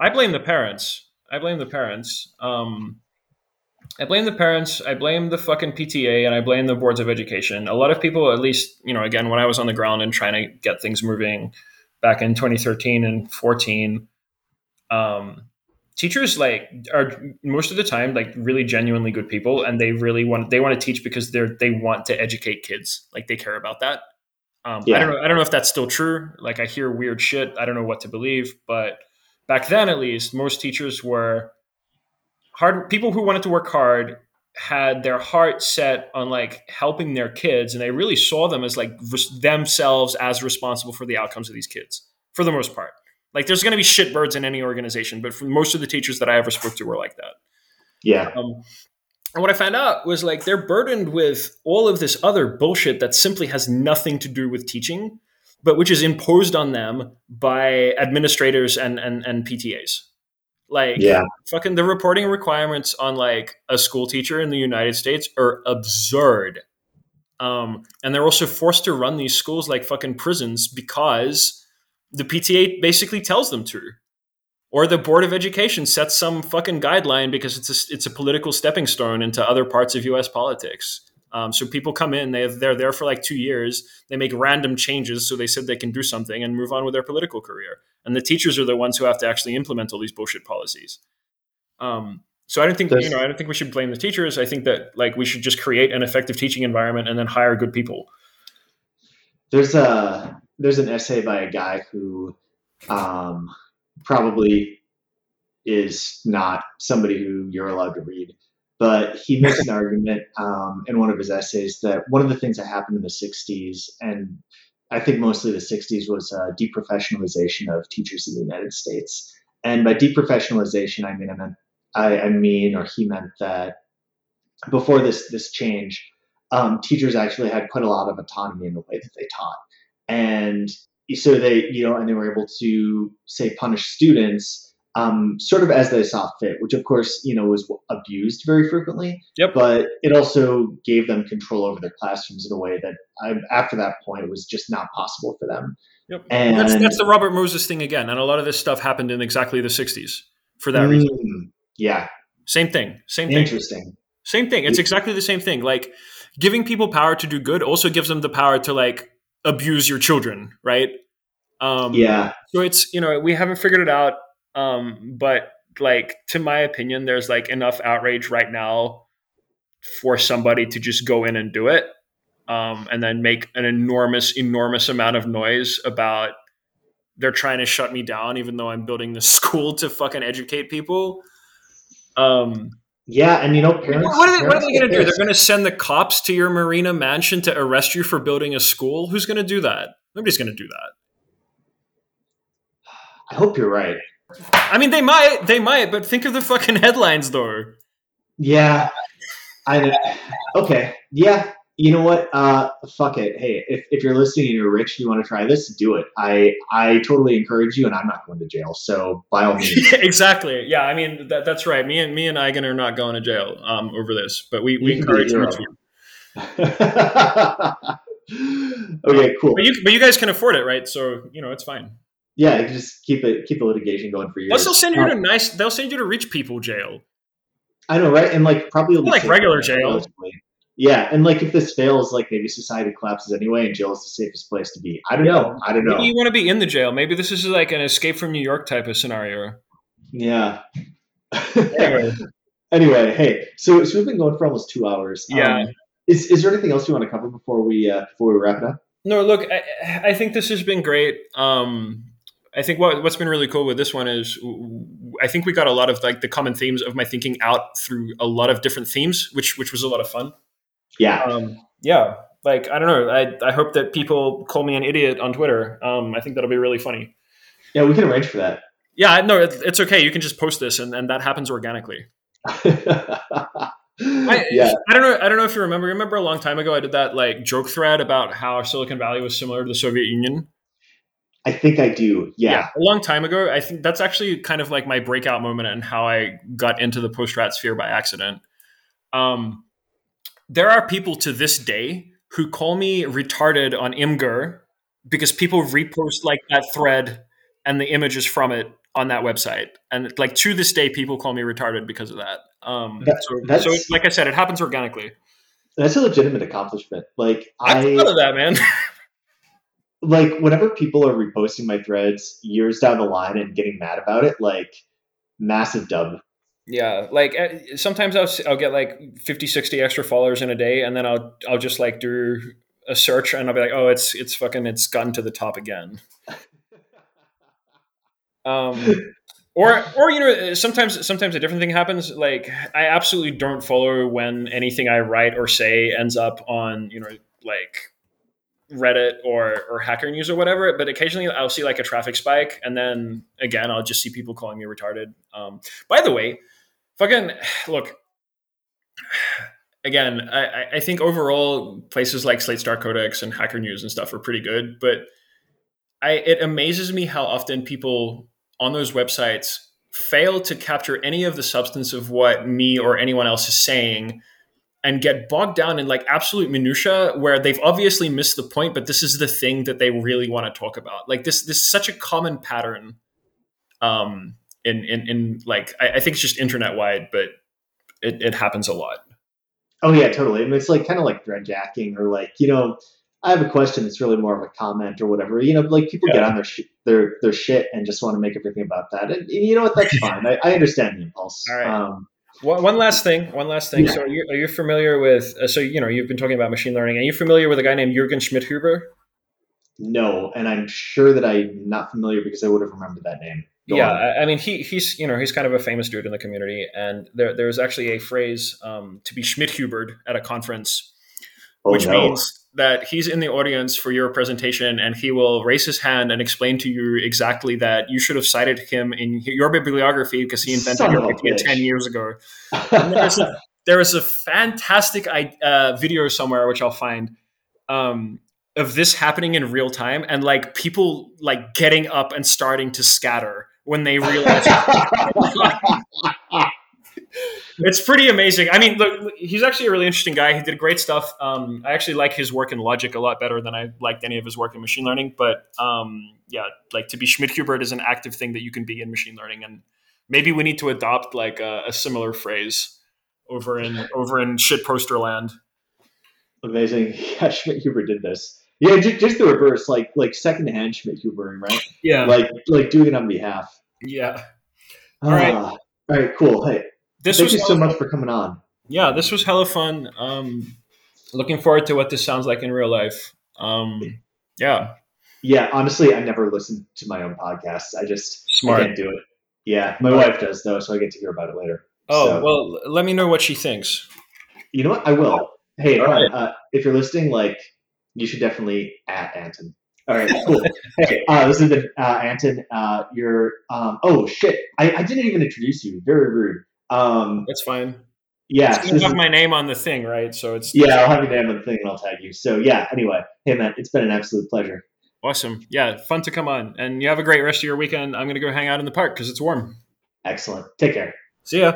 I blame the parents. I blame the parents. Um, I blame the parents. I blame the fucking PTA, and I blame the boards of education. A lot of people, at least, you know, again, when I was on the ground and trying to get things moving back in 2013 and 14, um, teachers like are most of the time like really genuinely good people, and they really want they want to teach because they're they want to educate kids. Like they care about that. Um, I don't know. I don't know if that's still true. Like I hear weird shit. I don't know what to believe, but back then at least most teachers were hard people who wanted to work hard had their heart set on like helping their kids and they really saw them as like res- themselves as responsible for the outcomes of these kids for the most part like there's going to be shitbirds in any organization but for most of the teachers that i ever spoke to were like that Yeah. um, and what I found out was like they're burdened with all of this other bullshit that simply has nothing to do with teaching, but which is imposed on them by administrators and and, and PTAs. Like Yeah. fucking the reporting requirements on like a school teacher in the United States are absurd. Um, and they're also forced to run these schools like fucking prisons because the PTA basically tells them to or the board of education sets some fucking guideline because it's a, it's a political stepping stone into other parts of U.S. politics. Um, so people come in, they they're there for like two years, they make random changes, so they said they can do something and move on with their political career. And the teachers are the ones who have to actually implement all these bullshit policies. Um, so I don't think There's- you know I don't think we should blame the teachers. I think that like we should just create an effective teaching environment and then hire good people. There's a there's an essay by a guy who um, probably is not somebody who you're allowed to read, but he makes an argument um, in one of his essays that one of the things that happened in the '60s and I think mostly the '60s was uh, deprofessionalization of teachers in the United States. And by deprofessionalization, I mean I meant I, I mean or he meant that before this this change, um, teachers actually had quite a lot of autonomy in the way that they taught, and so they you know and they were able to say punish students um, sort of as they saw fit, which of course you know was abused very frequently. Yep. But it also gave them control over their classrooms in a way that I, after that point was just not possible for them. Yep. And That's that's the Robert Moses thing again, and a lot of this stuff happened in exactly the '60s for that reason. Mm, yeah, Same thing. Same thing. interesting. Same thing. It's exactly the same thing. Like giving people power to do good also gives them the power to like abuse your children, right? Um, Yeah, So it's you know we haven't figured it out, um, but like to my opinion, there's like enough outrage right now for somebody to just go in and do it, um, and then make an enormous, enormous amount of noise about they're trying to shut me down, even though I'm building this school to fucking educate people. Um, yeah, and you know, parents. what, are they, what are they going to do? They're going to send the cops to your marina mansion to arrest you for building a school? Who's going to do that? Nobody's going to do that. I hope you're right. I mean, they might, they might, but think of the fucking headlines, though. Yeah, I okay. Yeah, you know what? Uh, fuck it. Hey, if, if you're listening and you're rich and you want to try this, do it. I I totally encourage you, and I'm not going to jail. So by all means, exactly. Yeah, I mean that, that's right. Me and me and Eigen are not going to jail um, over this, but we, we You can be a encourage you okay, cool. But you but you guys can afford it, right? So you know it's fine. Yeah, you can just keep it keep the litigation going for years. Plus, they'll send you to nice. They'll send you to rich people jail. I know, right? And like probably Like regular jail. relatively. Yeah, and like if this fails, like maybe society collapses anyway, and jail is the safest place to be. I don't know. I don't know. Maybe you want to be in the jail. Maybe this is like an escape from New York type of scenario. Yeah. Anyway. anyway, hey, so so we've been going for almost two hours. Yeah. Um, is is there anything else you want to cover before we uh, before we wrap it up? No, look, I, I think this has been great. Um, I think what what's been really cool with this one is I think we got a lot of like the common themes of my thinking out through a lot of different themes, which which was a lot of fun. Yeah. Um, yeah, like I don't know. I I hope that people call me an idiot on Twitter. Um, I think that'll be really funny. Yeah, we can arrange for that. Yeah, no, it, it's okay. You can just post this, and, and that happens organically. I, yeah. I don't know. I don't know if you remember. Remember a long time ago, I did that like joke thread about how Silicon Valley was similar to the Soviet Union. I think I do. Yeah. a long time ago. I think that's actually kind of like my breakout moment and how I got into the post rat sphere by accident. Um, there are people to this day who call me retarded on Imgur because people repost like that thread and the images from it on that website. And like to this day, people call me retarded because of that. Um, That- so, that's- so, like I said, it happens organically. That's a legitimate accomplishment. Like I'm I proud of that, man. like whenever people are reposting my threads years down the line and getting mad about it, like massive dub. Yeah, like uh, sometimes I'll I'll get like 50, 60 extra followers in a day, and then I'll I'll just like do a search, and I'll be like, oh, it's it's fucking it's gotten to the top again. Um, or or you know sometimes sometimes a different thing happens. Like I absolutely don't follow when anything I write or say ends up on you know like Reddit or or Hacker News or whatever. But occasionally I'll see like a traffic spike, and then again I'll just see people calling me retarded. Um, by the way, fucking look. Again, I, I- think overall places like Slate Star Codex and Hacker News and stuff are pretty good, but I it amazes me how often people on those websites fail to capture any of the substance of what me or anyone else is saying and get bogged down in like absolute minutia where they've obviously missed the point but this is the thing that they really want to talk about like this this is such a common pattern um in in, in like I, I think it's just internet wide but it, it happens a lot Oh yeah, totally. I mean, it's like kind of like thread jacking or like you know, I have a question that's really more of a comment or whatever. You know, like people get on their sh- their their shit and just want to make everything about that. And, and you know what? That's fine. I, I understand the impulse. All right. Um, one, one last thing one last thing Yeah. so are you, are you familiar with uh, so you know you've been talking about machine learning are you familiar with a guy named jürgen schmidhuber no, and I'm sure that I'm not familiar because I would have remembered that name. Go yeah, on. I, mean, he he's you know he's kind of a famous dude in the community, and there there's actually a phrase um, to be Schmidhubered at a conference, Oh, which no. means that he's in the audience for your presentation, and he will raise his hand and explain to you exactly that you should have cited him in your bibliography because he invented Son your idea bitch. ten years ago. There's a, there is a fantastic uh, video somewhere which I'll find um, of this happening in real time and like people like getting up and starting to scatter when they realize it's pretty amazing. I mean, look, he's actually a really interesting guy. He did great stuff. Um, I actually like his work in logic a lot better than I liked any of his work in machine learning. But um, yeah, like to be Schmidhubered is an active thing that you can be in machine learning, and maybe we need to adopt like a, a similar phrase over in over in shit poster land. Amazing. Yeah, Schmidhuber did this. Yeah, just, just the reverse, like like secondhand Schmidhubering, right? Yeah, Like like doing it on behalf. yeah. All right. Ah, all right, cool. Hey, This thank was you so much for coming on. yeah, this was hella fun. Um, looking forward to what this sounds like in real life. Um, yeah, Yeah, honestly, I never listen to my own podcasts. I just smart. I can't do it. Yeah, my wife does though, so I get to hear about it later. Oh So- well, let me know what she thinks. You know what? I will. Hey, All uh, if you're listening, like, you should definitely at Anton. All right, cool. hey, uh, this is the uh, Anton. Uh, you're. Um, oh shit! I, I didn't even introduce you. Very rude. Um, That's fine. yeah. You so this have is- my name on the thing, right? So it's yeah, I'll have your name on the thing and I'll tag you. So yeah. Anyway, hey man, it's been an absolute pleasure. awesome. Yeah, fun to come on, and you have a great rest of your weekend. I'm gonna go hang out in the park because it's warm. Excellent. Take care. See ya.